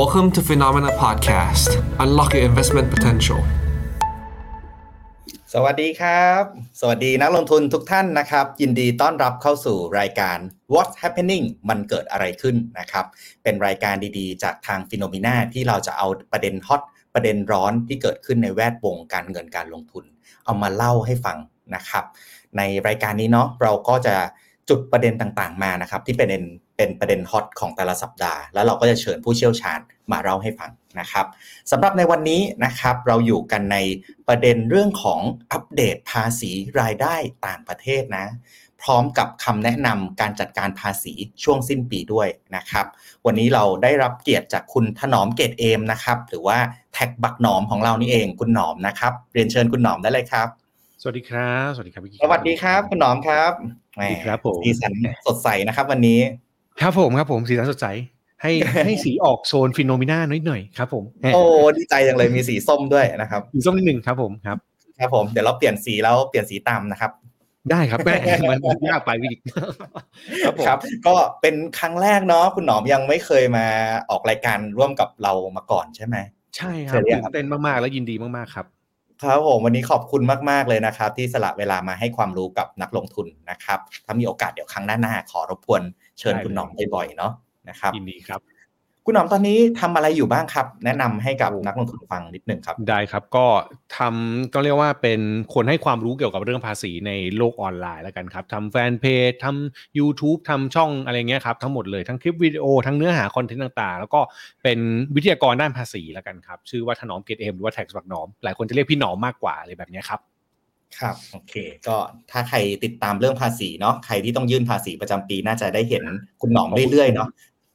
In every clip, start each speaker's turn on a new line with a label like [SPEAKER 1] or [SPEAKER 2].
[SPEAKER 1] Welcome to Phenomena Podcast. Unlock your investment potential.
[SPEAKER 2] สวัสดีครับ สวัสดีนักลงทุนทุกท่านนะครับ ยินดีต้อนรับเข้าสู่รายการ What's Happening มันเกิดอะไรขึ้นนะครับ เป็นรายการดีๆ จากทางฟิโนมิน่าที่เราจะเอาประเด็นฮอตประเด็นร้อนที่เกิดขึ้นในแวดวงการเงินการลงทุน เอามาเล่าให้ฟังนะครับ ในรายการนี้เนาะเราก็จะจุดประเด็นต่างๆมานะครับ ที่เป็น เป็นประเด็นฮอตของแต่ละสัปดาห์ แล้วเราก็จะเชิญผู้เชี่ยวชาญมาเล่าให้ฟังนะครับสำหรับในวันนี้นะครับเราอยู่กันในประเด็นเรื่องของอัปเดตภาษีรายได้ต่างประเทศนะ พร้อมกับคำแนะนำการจัดการภาษีช่วงสิ้นปีด้วยนะครับ วันนี้เราได้รับเกียรติจากคุณถนอมเกตเอมนะครับ หรือว่าแท็กบักหนอมของเรานี่เองคุณหนอมนะครับ เรียนเชิญคุณหนอมได้เลยครับ
[SPEAKER 3] สวัสดีครับ สวัสดีครับพี่กิ๊ก
[SPEAKER 2] สวัสดีครับ คุณหนอมครับ
[SPEAKER 3] สวัสดีครับผม
[SPEAKER 2] สีสันสดใสนะครับ วันนี้
[SPEAKER 3] ครับผมครับผมสีสันสดใสให้ให้สีออกโซน Finnomena นิดหน่อยครับผม
[SPEAKER 2] โอ้ดีใจจังเลยมีสีส้มด้วยนะครับ
[SPEAKER 3] สีส้มนิดหนึ่งครับผมครับ
[SPEAKER 2] ครับผมเดี๋ยวเราเปลี่ยนสีแล้วเปลี่ยนสีตามนะครับ
[SPEAKER 3] ได้ครับแม่มันยากไปพี่กิ๊กครับผม
[SPEAKER 2] ครับ ก็เป็นครั้งแรกเนาะคุณหนอมยังไม่เคยมาออกรายการร่วมกับเรามาก่อนใช่ไหม
[SPEAKER 3] ใช่ค
[SPEAKER 2] เชิ
[SPEAKER 3] รับ
[SPEAKER 2] ญเลย
[SPEAKER 3] ตื่
[SPEAKER 2] ครับ
[SPEAKER 3] นเตตื่นเต้นมากๆ แล้วยินดีมากๆครับ
[SPEAKER 2] ครับผมวันนี้ขอบคุณมาก ๆ เลยนะครับ ที่สละเวลามาให้ความรู้กับนักลงทุนนะครับ ถ้ามีโอกาสเดี๋ยวครั้งหน้าๆขอรบกวน เชิญ
[SPEAKER 3] ได้
[SPEAKER 2] คุณหนอมบ่อยๆเนาะนะครับ
[SPEAKER 3] ยินดีครับ
[SPEAKER 2] คุณหนอมตอนนี้ทำอะไรอยู่บ้างครับ แนะนำให้กับ
[SPEAKER 3] โอ้
[SPEAKER 2] นักลงทุนฟังนิดนึงครับ
[SPEAKER 3] ได้ครับก็ทำก็เรียกว่าเป็นคนให้ความรู้เกี่ยวกับเรื่องภาษีในโลกออนไลน์แล้วกันครับทำแฟนเพจทำ YouTube ทำช่องอะไรเงี้ยครับทั้งหมดเลยทั้งคลิปวิดีโอทั้งเนื้อหาคอนเทนต์ต่างๆ แล้วก็เป็นวิทยากรด้านภาษีแล้วกันครับชื่อว่าถนอมเกตเอมหรือว่าแท็กบักหนอมหลายคนจะเรียกพี่หนอมมากกว่าอะไรแบบเนี้ยครับ
[SPEAKER 2] ครับโอเค ก็ถ้าใครติดตามเรื่องภาษีเนาะใครที่ต้องยื่นภาษีประจำปีน่าจะได้เห็นคุณหนอมเรื่อยๆเนาะ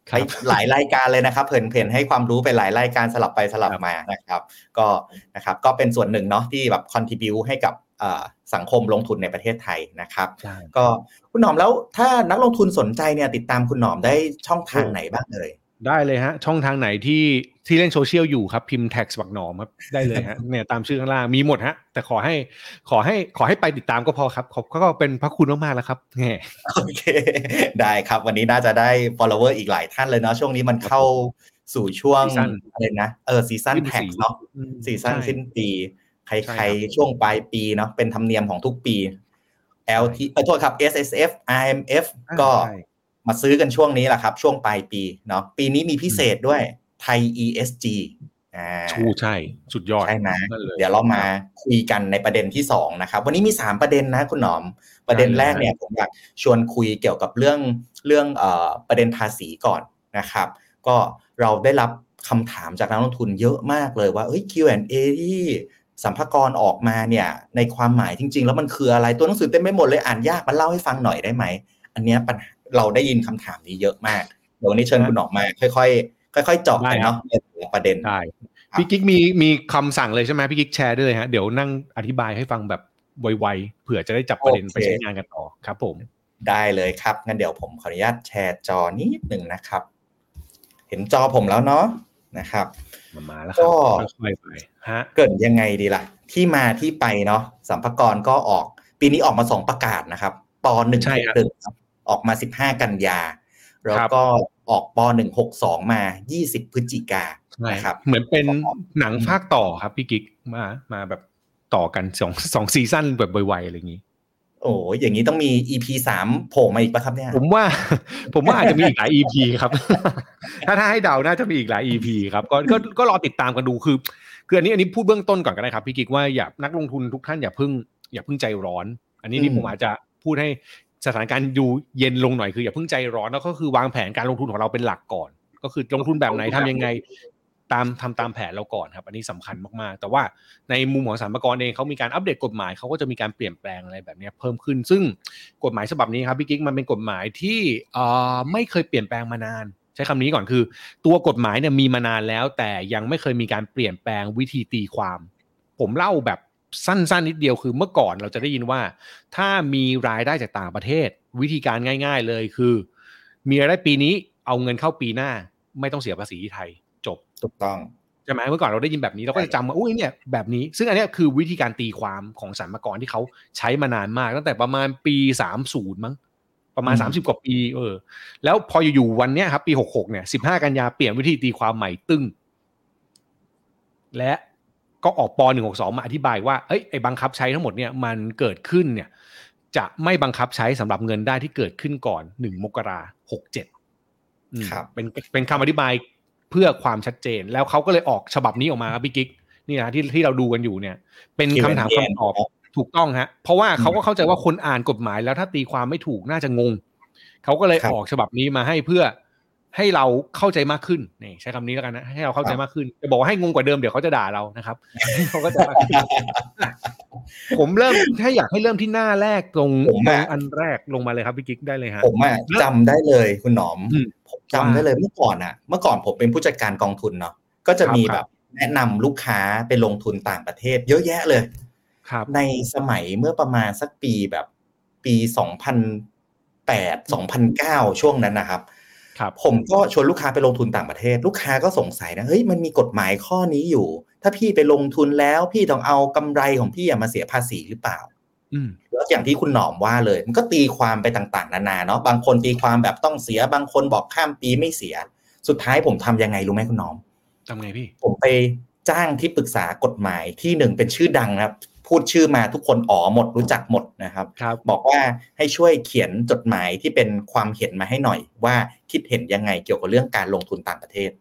[SPEAKER 3] ครับ
[SPEAKER 2] หลายรายการเลยนะครับ เพลินเพลินให้ความรู้ไปหลายรายการสลับไปสลับ
[SPEAKER 3] ครับ
[SPEAKER 2] มานะครับ ก็นะครับก็เป็นส่วนหนึ่งเนาะที่แบบคอนทิบิวให้กับเอ่อสังคมลงทุนในประเทศไทยนะครับ
[SPEAKER 3] ใช่
[SPEAKER 2] ก็คุณหนอมแล้วถ้านักลงทุนสนใจเนี่ยติดตามคุณหนอมได้ช่องทางไหนบ้างเอ่ย
[SPEAKER 3] ได้เลยฮะ ช่องทางไหนที่ที่เล่นโซเชียลอยู่ครับ พิมพ์ TAXBugnoms ครับ ได้เลยฮะเนี่ยตามชื่อข้างล่างมีหมดฮะ แต่ขอให้ขอให้ขอให้ไปติดตามก็พอครับ ขอบก็เป็นพระคุณมากๆแล้วครับแหม
[SPEAKER 2] โอเค ได้ครับวันนี้น่าจะได้ follower อีกหลายท่านเลยเนาะช่วงนี้มันเข้าสู่ช่วง
[SPEAKER 3] season
[SPEAKER 2] อะไรนะเออ season tax
[SPEAKER 3] สิ้นปี
[SPEAKER 2] เนาะ
[SPEAKER 3] อืม
[SPEAKER 2] season
[SPEAKER 3] ใช่
[SPEAKER 2] สิ้นปีใค
[SPEAKER 3] ใช่
[SPEAKER 2] ร
[SPEAKER 3] ครับ
[SPEAKER 2] ๆช่วงปลายปีเนาะเป็นธรรมเนียมของทุกปี LT เออโทษครับ SSF IMF
[SPEAKER 3] อ่า
[SPEAKER 2] ก็
[SPEAKER 3] ใช่
[SPEAKER 2] มาซื้อกันช่วงนี้แหละครับ ช่วงปลายปีเนาะปีนี้มีพิเศษด้วยไทย ESG อ่า
[SPEAKER 3] ชูใช่ สุดยอด
[SPEAKER 2] ใช่ไหม
[SPEAKER 3] นั่นเลย
[SPEAKER 2] เดี๋ยวเรามาคุยกันในประเด็นที่สองนะครับ วันนี้มีสามประเด็นนะคุณหนอม ประเด็นแรกเนี่ยผมอยากชวนคุยเกี่ยวกับเรื่องเรื่องเอ่อประเด็นภาษีก่อนนะครับ ก็เราได้รับคำถามจากนักลงทุนเยอะมากเลยว่าเอ้ย Q&A ที่สัมภาระออกมาเนี่ย ในความหมายจริง ๆ แล้วมันคืออะไรตัวหนังสือเต็มไปหมดเลยอ่านยากมันเล่าให้ฟังหน่อยได้ไหมอันเนี้ยปัญหา เราได้ยินคำถามนี้เยอะมากเดี๋ยววันนี้เชิญคุณหนอมมา ค่อยๆค่อยๆเจาะกันเนาะในแต่ละประเด็น
[SPEAKER 3] ได้
[SPEAKER 2] ครับ
[SPEAKER 3] พี่กิ๊กมีมีคำสั่งเลยใช่ไหมพี่กิ๊กแชร์ได้เลยฮะเดี๋ยวนั่งอธิบายให้ฟังแบบไวๆเผื่อจะได้จับประเด็น
[SPEAKER 2] โอเค
[SPEAKER 3] ไปใช้งานกันต่อครับ ผม
[SPEAKER 2] ได้เลยครับงั้นเดี๋ยวผมขออนุญาตแชร์จอนิดหนึ่งนะครับ เห็นจอผมแล้วเนาะนะครับ
[SPEAKER 3] มามาแล้วค
[SPEAKER 2] ก็
[SPEAKER 3] รับค่อยๆไปฮะ
[SPEAKER 2] เกิดยังไงดีล่ะ ที่มาที่ไปเนาะสัมภากระก็ออก ปีนี้ออกมาสองประกาศนะครับปหนึ่ง
[SPEAKER 3] ใช่
[SPEAKER 2] หก
[SPEAKER 3] ครับ
[SPEAKER 2] หนึ่ง ออกมาสิบห้ากันยา แล้ว
[SPEAKER 3] ครับ
[SPEAKER 2] ก็ออกปหนึ่งหกสองมายี่สิบพฤศจิกา
[SPEAKER 3] ใช่
[SPEAKER 2] นะครับ
[SPEAKER 3] เหมือนเป็น
[SPEAKER 2] ครับ
[SPEAKER 3] หนังภาคต่อครับพี่กิ๊กมามาแบบต่อกันสองสองซีซั่นแบบไวๆอะไรอย่างนี้
[SPEAKER 2] โอ้ยอย่างนี้ต้องมี EP สามโผล่มาอีกปะครับเนี่ย
[SPEAKER 3] ผมว่า ผมว่าอาจจะมีอีกหลาย EP ครับ ถ้าถ้าให้เดาน่าจะมีอีกหลาย EP ครับ ก็ก็ก็รอติดตามกันดูคือ คืออันนี้อันนี้พูดเบื้องต้นก่อนก็ได้ครับพี่กิ๊กว่าอย่านักลงทุนทุกท่านอย่าเพิ่งอย่าเพิ่งใจร้อน อันนี้นี่ผมอาจจะพูดให้ สถานการณ์ดูเย็นลงหน่อยคืออย่าเพิ่งใจร้อนแล้วก็คือวางแผนการลงทุนของเราเป็นหลักก่อน ก็คือลงทุนแบบไหนทำยังไงตามทำตามแผนเราก่อนครับ อันนี้สำคัญมากๆ แต่ว่าในมุมของสรรพากรเองเขามีการอัปเดตกฎหมายเขาก็จะมีการเปลี่ยนแปลงอะไรแบบนี้เพิ่มขึ้น ซึ่งกฎหมายฉบับนี้ครับพี่กิ๊กมันเป็นกฎหมายที่อ่อไม่เคยเปลี่ยนแปลงมานาน ใช้คำนี้ก่อนคือ ตัวกฎหมายเนี่ยมีมานานแล้ว แต่ยังไม่เคยมีการเปลี่ยนแปลงวิธีตีความ ผมเล่าแบบ สั้นๆนิดเดียวคือเมื่อก่อนเราจะได้ยินว่า ถ้ามีรายได้จากต่างประเทศ วิธีการง่าย ๆ เลยคือ มีรายได้ปีนี้เอาเงินเข้าปีหน้า ไม่ต้องเสียภาษีที่ไทย จบ
[SPEAKER 2] ถูกต้อง
[SPEAKER 3] ใช่ไหมเมื่อก่อนเราได้ยินแบบนี้เราก็จะจำว่าอุ้ยเนี่ยแบบนี้ ซึ่งอันเนี้ยคือวิธีการตีความของสรรพากรที่เขาใช้มานานมาก ตั้งแต่ประมาณปี30มั้งประมาณ
[SPEAKER 2] อืม
[SPEAKER 3] สามสิบกว่าปีเออ แล้วพออยู่ๆวันเนี้ยครับปีหกหกเนี่ยสิบห้ากันยาเปลี่ยนวิธีตีความใหม่ตึ้งและ ก็ออกปหนึ่งหกสองมาอธิบายว่าเอ้ยไอ้บังคับใช้ทั้งหมดเนี่ยมันเกิดขึ้นเนี่ยจะไม่บังคับใช้สำหรับเงินได้ที่เกิดขึ้นก่อนหนึ่งมกราหกเจ็ด
[SPEAKER 2] ครับ
[SPEAKER 3] เป็นเป็นคำอธิบายเพื่อความชัดเจน แล้วเขาก็เลยออกฉบับนี้ออกมาครับพี่กิ๊กนี่นะที่ที่เราดูกันอยู่เนี่ย เป็นคำถามคำตอบถูกต้องฮะ เพราะว่าเขาก็เข้าใจว่าคนอ่านกฎหมายแล้วถ้าตีความไม่ถูกน่าจะงงเขาก็เลย
[SPEAKER 2] ครับ
[SPEAKER 3] ออกฉบับนี้มาให้เพื่อ ให้เราเข้าใจมากขึ้นนี่ใช้คำนี้แล้วกันนะให้เราเข้าใจมากขึ้นจะบอกว่าให้งงกว่าเดิมเดี๋ยวเขาจะด่าเรานะครับเขาก็จะมากขึ้นผมเริ่มถ้าอยากให้เริ่มที่หน้าแรกตรง
[SPEAKER 2] ผม
[SPEAKER 3] ตร
[SPEAKER 2] อะ
[SPEAKER 3] งอันแรกลงมาเลยครับพี่กิ๊กได้เลยฮะ
[SPEAKER 2] ผมอะจำได้เลยคุณหนอม
[SPEAKER 3] อืม
[SPEAKER 2] ผมจำได้เลยเมื่อก่อนอะเมื่อก่อนผมเป็นผู้จัดการกองทุนเนาะก็จะ
[SPEAKER 3] ครับ
[SPEAKER 2] มี
[SPEAKER 3] ค
[SPEAKER 2] แบ
[SPEAKER 3] รับบ
[SPEAKER 2] แนะนำลูกค้าไปลงทุนต่างประเทศ เยอะแยะเลย
[SPEAKER 3] ครับ
[SPEAKER 2] ในสมัยเมื่อประมาณสักปีแบบปีสองพันแปดสองพันเก้าช่วงนั้นนะครับ
[SPEAKER 3] ครับ
[SPEAKER 2] ผมก็ชวนลูกค้าไปลงทุนต่างประเทศ ลูกค้าก็สงสัยนะเฮ้ยมันมีกฎหมายข้อนี้อยู่ ถ้าพี่ไปลงทุนแล้วพี่ต้องเอากำไรของพี่อะมาเสียภาษีหรือเปล่า
[SPEAKER 3] อืม
[SPEAKER 2] แล้วอย่างที่คุณหนอมว่าเลย มันก็ตีความไปต่างๆ นานาเนาะบางคนตีความแบบต้องเสียบางคนบอกข้ามปีไม่เสีย สุดท้ายผมทำยังไงรู้ไหมคุณหนอม
[SPEAKER 3] ทำไงพี่
[SPEAKER 2] ผมไปจ้างที่ปรึกษากฎหมายที่หนึ่งเป็นชื่อดังนะครับ พูดชื่อมาทุกคนอ๋อหมดรู้จักหมดนะครับ
[SPEAKER 3] ครับ
[SPEAKER 2] บอกว่าให้ช่วยเขียนจดหมายที่เป็นความเห็นมาให้หน่อย ว่าคิดเห็นยังไงเกี่ยวกับเรื่องการลงทุนต่างประเทศ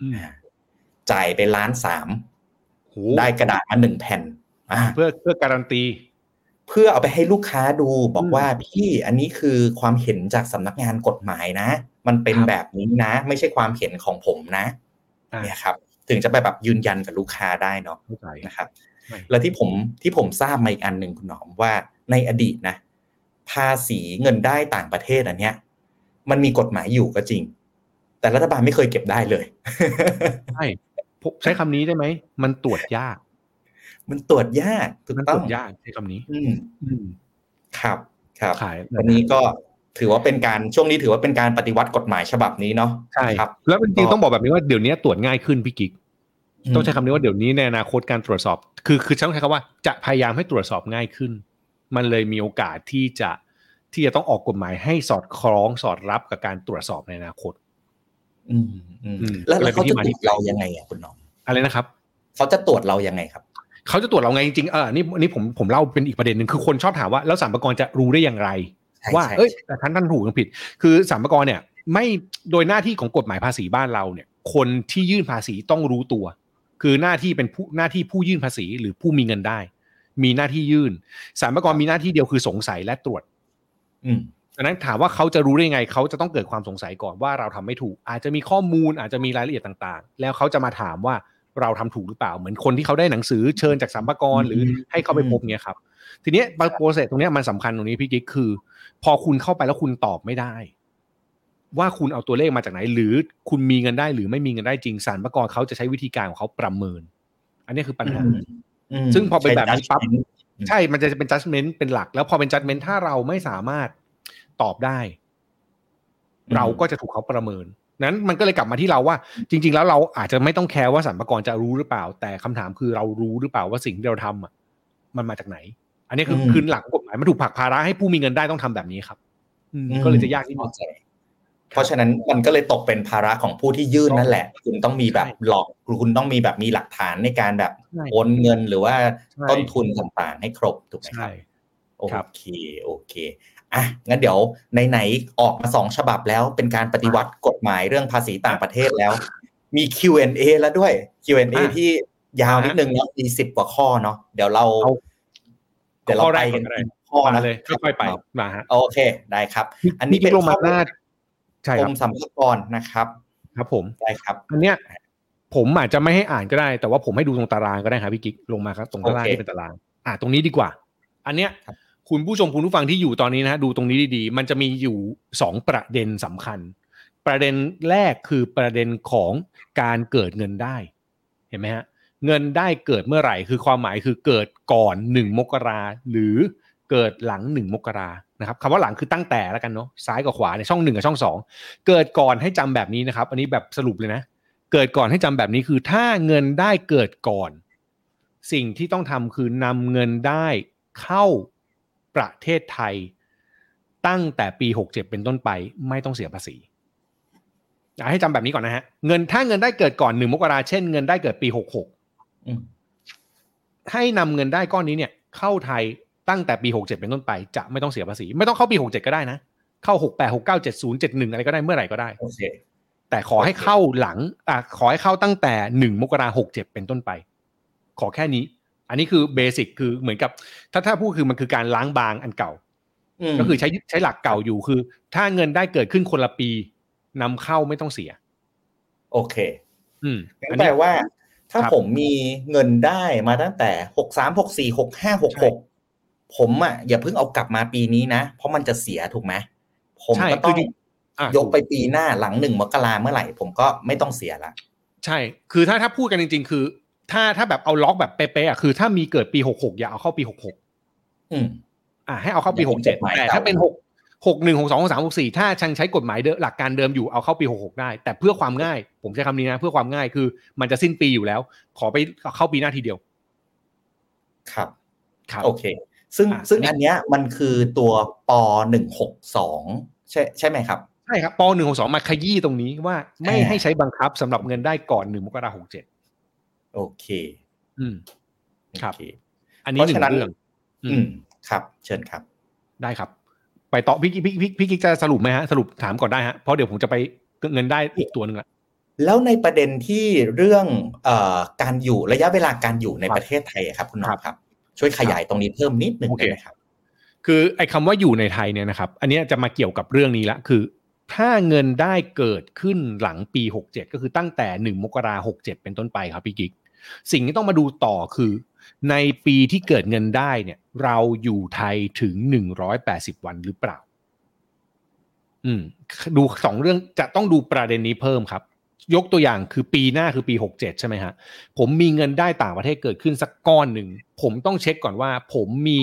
[SPEAKER 3] อืม
[SPEAKER 2] อ่าจ่ายไปล้านสาม
[SPEAKER 3] โห
[SPEAKER 2] ได้กระดาษมาหนึ่งแผ่นอ่า
[SPEAKER 3] เพื่อเพื่อการันตี
[SPEAKER 2] เพื่อเอาไปให้ลูกค้าดูบอก
[SPEAKER 3] อืม
[SPEAKER 2] ว่าพี่อันนี้คือความเห็นจากสำนักงานกฎหมายนะ มันเป็น
[SPEAKER 3] ครับ
[SPEAKER 2] แบบนี้นะ ไม่ใช่ความเห็นของผมนะ
[SPEAKER 3] อ่า
[SPEAKER 2] เนี่ยครับ ถึงจะไปแบบยืนยันกับลูกค้าได้เนาะ
[SPEAKER 3] เข้าใจ
[SPEAKER 2] นะครับ
[SPEAKER 3] ใช่
[SPEAKER 2] แล้วที่ผมที่ผมทราบมาอีกอันหนึ่งคุณหนอมว่าในอดีตนะ ภาษีเงินได้ต่างประเทศอันเนี้ย มันมีกฎหมายอยู่ก็จริง แต่รัฐบาลไม่เคยเก็บได้เลย
[SPEAKER 3] ใช่ผมใช้คำนี้ได้ไหมมันตรวจยาก
[SPEAKER 2] มันตรวจยากถูก
[SPEAKER 3] มันต
[SPEAKER 2] ต้
[SPEAKER 3] ร
[SPEAKER 2] อ
[SPEAKER 3] ว
[SPEAKER 2] ง
[SPEAKER 3] จยากใช้คำนี้
[SPEAKER 2] อืม
[SPEAKER 3] อืม
[SPEAKER 2] ครับ ครับ
[SPEAKER 3] ขาย
[SPEAKER 2] วันนี้ก็ถือว่าเป็นการช่วงนี้ถือว่าเป็นการปฏิวัติกฎหมายฉบับนี้เนาะ
[SPEAKER 3] ใช่
[SPEAKER 2] ครับ
[SPEAKER 3] แล้วจริงๆต้องบอกแบบนี้ว่าเดี๋ยวนี้ตรวจง่ายขึ้นพี่กิ๊ก
[SPEAKER 2] ม
[SPEAKER 3] ต้องใช้คำนี้ว่าเดี๋ยวนี้ในอนาคตการตรวจสอบ คือคือต้องใช้คำว่าจะพยายามให้ตรวจสอบง่ายขึ้น มันเลยมีโอกาสที่จะที่จะต้องออกกฎหมายให้สอดคล้องสอดรับกับการตรวจสอบในอนาคต
[SPEAKER 2] อืมอืม
[SPEAKER 3] อืม
[SPEAKER 2] แล้ว
[SPEAKER 3] ก็เล
[SPEAKER 2] แล้
[SPEAKER 3] ยว
[SPEAKER 2] เขา
[SPEAKER 3] เป็นที่
[SPEAKER 2] จะ
[SPEAKER 3] มา
[SPEAKER 2] ตร
[SPEAKER 3] ที่
[SPEAKER 2] วจเรายังไงอะคุณหน้อง
[SPEAKER 3] อะไรนะครับ
[SPEAKER 2] เขาจะตรวจเรายังไงครับ
[SPEAKER 3] เขาจะตรวจเราไงจริงๆเออนี่นี่ผมผมเล่าเป็นอีกประเด็นหนึ่งคือคนชอบถามว่าแล้วสรรพากรจะรู้ได้อย่างไร
[SPEAKER 2] ใช่
[SPEAKER 3] ว่า
[SPEAKER 2] ใช่
[SPEAKER 3] เอ้ยแต่ท่านท่านถูกหรือผิด คือสรรพากรเนี่ย ไม่โดยหน้าที่ของกฎหมายภาษีบ้านเราเนี่ย คนที่ยื่นภาษีต้องรู้ตัว คือหน้าที่เป็นผู้หน้าที่ผู้ยื่นภาษีหรือผู้มีเงินได้ มีหน้าที่ยื่นสรรพากรมีหน้าที่เดียวคือสงสัยและตรวจ
[SPEAKER 2] อืม
[SPEAKER 3] ดังนั้นถามว่าเขาจะรู้ได้ไงเขาจะต้องเกิดความสงสัยก่อนว่าเราทำไม่ถูก อาจจะมีข้อมูลอาจจะมีรายละเอียดต่าง ๆ แล้วเขาจะมาถามว่าเราทำถูกหรือเปล่า เหมือนคนที่เขาได้หนังสือเชิญจากสัมภากรหรือให้เขาไปพบเนี้ยครับ ทีเนี้ยโปรเซสตรงเนี้ยมันสำคัญตรงนี้พี่กิ๊กคือ พอคุณเข้าไปแล้วคุณตอบไม่ได้ ว่าคุณเอาตัวเลขมาจากไหน หรือคุณมีเงินได้หรือไม่มีเงินได้จริงสรรพากรเขาจะใช้วิธีการของเขาประเมิน อันนี้คือปัญหา
[SPEAKER 2] อืม
[SPEAKER 3] ซึ่งพอเป็นแบบนี้ปั๊บ
[SPEAKER 2] ใช้ judgment
[SPEAKER 3] ใช่มันจะเป็น judgment เป็นหลัก แล้วพอเป็น judgment ถ้าเราไม่สามารถตอบได้
[SPEAKER 2] อืม
[SPEAKER 3] เราก็จะถูกเขาประเมิน นั้นมันก็เลยกลับมาที่เราว่า จริง ๆ แล้วเราอาจจะไม่ต้องแคร์ว่าสรรพากรจะรู้หรือเปล่า แต่คำถามคือเรารู้หรือเปล่าว่าสิ่งที่เราทำอะ มันมาจากไหน อันนี้คืออ
[SPEAKER 2] ม
[SPEAKER 3] คือหลักกฎหมายมันถูกผลักภาระให้ผู้มีเงินได้ต้องทำแบบนี้ครับอืมก็เลยจะยากนิดนึ
[SPEAKER 2] เข้างใจเพราะฉะนั้นมันก็เลยตกเป็นภาระของผู้ที่ยื่นนั่นแหละ คุณต้องมีแบบ
[SPEAKER 3] ใช่
[SPEAKER 2] หลอกคุณต้องมีแบบมีหลักฐานในการแบบ
[SPEAKER 3] ใช่
[SPEAKER 2] โอนเงินหรือว่า
[SPEAKER 3] ใช่
[SPEAKER 2] ต้นทุนต่างๆ ให้ครบถูกไหมครั
[SPEAKER 3] ใช่
[SPEAKER 2] บโอ
[SPEAKER 3] ครับ
[SPEAKER 2] เคโอเคอะงั้นเดี๋ยวไหนๆออกมาสองฉบับแล้วเป็นการปฏิวัติกฎหมายเรื่องภาษีต่างประเทศแล้ว มี Q&A แล้วด้วย Q&A
[SPEAKER 3] อะ
[SPEAKER 2] ที่ยาวนิดนึงเนาะมีสิบกว่าข้อเนาะเดี๋ยวเรา
[SPEAKER 3] เอา
[SPEAKER 2] เดี๋ยวเรา
[SPEAKER 3] ข้อแร
[SPEAKER 2] ไป
[SPEAKER 3] ก
[SPEAKER 2] กัน
[SPEAKER 3] ก่อนก็ได้
[SPEAKER 2] ข้อ
[SPEAKER 3] มา
[SPEAKER 2] นะ
[SPEAKER 3] เลยค่อยๆไปมาฮะ
[SPEAKER 2] โอเคได้ครับ อันนี้
[SPEAKER 3] พี่
[SPEAKER 2] เป็น
[SPEAKER 3] ลงมา
[SPEAKER 2] ข้อ
[SPEAKER 3] หน้าใช่
[SPEAKER 2] ก
[SPEAKER 3] ค
[SPEAKER 2] ร
[SPEAKER 3] รับ
[SPEAKER 2] มสัมภากรนะครับ
[SPEAKER 3] ครับผม
[SPEAKER 2] ได้ครับ
[SPEAKER 3] อันเนี้ยผมอาจจะไม่ให้อ่านก็ได้ แต่ว่าผมให้ดูตรงตารางก็ได้ครับพี่กิ๊กลงมาครับตรงตาราง
[SPEAKER 2] โอเค
[SPEAKER 3] ที่เป็นตาราง อ่าตรงนี้ดีกว่า อันเนี้ย
[SPEAKER 2] ครับ
[SPEAKER 3] คุณผู้ชมคุณผู้ฟังที่อยู่ตอนนี้นะฮะดูตรงนี้ดีๆ มันจะมีอยู่สองประเด็นสำคัญ ประเด็นแรกคือประเด็นของการเกิดเงินได้ เห็นไหมฮะเงินได้เกิดเมื่อไหร่ คือความหมายคือเกิดก่อนหนึ่งมกราหรือ เกิดหลังหนึ่งมกรานะครับคำว่าหลังคือตั้งแต่แล้วกันเนาะซ้ายกับขวาในช่องหนึ่งกับช่องสองเกิดก่อนให้จำแบบนี้นะครับ อันนี้แบบสรุปเลยนะ เกิดก่อนให้จำแบบนี้คือถ้าเงินได้เกิดก่อน สิ่งที่ต้องทำคือนำเงินได้เข้าประเทศไทย ตั้งแต่ปี 67 เป็นต้นไปไม่ต้องเสียภาษีอยากให้จำแบบนี้ก่อนนะฮะเงินถ้าเงินได้เกิดก่อนหนึ่งมกราเช่นเงินได้เกิดปี 66
[SPEAKER 2] อืม
[SPEAKER 3] ให้นำเงินได้ก้อนนี้เนี่ย เข้าไทย ตั้งแต่ปี 67 เป็นต้นไปจะไม่ต้องเสียภาษี ไม่ต้องเข้าปี 67 ก็ได้นะ เข้า 68 69 70 71 อะไรก็ได้เมื่อไหร่ก็ได้
[SPEAKER 2] โอเค
[SPEAKER 3] แต่ขอให้เข้าหลังอะขอให้เข้าตั้งแต่หนึ่งมกราหกเจ็ดเป็นต้นไป ขอแค่นี้ อันนี้คือเบสิกคือเหมือนกับ ถ้าถ้าพูดคือมันคือการล้างบางอันเก่า
[SPEAKER 2] ม
[SPEAKER 3] ก็คือใช้ใช้หลักเก่าอยู่คือ ถ้าเงินได้เกิดขึ้นคนละปีนำเข้าไม่ต้องเสีย
[SPEAKER 2] โอเค
[SPEAKER 3] อืม
[SPEAKER 2] งั้
[SPEAKER 3] อั
[SPEAKER 2] น
[SPEAKER 3] น
[SPEAKER 2] แป
[SPEAKER 3] นี้
[SPEAKER 2] ลว่า ถ้า
[SPEAKER 3] ครับ
[SPEAKER 2] ผมมีเงินได้มาตั้งแต่หกสามหกสี่หกห้าหก
[SPEAKER 3] ใช่
[SPEAKER 2] หก ผมอะอย่าเพิ่งเอากลับมาปีนี้นะ เพราะมันจะเสียถูกไหมผม
[SPEAKER 3] ใช่
[SPEAKER 2] ก็ต้
[SPEAKER 3] คือองจริงอะ
[SPEAKER 2] ยกไปปีหน้าหลังหนึ่งมกราเมื่อไหร่ ผมก็ไม่ต้องเสียละ
[SPEAKER 3] ใช่ คือถ้าถ้าพูดกันจริง ๆ คือ ถ้าถ้าแบบเอาล็อกแบบเป๊ะๆอะคือ ถ้ามีเกิดปีหกหกอย่าเอาเข้าปีหกหก
[SPEAKER 2] อืม
[SPEAKER 3] อ่าให้เอาเข้าปี
[SPEAKER 2] อย่า
[SPEAKER 3] ห
[SPEAKER 2] เป็
[SPEAKER 3] ก
[SPEAKER 2] น
[SPEAKER 3] เจ็ด
[SPEAKER 2] กฎหมาย
[SPEAKER 3] แต่
[SPEAKER 2] เก่า
[SPEAKER 3] ถ้าเป็นหกหกหนึ่งหกสองหกสามหกสี่ถ้ายังใช้กฎหมายเดิมหลักการเดิมอยู่เอาเข้าปีหกหกได้ แต่เพื่อความง่าย ผมใช้คำนี้นะ เพื่อความง่ายคือ มันจะสิ้นปีอยู่แล้ว ขอไปเข้าปีหน้าทีเดียว
[SPEAKER 2] ครับ
[SPEAKER 3] ครับ
[SPEAKER 2] โอเค ซึ่ง
[SPEAKER 3] อะ
[SPEAKER 2] ซึ่ง
[SPEAKER 3] อันนี้
[SPEAKER 2] อันเนี้ยมันคือตัวปหนึ่งหกสองใช่ใช่ไหมครับ
[SPEAKER 3] ใช่ครับปหนึ่งหกสองมาขยี้ตรงนี้ว่าไม่
[SPEAKER 2] อ่า
[SPEAKER 3] ให้ใช้บังคับสำหรับเงินได้ก่อนหนึ่งมกราหกเจ็ด
[SPEAKER 2] โอเค
[SPEAKER 3] อืมครับ
[SPEAKER 2] โอเค
[SPEAKER 3] อันนี้หนึ่
[SPEAKER 2] เพราะฉะนั้น
[SPEAKER 3] งเรื่องอื
[SPEAKER 2] อื
[SPEAKER 3] ม
[SPEAKER 2] มครับ เชิญครับ
[SPEAKER 3] ได้ครับ ไปต่อพี่พี่พี่พี่กิ๊กจะสรุปไหมฮะสรุปถามก่อนได้ฮะเพราะเดี๋ยวผมจะไปเงินได้อีกตัวหนึ่งละ
[SPEAKER 2] แล้วในประเด็นที่เรื่องเอ่อการอยู่ระยะเวลาการอยู่ใน
[SPEAKER 3] ครับ
[SPEAKER 2] ประเทศไทยอะครับคุณน้อ
[SPEAKER 3] ครั
[SPEAKER 2] ง
[SPEAKER 3] บ
[SPEAKER 2] ครับ ช่วยขยายตรงนี้เพิ่มนิดหนึ่ง
[SPEAKER 3] โอเค
[SPEAKER 2] ได้ไหมครับ
[SPEAKER 3] คือไอ้คำว่าอยู่ในไทยเนี่ยนะครับ อันเนี้ยจะมาเกี่ยวกับเรื่องนี้ละคือ ถ้าเงินได้เกิดขึ้นหลังปี 67 ก็คือตั้งแต่ 1 มกราหกเจ็ดเป็นต้นไปครับพี่กิ๊กสิ่งที่ต้องมาดูต่อคือ ในปีที่เกิดเงินได้เนี่ย เราอยู่ไทยถึง 180 วันหรือเปล่า อืม ดูสองเรื่องจะต้องดูประเด็นนี้เพิ่มครับ ยกตัวอย่างคือปีหน้าคือปี 67 ใช่ไหมฮะ ผมมีเงินได้ต่างประเทศเกิดขึ้นสักก้อนหนึ่ง ผมต้องเช็คก่อนว่า ผมมี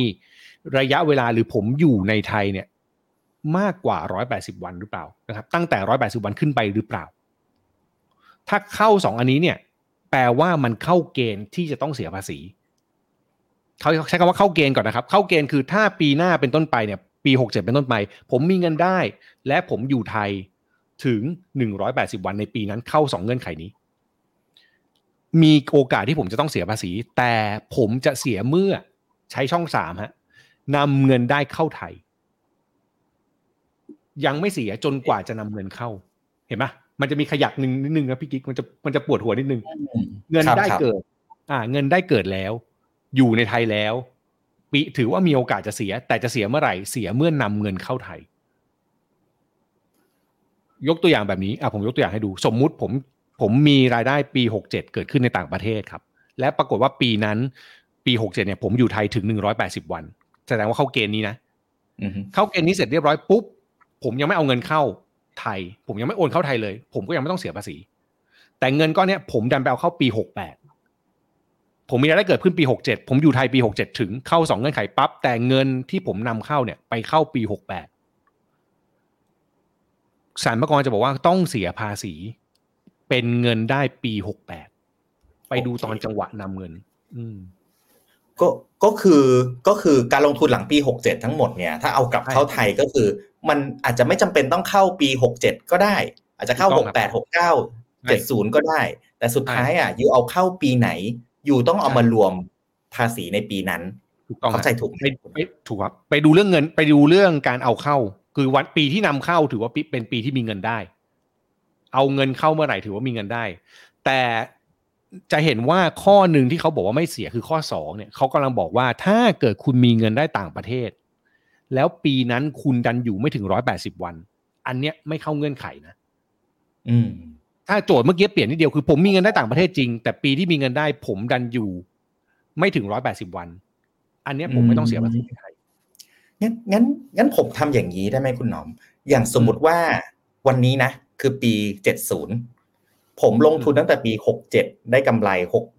[SPEAKER 3] ระยะเวลาหรือผมอยู่ในไทยเนี่ย มากกว่า 180 วันหรือเปล่านะครับ ตั้งแต่ 180 วันขึ้นไปหรือเปล่า ถ้าเข้าสองอันนี้เนี่ย แปลว่ามันเข้าเกณฑ์ที่จะต้องเสียภาษี เขาใช้คำว่าเข้าเกณฑ์ก่อนนะครับ เข้าเกณฑ์คือถ้าปีหน้าเป็นต้นไปเนี่ย ปี 67 เป็นต้นไป ผมมีเงินได้ และผมอยู่ไทย ถึง 180 วันในปีนั้นเข้าสองเงื่อนไขนี้ มีโอกาสที่ผมจะต้องเสียภาษี แต่ผมจะเสียเมื่อใช้ช่องสามฮะนำเงินได้เข้าไทย ยังไม่เสียจนกว่าจะนำเงินเข้า เห็นไหมมันจะมีขยักหนึ่งนิดนึงนะพี่กิ๊กมันจะมันจะปวดหัวนิดนึงเงิน
[SPEAKER 2] ครับ
[SPEAKER 3] ได้
[SPEAKER 2] ครับ
[SPEAKER 3] เกิด อ่า เงินได้เกิดแล้ว อยู่ในไทยแล้วปีถือว่ามีโอกาสจะเสีย แต่จะเสียเมื่อไหร่เสียเมื่อนำเงินเข้าไทย ยกตัวอย่างแบบนี้อะผมยกตัวอย่างให้ดู สมมุติผมผมมีรายได้ปีหกเจ็ดเกิดขึ้นในต่างประเทศครับ และปรากฏว่าปีนั้นปีหกเจ็ดเนี่ยผมอยู่ไทยถึงหนึ่งร้อยแปดสิบวัน แสดงว่าเข้าเกณฑ์นี้นะ
[SPEAKER 2] อือฮึ
[SPEAKER 3] เข้าเกณฑ์นี้เสร็จเรียบร้อยปุ๊บผมยังไม่เอาเงินเข้าไทย ผมยังไม่โอนเข้าไทยเลย ผมก็ยังไม่ต้องเสียภาษี แต่เงินก้อนเนี้ยผมดันไปเอาเข้าปีหกแปดผมมีรายได้เกิดขึ้นปีหกเจ็ดผมอยู่ไทยปีหกเจ็ดถึงเข้าสองเงื่อนไขปั๊บแต่เงินที่ผมนำเข้าเนี่ยไปเข้าปีหกแปด สารพากรจะบอกว่าต้องเสียภาษี เป็นเงินได้ปีหกแปดไปดูตอนจังหวะนำเงิน อืม
[SPEAKER 2] ก็ก็คือก็คือการลงทุนหลังปี 67 ทั้งหมดเนี่ยถ้าเอากลับ
[SPEAKER 3] ใช่
[SPEAKER 2] เข้าไทยก็คือ มันอาจจะไม่จำเป็นต้องเข้าปี 67 ก็ได้ อาจจะเข้า
[SPEAKER 3] ถูกต้องครับ
[SPEAKER 2] 68 69 70 ก็ได้ แต่สุดท้ายอะยูเอาเข้าปีไหนยูต้องเอา
[SPEAKER 3] ใช่
[SPEAKER 2] มารวมภาษีในปีนั้น
[SPEAKER 3] ถูกต้อง
[SPEAKER 2] เข้าใจ
[SPEAKER 3] ครับ
[SPEAKER 2] ถูกไหม
[SPEAKER 3] ไปไปถูกครับไปดูเรื่องเงินไปดูเรื่องการเอาเข้า คือวันปีที่นำเข้าถือว่าปีเป็นปีที่มีเงินได้ เอาเงินเข้าเมื่อไหร่ถือว่ามีเงินได้ แต่จะเห็นว่าข้อหนึ่งที่เขาบอกว่าไม่เสียคือข้อสองเนี่ยเขากำลังบอกว่าถ้าเกิดคุณมีเงินได้ต่างประเทศ แล้วปีนั้นคุณดันอยู่ไม่ถึงร้อยแปดสิบวัน อันเนี้ยไม่เข้าเงื่อนไขนะ
[SPEAKER 2] อืม
[SPEAKER 3] ถ้าโจทย์เมื่อกี้เปลี่ยนนิดเดียวคือผมมีเงินได้ต่างประเทศจริง แต่ปีที่มีเงินได้ผมดันอยู่ ไม่ถึงร้อยแปดสิบวัน อันเนี้ยผมไม่ต้องเสียภาษีในไทย
[SPEAKER 2] งั้นงั้นงั้นผมทำอย่างนี้ได้ไหมคุณหนอม อย่างสมมุติว่าวันนี้นะ คือปี70ผมลงทุนตั้งแต่ปี67ได้กำไร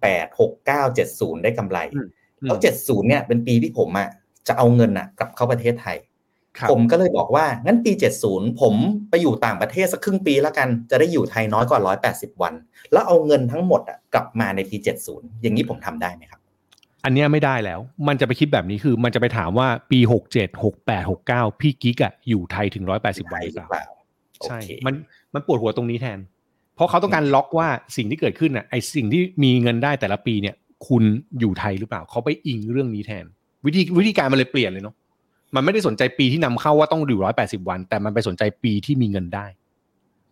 [SPEAKER 2] 68 69 70ได้กำไร
[SPEAKER 3] อืม
[SPEAKER 2] แล้ว70เนี่ยเป็นปีที่ผมอะจะเอาเงินอะกลับเข้าประเทศไทย
[SPEAKER 3] ครับ
[SPEAKER 2] ผมก็เลยบอกว่างั้นปี 70 ผมไปอยู่ต่างประเทศสักครึ่งปีแล้วกันจะได้อยู่ไทยน้อยกว่า 180 วัน แล้วเอาเงินทั้งหมดอะกลับมาในปี 70 อย่างนี้ผมทำได้ไหมครับ
[SPEAKER 3] อันเนี้ยไม่ได้แล้ว มันจะไปคิดแบบนี้คือ มันจะไปถามว่าปีหกเจ็ดหกแปดหกเก้าพี่กิ๊กอะอยู่ไทยถึงร้อยแปดสิบวันหรือเปล่า
[SPEAKER 2] โอ
[SPEAKER 3] ใช่
[SPEAKER 2] เค
[SPEAKER 3] มันมันปวดหัวตรงนี้แทน เพราะเขาต้องการล็อกว่าสิ่งที่เกิดขึ้นอะไอสิ่งที่มีเงินได้แต่ละปีเนี่ย คุณอยู่ไทยหรือเปล่า เขาไปอิงเรื่องนี้แทน วิธีวิธีการมันเลยเปลี่ยนเลยเนาะมันไม่ได้สนใจปีที่นำเข้าว่าต้องอยู่ร้อยแปดสิบวัน แต่มันไปสนใจปีที่มีเงินได้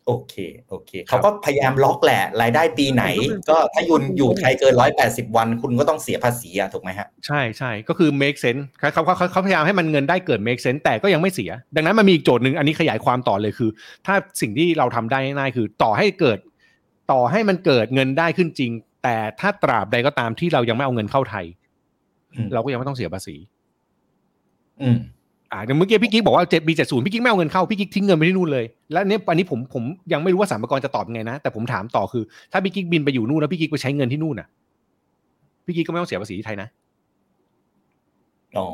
[SPEAKER 2] โอเคโอเคเขาก็พยายามล็อกแหละรายได้ปีไหน ก็ถ้ายุนอยู่ไทยเกินร้อยแปดสิบวัน คุณก็ต้องเสียภาษีอะถูกไหมฮะ
[SPEAKER 3] ใช่ใช่ก็คือ make sense เขาเขาเขาเขาพยายามให้มันเงินได้เกิด make sense แต่ก็ยังไม่เสีย ดังนั้นมันมีอีกโจทย์หนึ่งอันนี้ขยายความต่อเลยคือ ถ้าสิ่งที่เราทำได้ง่ายๆคือ ต่อให้เกิด ต่อให้มันเกิดเงินได้ขึ้นจริง แต่ถ้าตราบใดก็ตามที่เรายังไม่เอาเงินเข้าไทย
[SPEAKER 2] อืม
[SPEAKER 3] เราก็ยังไม่ต้องเสียภาษี
[SPEAKER 2] อืม
[SPEAKER 3] อ่าอย่างเมื่อกี้พี่กิ๊กบอกว่าเจ็ดปีเจ็ดศูนย์พี่กิ๊กไม่เอาเงินเข้าพี่กิ๊กทิ้งเงินไปที่นู่นเลย แล้วเนี้ยอันนี้ผมผมยังไม่รู้ว่าสามกรจะตอบยังไงนะ แต่ผมถามต่อคือ ถ้าพี่กิ๊กบินไปอยู่นู่นแล้วพี่กิ๊กไปใช้เงินที่นู่นน่ะ พี่กิ๊กก็ไม่ต้องเสียภาษีที่ไทยนะ
[SPEAKER 2] อ๋อ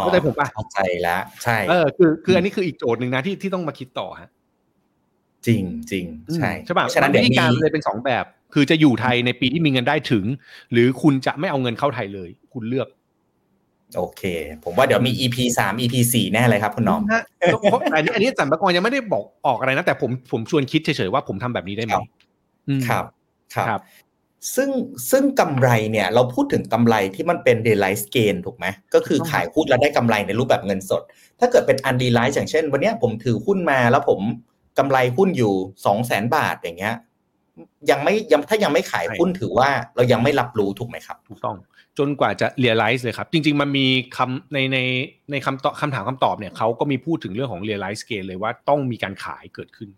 [SPEAKER 3] เข้าใจผมปะ
[SPEAKER 2] เข้าใจแล้วใช่
[SPEAKER 3] เออคือคืออันนี้คืออีกโจทย์หนึ่งนะที่ที่ต้องมาคิดต่อฮะ
[SPEAKER 2] จริงจริงใช่
[SPEAKER 3] ใช่ป่ะ
[SPEAKER 2] ฉะนั้น
[SPEAKER 3] วิ
[SPEAKER 2] เดี๋ยว
[SPEAKER 3] ธี
[SPEAKER 2] มี
[SPEAKER 3] การเลยเป็นสองแบบ คือจะอยู่ไทยในปีที่มีเงินได้ถึง หรือคุณจะไม่เอาเงินเข้าไทยเลย คุณเลือก
[SPEAKER 2] โอเค ผมว่าเดี๋ยวมี EP สาม EP สี่แน่เลยครับคุณน้อม
[SPEAKER 3] ฮะเพราะอันนี้อันนี้สัมภากรยังไม่ได้บอกออกอะไรนะ แต่ผมผมชวนคิดเฉยๆว่าผมทำแบบนี้ได้ไหม
[SPEAKER 2] ครับ
[SPEAKER 3] อืม
[SPEAKER 2] ครับครับ
[SPEAKER 3] ครับ
[SPEAKER 2] ซึ่งซึ่งกำไรเนี่ย เราพูดถึงกำไรที่มันเป็น realize gain ถูกไหม ก็คือ
[SPEAKER 3] ถูกต้อง
[SPEAKER 2] ขายหุ้นแล้วได้กำไรในรูปแบบเงินสด ถ้าเกิดเป็น unrealized อย่างเช่น วันเนี้ยผมถือหุ้นมาแล้วผมกำไรหุ้นอยู่สองแสนบาทอย่างเงี้ย ยังไม่ยังถ้ายังไม่ขายหุ้นถือว่าเรายังไม่รับรู้ถูกไหมครับ
[SPEAKER 3] ถูกต้อง จนกว่าจะ realize เลยครับ จริง ๆ มันมีคำในในในคำตอบคำถามคำตอบเนี่ยเขาก็มีพูดถึงเรื่องของ realize gain เลยว่าต้องมีการขายเกิดขึ้น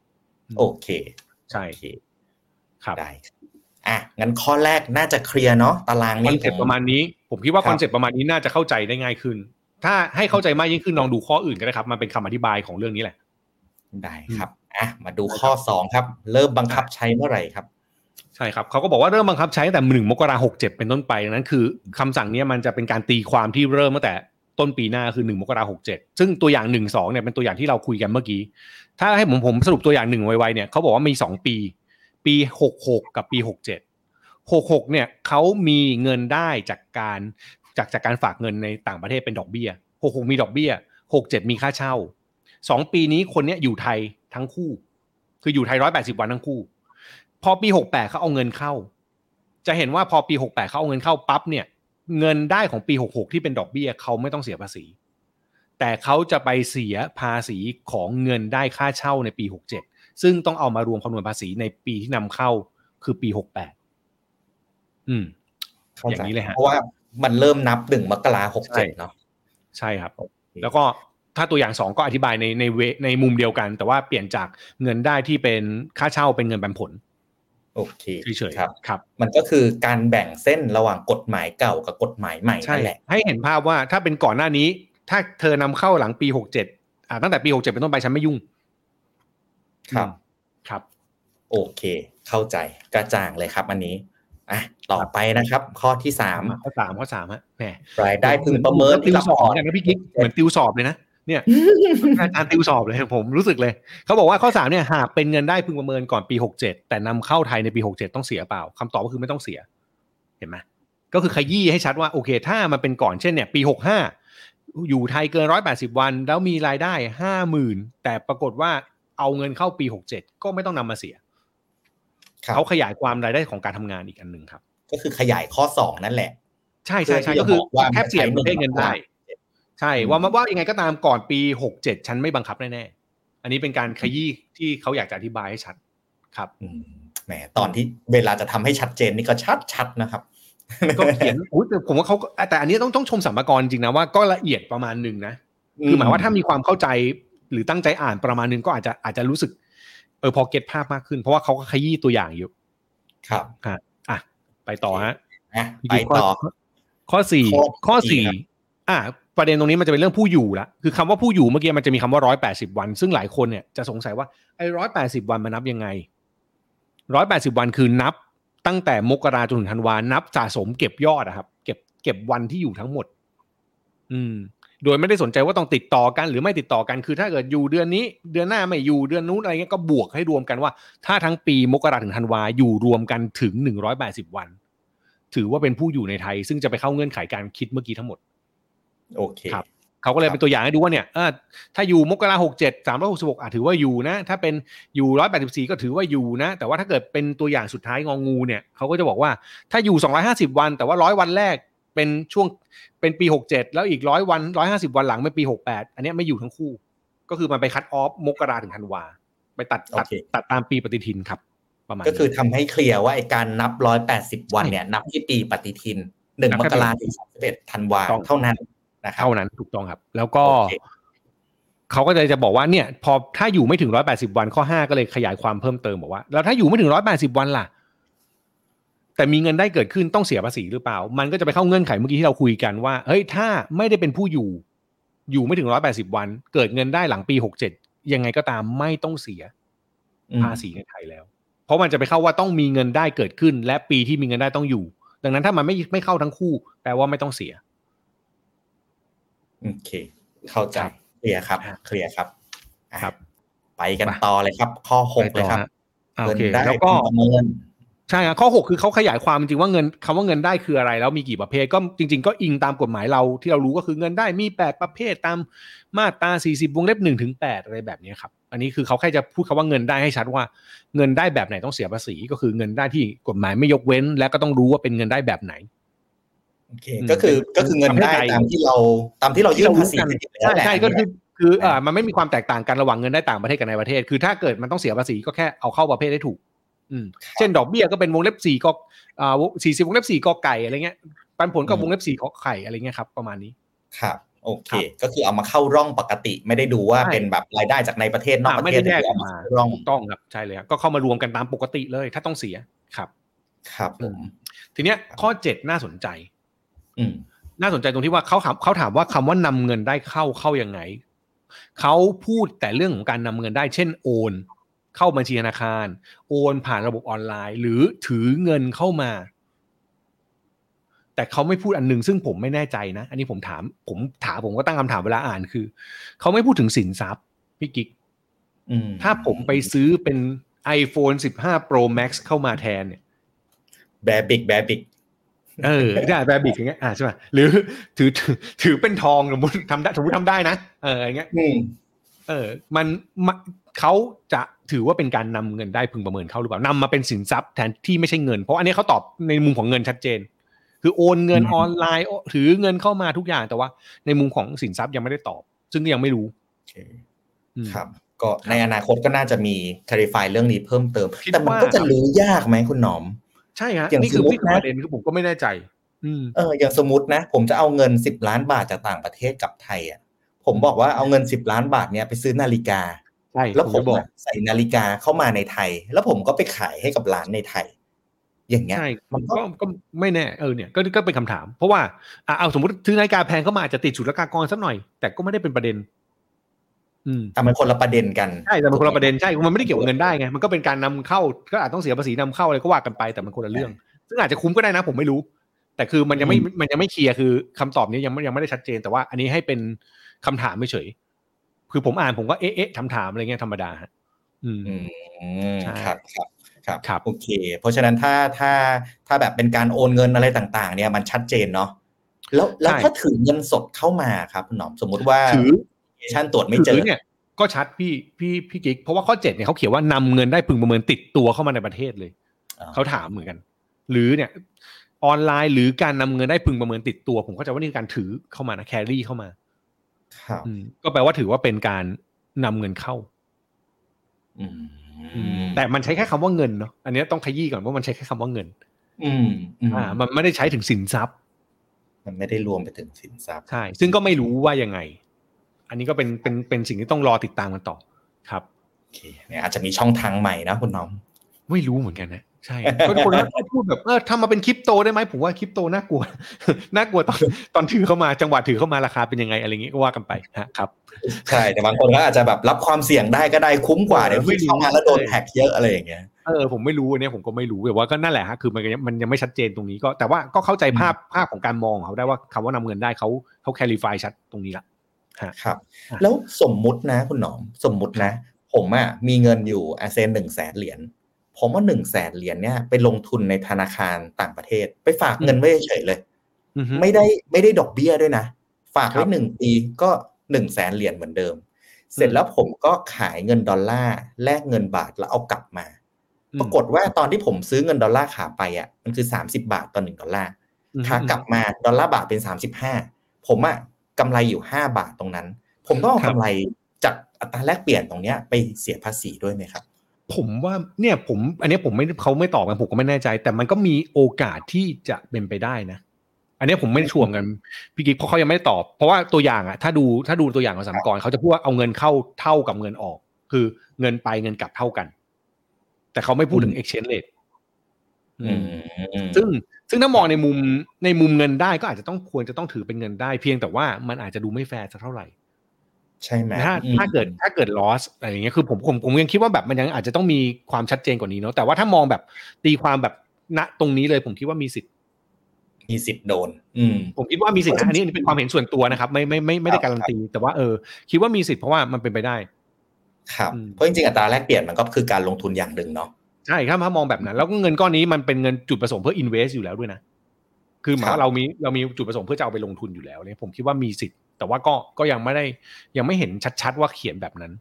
[SPEAKER 2] โอเค
[SPEAKER 3] ใช่
[SPEAKER 2] โอเค
[SPEAKER 3] ครับ
[SPEAKER 2] ได้ครับอะงั้นข้อแรกน่าจะเคลียร์เนาะตาราง
[SPEAKER 3] นี้
[SPEAKER 2] ผม concept
[SPEAKER 3] ประมาณนี้ ผมคิดว่า
[SPEAKER 2] ครับ
[SPEAKER 3] concept ประมาณนี้น่าจะเข้าใจได้ง่ายขึ้น ถ้าให้เข้าใจมากยิ่งขึ้นลองดูข้ออื่นก็ได้ครับ มันเป็นคำอธิบายของเรื่องนี้แหละ
[SPEAKER 2] ได้ครับอะมาดูข้อสองครับ เริ่มบังคับใช้เมื่อไหร่ครับ
[SPEAKER 3] ใช่ครับเขาก็บอกว่าเริ่มบังคับใช้ตั้งแต่หนึ่งมกราหกเจ็ดเป็นต้นไปดังนั้นคือคำสั่งนี้มันจะเป็นการตีความที่เริ่มตั้งแต่ต้นปีหน้าคือหนึ่งมกราหกเจ็ดซึ่งตัวอย่างหนึ่งสองเนี่ยเป็นตัวอย่างที่เราคุยกันเมื่อกี้ ถ้าให้ผมผมสรุปตัวอย่างหนึ่งไวๆเนี่ยเขาบอกว่ามีสองปี ปีหกหกกับปีหกเจ็ดหกหกเนี่ยเขามีเงินได้จากการจากจากการฝากเงินในต่างประเทศเป็นดอกเบี้ยหกหกมีดอกเบี้ยหกเจ็ดมีค่าเช่าสองปีนี้คนเนี้ยอยู่ไทยทั้งคู่ คืออยู่ไทยร้อยแปดสิบวันทั้งคู่ พอปีหกแปดเขาเอาเงินเข้า จะเห็นว่าพอปีหกแปดเขาเอาเงินเข้าปั๊บเนี่ย เงินได้ของปีหกหกที่เป็นดอกเบี้ยเขาไม่ต้องเสียภาษี แต่เขาจะไปเสียภาษีของเงินได้ค่าเช่าในปีหกเจ็ดซึ่งต้องเอามารวมคำนวณภาษีในปีที่นำเข้าคือปีหกแปดอืม
[SPEAKER 2] เข้า
[SPEAKER 3] อ
[SPEAKER 2] ใจ
[SPEAKER 3] ย่างนี้เลยฮะ
[SPEAKER 2] เพราะว่ามันเริ่มนับหนึ่งมกราหก
[SPEAKER 3] ใช่
[SPEAKER 2] เจ็ดเนาะ
[SPEAKER 3] ใช่ครับ แล้วก็ถ้าตัวอย่างสองก็อธิบายในในเวในมุมเดียวกัน แต่ว่าเปลี่ยนจากเงินได้ที่เป็นค่าเช่าเป็นเงินปันผล
[SPEAKER 2] โอเค
[SPEAKER 3] เฉย
[SPEAKER 2] ครับ
[SPEAKER 3] ๆครับ
[SPEAKER 2] มันก็คือการแบ่งเส้นระหว่างกฎหมายเก่ากับกฎหมายใหม่
[SPEAKER 3] ใช่
[SPEAKER 2] นั่นแหละ
[SPEAKER 3] ให้เห็นภาพว่าถ้าเป็นก่อนหน้านี้ ถ้าเธอนำเข้าหลังปีหกเจ็ดอ่าตั้งแต่ปีหกเจ็ดเป็นต้นไปฉันไม่ยุ่ง
[SPEAKER 2] ครับ
[SPEAKER 3] ครับ
[SPEAKER 2] โอเค เข้าใจกระจ่างเลยครับ อันนี้อะต่อไปนะครับ ข้อที่สาม
[SPEAKER 3] ข้อสามข้อสามฮะแหม
[SPEAKER 2] รายได้พึงประเมิน
[SPEAKER 3] ติว
[SPEAKER 2] ที่
[SPEAKER 3] สอบเหมือนกันนะพี่กิ๊กเหมือนติวสอบเลยนะ เนี่ยอาจารย์ติวสอบเลยผมรู้สึกเลยเขาบอกว่าข้อสามเนี่ยหากเป็นเงินได้พึงประเมินก่อนปีหกเจ็ดแต่นำเข้าไทยในปีหกเจ็ดต้องเสียเปล่าคำตอบก็คือไม่ต้องเสีย เห็นไหมก็คือขยี้ให้ชัดว่าโอเค ถ้ามันเป็นก่อนเช่นเนี่ย ปีหกห้าอยู่ไทยเกินร้อยแปดสิบวัน แล้วมีรายได้ห้าหมื่นแต่ปรากฏว่าเอาเงินเข้าปีหกเจ็ดก็ไม่ต้องนำมาเสีย
[SPEAKER 2] ครับ
[SPEAKER 3] เขาขยายความรายได้ของการทำงานอีกอันหนึ่งครับ
[SPEAKER 2] ก็คือขยายข้อสองนั่นแหละ
[SPEAKER 3] ใช่ใช่ใช่
[SPEAKER 2] เพื่อที่
[SPEAKER 3] ก็คือ
[SPEAKER 2] จะบอกว่า
[SPEAKER 3] แค่เปลี่ยนประเภทเงินได้
[SPEAKER 2] มัน ใช้หนึ่ง
[SPEAKER 3] ใช่
[SPEAKER 2] อืม
[SPEAKER 3] ว่ามาว่ายังไงก็ตามก่อนปีหกเจ็ดฉันไม่บังคับแน่ๆอันนี้เป็นการขยี้ที่เขาอยากจะอธิบายให้ชัดครับ
[SPEAKER 2] อืมแหมตอนที่เวลาจะทำให้ชัดเจนนี่ก็ชัดชัดๆนะครับ
[SPEAKER 3] ก็เขียนอุ๊ยแต่ผมว่าเขาก็แต่อันนี้ต้องต้องชมสัมภากรจริงนะว่าก็ละเอียดประมาณหนึ่งนะคือหมายว่าถ้ามีความเข้าใจหรือตั้งใจอ่านประมาณหนึงก็อาจจะอาจจะรู้สึกเออพอเก็ตภาพมากขึ้น เพราะว่าเขาก็ขยี้ตัวอย่างอยู่
[SPEAKER 2] ครับ
[SPEAKER 3] อะไปต่อฮะ
[SPEAKER 2] อะไปต่อ
[SPEAKER 3] ข้ข้อสี่
[SPEAKER 2] ข้อ
[SPEAKER 3] ข้อสี่
[SPEAKER 2] ครับ
[SPEAKER 3] อะ ประเด็นตรงนี้มันจะเป็นเรื่องผู้อยู่ละคือคำว่าผู้อยู่เมื่อกี้มันจะมีคำว่าร้อยแปดสิบวัน ซึ่งหลายคนเนี่ยจะสงสัยว่าไอ้ร้อยแปดสิบวันมันนับยังไงร้อยแปดสิบวันคือนับตั้งแต่มกราจนถึงธันวานับสะสมเก็บยอดอะครับ เก็บเก็บวันที่อยู่ทั้งหมด อืม โดยไม่ได้สนใจว่าต้องติดต่อกัน หรือไม่ติดต่อกันคือถ้าเกิดอยู่เดือนนี้ เดือนหน้าไม่อยู่เดือนนู้นอะไรเงี้ยก็บวกให้รวมกันว่า ถ้าทั้งปีมกราถึงธันวาอยู่รวมกันถึงหนึ่งร้อยแปดสิบวัน ถือว่าเป็นผู้อยู่ในไทย ซึ่งจะไปเข้าเงื่อนไขการคิดเมื่อกี้ทั้งหมด
[SPEAKER 2] โอเค
[SPEAKER 3] ครับเขาก็เลยเป็นตัวอย่างให้ดูว่าเนี่ยเออถ้าอยู่มกราหกเจ็ดสามร้อยหกสิบหกอะถือว่าอยู่นะ ถ้าเป็นอยู่ร้อยแปดสิบสี่ก็ถือว่าอยู่นะ แต่ว่าถ้าเกิดเป็นตัวอย่างสุดท้ายงองูเนี่ยเขาก็จะบอกว่าถ้าอยู่สองร้อยห้าสิบวัน แต่ว่าร้อยวันแรกเป็นช่วงเป็นปีหกเจ็ดแล้วอีกร้อยวันร้อยห้าสิบวันหลังเป็นปีหกแปดอันเนี้ยไม่อยู่ทั้งคู่ ก็คือมันไปคัดออฟมกราถึงธันวาไปตัดตัด
[SPEAKER 2] โอเค
[SPEAKER 3] ตัดตามปีปฏิทินครับ ประมาณ
[SPEAKER 2] ก็คือ
[SPEAKER 3] นี้
[SPEAKER 2] ทำให้เคลียร์ว่าไอการนับร้อยแปดสิบวัน
[SPEAKER 3] ใช่
[SPEAKER 2] เนี่ยนับที่ปีปฏิทินหนึ่ง
[SPEAKER 3] นับ
[SPEAKER 2] ม
[SPEAKER 3] แค่
[SPEAKER 2] กราถึงสามสิบเอ็ดธันวา
[SPEAKER 3] ต้อง
[SPEAKER 2] เท่านั้น นะครับ
[SPEAKER 3] เท่านั้นถูกต้องครับ แล้วก็
[SPEAKER 2] โอเค
[SPEAKER 3] เขาก็จะจะบอกว่าเนี่ย พอถ้าอยู่ไม่ถึงร้อยแปดสิบวันข้อห้าก็เลยขยายความเพิ่มเติมบอกว่าแล้วถ้าอยู่ไม่ถึงร้อยแปดสิบวันล่ะ แต่มีเงินได้เกิดขึ้นต้องเสียภาษีหรือเปล่า มันก็จะไปเข้าเงื่อนไขเมื่อกี้ที่เราคุยกันว่าเฮ้ยถ้าไม่ได้เป็นผู้อยู่ อยู่ไม่ถึงร้อยแปดสิบวัน เกิดเงินได้หลังปีหกเจ็ดยังไงก็ตามไม่ต้องเสีย
[SPEAKER 2] อืม
[SPEAKER 3] ภาษีในไทยแล้ว เพราะมันจะไปเข้าว่าต้องมีเงินได้เกิดขึ้น และปีที่มีเงินได้ต้องอยู่ ดังนั้นถ้ามันไม่ไม่เข้าทั้งคู่แปลว่าไม่ต้องเสีย
[SPEAKER 2] โอเค เข้าใจ
[SPEAKER 3] ครับ
[SPEAKER 2] เคลียร์ครับ
[SPEAKER 3] ครับ
[SPEAKER 2] เคลียร์ครับอะ
[SPEAKER 3] ครับ
[SPEAKER 2] ไปกัน
[SPEAKER 3] ไป
[SPEAKER 2] ต่อเลยครับ ข้อหกเลยครับ
[SPEAKER 3] อ่าโอเค
[SPEAKER 2] เงินได้
[SPEAKER 3] แล้วก็
[SPEAKER 2] ประเมิน
[SPEAKER 3] ใช่ครับข้อ 6 คือเขาขยายความจริงๆว่าเงินคำว่าเงินได้คืออะไร แล้วมีกี่ประเภทก็จริง ๆ ก็อิงตามกฎหมายเราที่เรารู้ก็คือเงินได้มี 8 ประเภทตามมาตรา 40 วงเล็บ1ถึง8อะไรแบบนี้ครับ อันนี้คือเขาแค่จะพูดคำว่าเงินได้ให้ชัดว่าเงินได้แบบไหนต้องเสียภาษี ก็คือเงินได้ที่กฎหมายไม่ยกเว้น และก็ต้องรู้ว่าเป็นเงินได้แบบไหน
[SPEAKER 2] โอเค
[SPEAKER 3] อืม
[SPEAKER 2] ก็คือ
[SPEAKER 3] เป็น
[SPEAKER 2] ก็คือเงินได้
[SPEAKER 3] ประเทศไทย
[SPEAKER 2] ตามที่เราตามที่เรายื่นภาษี
[SPEAKER 3] ที่
[SPEAKER 2] กัน
[SPEAKER 3] เร
[SPEAKER 2] อยู่แล้ว
[SPEAKER 3] ใช่
[SPEAKER 2] แหละ
[SPEAKER 3] ใช่ก็คือคือเออ
[SPEAKER 2] อ่า
[SPEAKER 3] มันไม่มีความแตกต่างกันระหว่างเงินได้ต่างประเทศกับในประเทศ คือถ้าเกิดมันต้องเสียภาษีก็แค่เอาเข้าประเภทได้ถูก อืมเช่นดอกเบี้ยก็เป็นวงเล็บสี่ก็อ่าสี่สิบวงเล็บสี่กอไก่อะไรเงี้ยปันผลก็วงเล็บสี่กอไข่อะไรเงี้ยครับประมาณนี้
[SPEAKER 2] ครับโอเค
[SPEAKER 3] ครับ
[SPEAKER 2] ก็คือเอามาเข้าร่องปกติไม่ได้ดูว่า
[SPEAKER 3] ใช่
[SPEAKER 2] เป็นแบบรายได้จากในประเทศนอก
[SPEAKER 3] อ่า
[SPEAKER 2] ประ
[SPEAKER 3] ไม่
[SPEAKER 2] เท
[SPEAKER 3] ได้
[SPEAKER 2] ศ
[SPEAKER 3] แยก
[SPEAKER 2] คือ
[SPEAKER 3] อ
[SPEAKER 2] เอา
[SPEAKER 3] อก
[SPEAKER 2] มา
[SPEAKER 3] มา
[SPEAKER 2] เข้าร่อง
[SPEAKER 3] ถูกต้องครับใช่เลยครับก็เข้ามารวมกันตามปกติเลย ถ้าต้องเสียครับ
[SPEAKER 2] ครับผม
[SPEAKER 3] ทีเนี้ยข้อเจ็ดน่าสนใจ
[SPEAKER 2] อืม
[SPEAKER 3] น่าสนใจตรงที่ว่าเขาถามเขาถามว่าคำว่านำเงินได้เข้าเข้ายังไงเขาพูดแต่เรื่องของการนำเงินได้ เช่นโอน เข้าบัญชีธนาคาร โอนผ่านระบบออนไลน์ หรือถือเงินเข้ามา แต่เขาไม่พูดอันหนึ่งซึ่งผมไม่แน่ใจนะ อันนี้ผมถาม ผมถามผมก็ตั้งคำถามเวลาอ่านคือเขาไม่พูดถึงสินทรัพย์พี่กิ๊ก
[SPEAKER 2] อืม
[SPEAKER 3] ถ้าผมไปซื้อเป็น iPhone 15 Pro Max เข้ามาแทนเนี่ย
[SPEAKER 2] แบบิกแบบิก
[SPEAKER 3] เออได้แบบบิกอย่างเงี้ยอ่าใช่ป่ะหรือถือถือถือเป็นทองสมมติทำได้สมมติทำได้นะเอออย่างเงี้ย
[SPEAKER 2] อืม
[SPEAKER 3] เออมันมันเขาจะถือว่าเป็นการนำเงินได้พึงประเมินเข้าหรือเปล่านำมาเป็นสินทรัพย์แทนที่ไม่ใช่เงิน เพราะอันนี้เขาตอบในมุมของเงินชัดเจน คือโอนเงิน
[SPEAKER 2] อืม
[SPEAKER 3] ออนไลน์โอถือเงินเข้ามาทุกอย่างแต่ว่า ในมุมของสินทรัพย์ยังไม่ได้ตอบ ซึ่งก็ยังไม่รู้
[SPEAKER 2] โอเค
[SPEAKER 3] อืม
[SPEAKER 2] ครับ ก็ในอนาคตก็น่าจะมี clarify เรื่องนี้เพิ่มเติม
[SPEAKER 3] คิด
[SPEAKER 2] แต่มัน
[SPEAKER 3] ว่า
[SPEAKER 2] ก็จะรู้ยากไหมคุณหนอม
[SPEAKER 3] ใช่ฮะ
[SPEAKER 2] อย่าง
[SPEAKER 3] นี่คือ
[SPEAKER 2] สมมุติ
[SPEAKER 3] นี่คือ
[SPEAKER 2] นะ
[SPEAKER 3] ประเด็นคือผมก็ไม่แน่ใจอืม
[SPEAKER 2] เอออย่างสมมตินะ ผมจะเอาเงินสิบล้านบาทจากต่างประเทศกลับไทยอะผมบอกว่าเอาเงินสิบล้านบาทเนี้ยไปซื้อนาฬิกา
[SPEAKER 3] ใช่
[SPEAKER 2] แล้ว
[SPEAKER 3] ผม
[SPEAKER 2] ผม
[SPEAKER 3] จะบอก
[SPEAKER 2] อะใส่นาฬิกาเข้ามาในไทย แล้วผมก็ไปขายให้กับร้านในไทย อย่างเงี้ย
[SPEAKER 3] ใช่
[SPEAKER 2] มันก็
[SPEAKER 3] ก็ก็ไม่แน่เออเนี่ยก็ก็เป็นคำถาม เพราะว่าอะเอาสมมติซื้อนาฬิกาแพงเข้ามาอาจจะติดศุลกากรสักหน่อย แต่ก็ไม่ได้เป็นประเด็นอืม
[SPEAKER 2] แต่มันคนละประเด็นกัน
[SPEAKER 3] ใช่แต่มันคนละประเด็นใช่มันไม่ได้เกี่ยวกับเงินได้ไงมันก็เป็นการนำเข้าก็อาจต้องเสียภาษีนำเข้าอะไรก็ว่ากันไปแต่มันคนละเรื่อง ซึ่งอาจจะคุ้มก็ได้นะ ผมไม่รู้ แต่คือมันยังไม่
[SPEAKER 2] อืม
[SPEAKER 3] มันยังไม่เคลียร์คือคำตอบนี้ยังไม่ยังไม่ได้ชัดเจน แต่ว่าอันนี้ให้เป็นคำถามไม่เฉยคือผมอ่านผมก็เอ๊ะเอ๊ะถามถามๆอะไรเงี้ยธรรมดาฮะอืม
[SPEAKER 2] อืม
[SPEAKER 3] ใช่
[SPEAKER 2] ครับครับครับ
[SPEAKER 3] ครับ
[SPEAKER 2] โอเค เพราะฉะนั้นถ้าถ้าถ้าแบบเป็นการโอนเงินอะไรต่าง ๆ เนี่ยมันชัดเจนเนาะแล้วแล้ว
[SPEAKER 3] ใช่
[SPEAKER 2] ถ้าถือเงินสดเข้ามาครับคุณหนอมสมมุติว่า
[SPEAKER 3] ถือ
[SPEAKER 2] ชั่นตรวจไม่เจ
[SPEAKER 3] ถื
[SPEAKER 2] อ
[SPEAKER 3] เนี่ย ก็ชัดพี่พี่พี่กิ๊กเพราะว่าข้อเจ็ดเนี่ยเขาเขียนว่านำเงินได้พึงประเมินติดตัวเข้ามาในประเทศเลย
[SPEAKER 2] อ๋อ
[SPEAKER 3] เขาถามเหมือนกัน หรือเนี่ย ออนไลน์หรือการนำเงินได้พึงประเมินติดตัว ผมเข้าใจว่านี่คือการถือเข้ามานะแครี่เข้ามา
[SPEAKER 2] ครับ
[SPEAKER 3] อืมก็แปลว่าถือว่าเป็นการนำเงินเข้า
[SPEAKER 2] อืม
[SPEAKER 3] แต่มันใช้แค่คำว่าเงินเนาะอันนี้ต้องขยี้ก่อนว่ามันใช้แค่คำว่าเงิน
[SPEAKER 2] อืมอืม
[SPEAKER 3] อ่า มันไม่ได้ใช้ถึงสินทรัพย์
[SPEAKER 2] มันไม่ได้รวมไปถึงสินทรัพย์
[SPEAKER 3] ใช่ซึ่งก็ไม่รู้ว่ายังไง อันนี้ก็เป็นเป็นเป็นสิ่งที่ต้องรอติดตามกันต่อครับ
[SPEAKER 2] โอเคเนี่ยอาจจะมีช่องทางใหม่นะคุณหน้อม
[SPEAKER 3] ไม่รู้เหมือนกันนะใช่ก็คนนั้นพูดแบบเออทำมาเป็นคริปโตได้ไหมผมว่าคริปโตน่ากลัวน่ากลัวตอนตอนถือเข้ามาจังหวะถือเข้ามาราคาเป็นยังไงอะไรอย่างงี้ก็ว่ากันไปฮะครับ
[SPEAKER 2] ใช่แต่บางคนก็อาจจะแบบรับความเสี่ยงได้ก็ได้คุ้มกว่า
[SPEAKER 3] เออ
[SPEAKER 2] เดี๋ยว
[SPEAKER 3] ไม่รู้
[SPEAKER 2] เข้ามาแล้วโดนแฮกเยอะอะไรอย่างเงี้ย
[SPEAKER 3] เออผมไม่รู้อันเนี้ยผมก็ไม่รู้แต่ว่าก็นั่นแหละฮะคือมันยังมันยังไม่ชัดเจนตรงนี้ก็แต่ว่าก็เข้าใจภาพภาพของการมองของเขาได้ว่าคำว่านำเงินได้เขาเขาแคลิฟายชัดตรงนี้ละ
[SPEAKER 2] ครับ
[SPEAKER 3] อะ
[SPEAKER 2] แล้วสมมุตินะคุณหนอม สมมุตินะ ผมอะมีเงินอยู่อาเซนหนึ่งแสนเหรียญผมว่าหนึ่งแสนเหรียญเนี่ยไปลงทุนในธนาคารต่างประเทศ ไปฝากเงินไว้เฉยๆเลย
[SPEAKER 3] อือฮึ
[SPEAKER 2] ไม่ได้ไม่ได้ดอกเบี้ยด้วยนะ ฝาก
[SPEAKER 3] ครั
[SPEAKER 2] ไว้
[SPEAKER 3] บ
[SPEAKER 2] หนึ่งปีก็หนึ่งแสนเหรียญเหมือนเดิม เสร็จแล้วผมก็ขายเงินดอลลาร์แลกเงินบาทแล้วเอากลับมา
[SPEAKER 3] อืม
[SPEAKER 2] ปรากฏว่าตอนที่ผมซื้อเงินดอลลาร์ขาไปอะมันคือ30บาทต่อหนึ่งดอลลาร์
[SPEAKER 3] อือฮึ
[SPEAKER 2] ขากลับมาดอลลาร์บาทเป็น35ผมอะ กำไรอยู่ 5 บาทตรงนั้น ผมต้องเอา
[SPEAKER 3] ครับ
[SPEAKER 2] กำไรจากอัตราแลกเปลี่ยนตรงเนี้ยไปเสียภาษีด้วยไหมครับ
[SPEAKER 3] ผมว่าเนี่ยผม อันเนี้ยผมไม่เขาไม่ตอบกันผมก็ไม่แน่ใจ แต่มันก็มีโอกาสที่จะเป็นไปได้นะ อันเนี้ยผมไม่ได้ชวมกันพี่กิ๊กเพราะเขายังไม่ได้ตอบ เพราะว่าตัวอย่างอะถ้าดูถ้าดูตัวอย่างของสามกรเขาจะพูดว่าเอาเงินเข้าเท่ากับเงินออก คือเงินไปเงินกลับเท่ากัน แต่เขาไม่พูดถึง exchange rate อื
[SPEAKER 2] อื
[SPEAKER 3] ม
[SPEAKER 2] ม
[SPEAKER 3] ซึ่ง ซึ่งถ้ามองในมุมในมุมเงินได้ก็อาจจะต้องควรจะต้องถือเป็นเงินได้ เพียงแต่ว่ามันอาจจะดูไม่แฟร์สักเท่าไหร่
[SPEAKER 2] ใช่ไหม
[SPEAKER 3] ถ้า
[SPEAKER 2] อืม
[SPEAKER 3] ถ้าเกิดถ้าเกิด loss อะไรอย่างเงี้ยคือผมผมผมยังคิดว่าแบบมันยังอาจจะต้องมีความชัดเจนกว่านี้เนาะแต่ว่าถ้ามองแบบตีความแบบณตรงนี้เลยผมคิดว่ามีสิทธิ์
[SPEAKER 2] มีสิทธิ์โดน อืม
[SPEAKER 3] ผมคิดว่ามีสิทธิ์นะอันนี้อันนี้เป็นความเห็นส่วนตัวนะครับ ไม่ไม่ไม่ไม่ได้
[SPEAKER 2] ครับ
[SPEAKER 3] การันตี แต่ว่าเออ คิดว่ามีสิทธิ์เพราะว่ามันเป็นไปได้
[SPEAKER 2] ครับ
[SPEAKER 3] อืม
[SPEAKER 2] เพราะจริงๆอัตราแลกเปลี่ยนมันก็คือการลงทุนอย่างหนึ่งเนาะ
[SPEAKER 3] ใช่ครับถ้ามองแบบนั้น แล้วก็เงินก้อนนี้มันเป็นเงินจุดประสงค์เพื่อ invest อยู่แล้วด้วยนะคือหมาย
[SPEAKER 2] ครับ
[SPEAKER 3] ว่าเรามีเรามีจุดประสงค์เพื่อจะเอาไปลงทุนอยู่แล้วเนี่ยผมคิดว่ามีสิทธิ์แต่ว่าก็ก็ยังไม่ได้ยังไม่เห็นชัดๆว่าเขียนแบบนั้น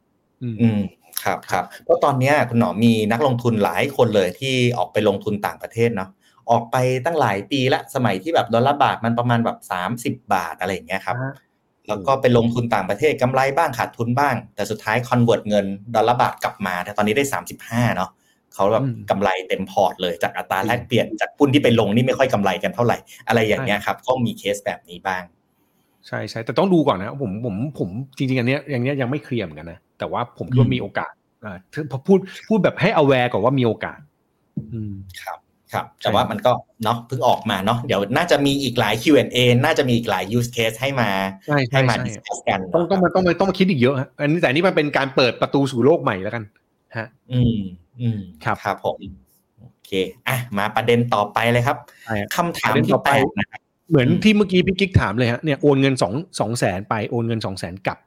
[SPEAKER 3] อืม
[SPEAKER 2] อืมครับครับเพราะตอนเนี้ยคุณหนอมมีนักลงทุนหลายคนเลยที่ออกไปลงทุนต่างประเทศเนาะออกไปตั้งหลายปีละสมัยที่แบบดอลลาร์บาทมันประมาณแบบสามสิบบาทอะไรอย่างเงี้ยครับ
[SPEAKER 3] อ่า
[SPEAKER 2] แล้วก็ไปลงทุนต่างประเทศกำไรบ้างขาดทุนบ้าง แต่สุดท้าย convert เงินดอลลาร์บาทกลับมาแต่ตอนนี้ได้สามสิบห้าเนาะ เขาแบบ
[SPEAKER 3] อืม
[SPEAKER 2] กำไรเต็มพอร์ตเลยจากอัตราแลกเปลี่ยนจากหุ้นที่ไปลงนี่ไม่ค่อยกำไรกันเท่าไหร่ อะไรอย่างเงี้ยครับ ก็มีเคสแบบนี้บ้าง
[SPEAKER 3] ใช่ใช่แต่ต้องดูก่อนนะผมผมผมจริงๆอันเนี้ยอย่างเนี้ยยังไม่เคลียร์เหมือนกันนะแต่ว่าผมคิดว่า
[SPEAKER 2] อืม
[SPEAKER 3] มีโอกาสอ่าพอพูดพูดแบบให้ aware ก่อนว่ามีโอกาส อืม
[SPEAKER 2] ครับครับ
[SPEAKER 3] ใช่
[SPEAKER 2] แต่ว่ามันก็เนาะเพิ่งออกมาเนาะเดี๋ยวน่าจะมีอีกหลาย Q&A น่าจะมีอีกหลาย use case ให้มา
[SPEAKER 3] ใช่ใช่
[SPEAKER 2] ให้มา
[SPEAKER 3] ใช่
[SPEAKER 2] ดิสคัสกัน
[SPEAKER 3] ต้องต้องมาต้องมาต้องมาคิดอีกเยอะฮะอันนี้แต่อันนี่มันเป็นการเปิดประตูสู่โลกใหม่แล้วกัน ฮะ
[SPEAKER 2] อืม อืม
[SPEAKER 3] ครับ
[SPEAKER 2] ครับผมโอเคอะมาประเด็นต่อไปเลยครับ
[SPEAKER 3] ใช่ฮะ
[SPEAKER 2] คำถาม
[SPEAKER 3] ประเด็น
[SPEAKER 2] ที่
[SPEAKER 3] ต่อ
[SPEAKER 2] แป
[SPEAKER 3] ไป
[SPEAKER 2] ดนะครับ
[SPEAKER 3] เหมือน
[SPEAKER 2] อืม
[SPEAKER 3] ที่เมื่อกี้พี่กิ๊กถามเลยฮะเนี่ยโอนเงินสองสองแสนไปโอนเงินสองแสนกลับ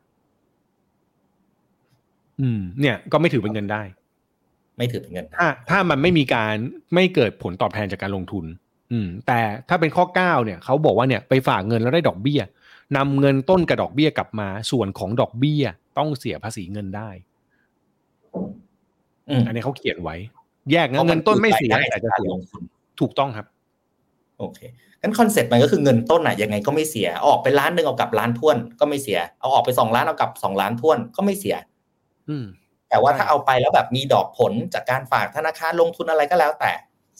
[SPEAKER 3] อืม เนี่ยก็ไม่ถือเป็นเงินได้
[SPEAKER 2] ไม่ถือเป็นเงิน
[SPEAKER 3] ถ้าถ้ามันไม่มีการไม่เกิดผลตอบแทนจากการลงทุน อืม แต่ถ้าเป็นข้อเก้าเนี่ยเขาบอกว่าเนี่ยไปฝากเงินแล้วได้ดอกเบี้ยนำเงินต้นกับดอกเบี้ยกลับมา ส่วนของดอกเบี้ยต้องเสียภาษีเงินได้
[SPEAKER 2] อืม
[SPEAKER 3] อันนี้เขาเขียนไว้ แยกนะเงินต้นไม่เสีย
[SPEAKER 2] พราะน
[SPEAKER 3] แต่จะ
[SPEAKER 2] คือรายได้
[SPEAKER 3] เสีย
[SPEAKER 2] ลงทุน
[SPEAKER 3] ถูกต้องครับ
[SPEAKER 2] โอเคงั้นคอนเซ็ปต์มันก็คือเงินต้นอะยังไงก็ไม่เสียเอาออกไปล้านหนึ่งเอากลับล้านท้วนก็ไม่เสีย เอาออกไปสองล้านเอากลับสองล้านท้วนก็ไม่เสีย
[SPEAKER 3] อืม
[SPEAKER 2] แต่ว่า
[SPEAKER 3] ใช่
[SPEAKER 2] ถ้าเอาไปแล้วแบบมีดอกผลจากการฝากธนาคารลงทุนอะไรก็แล้ว แต่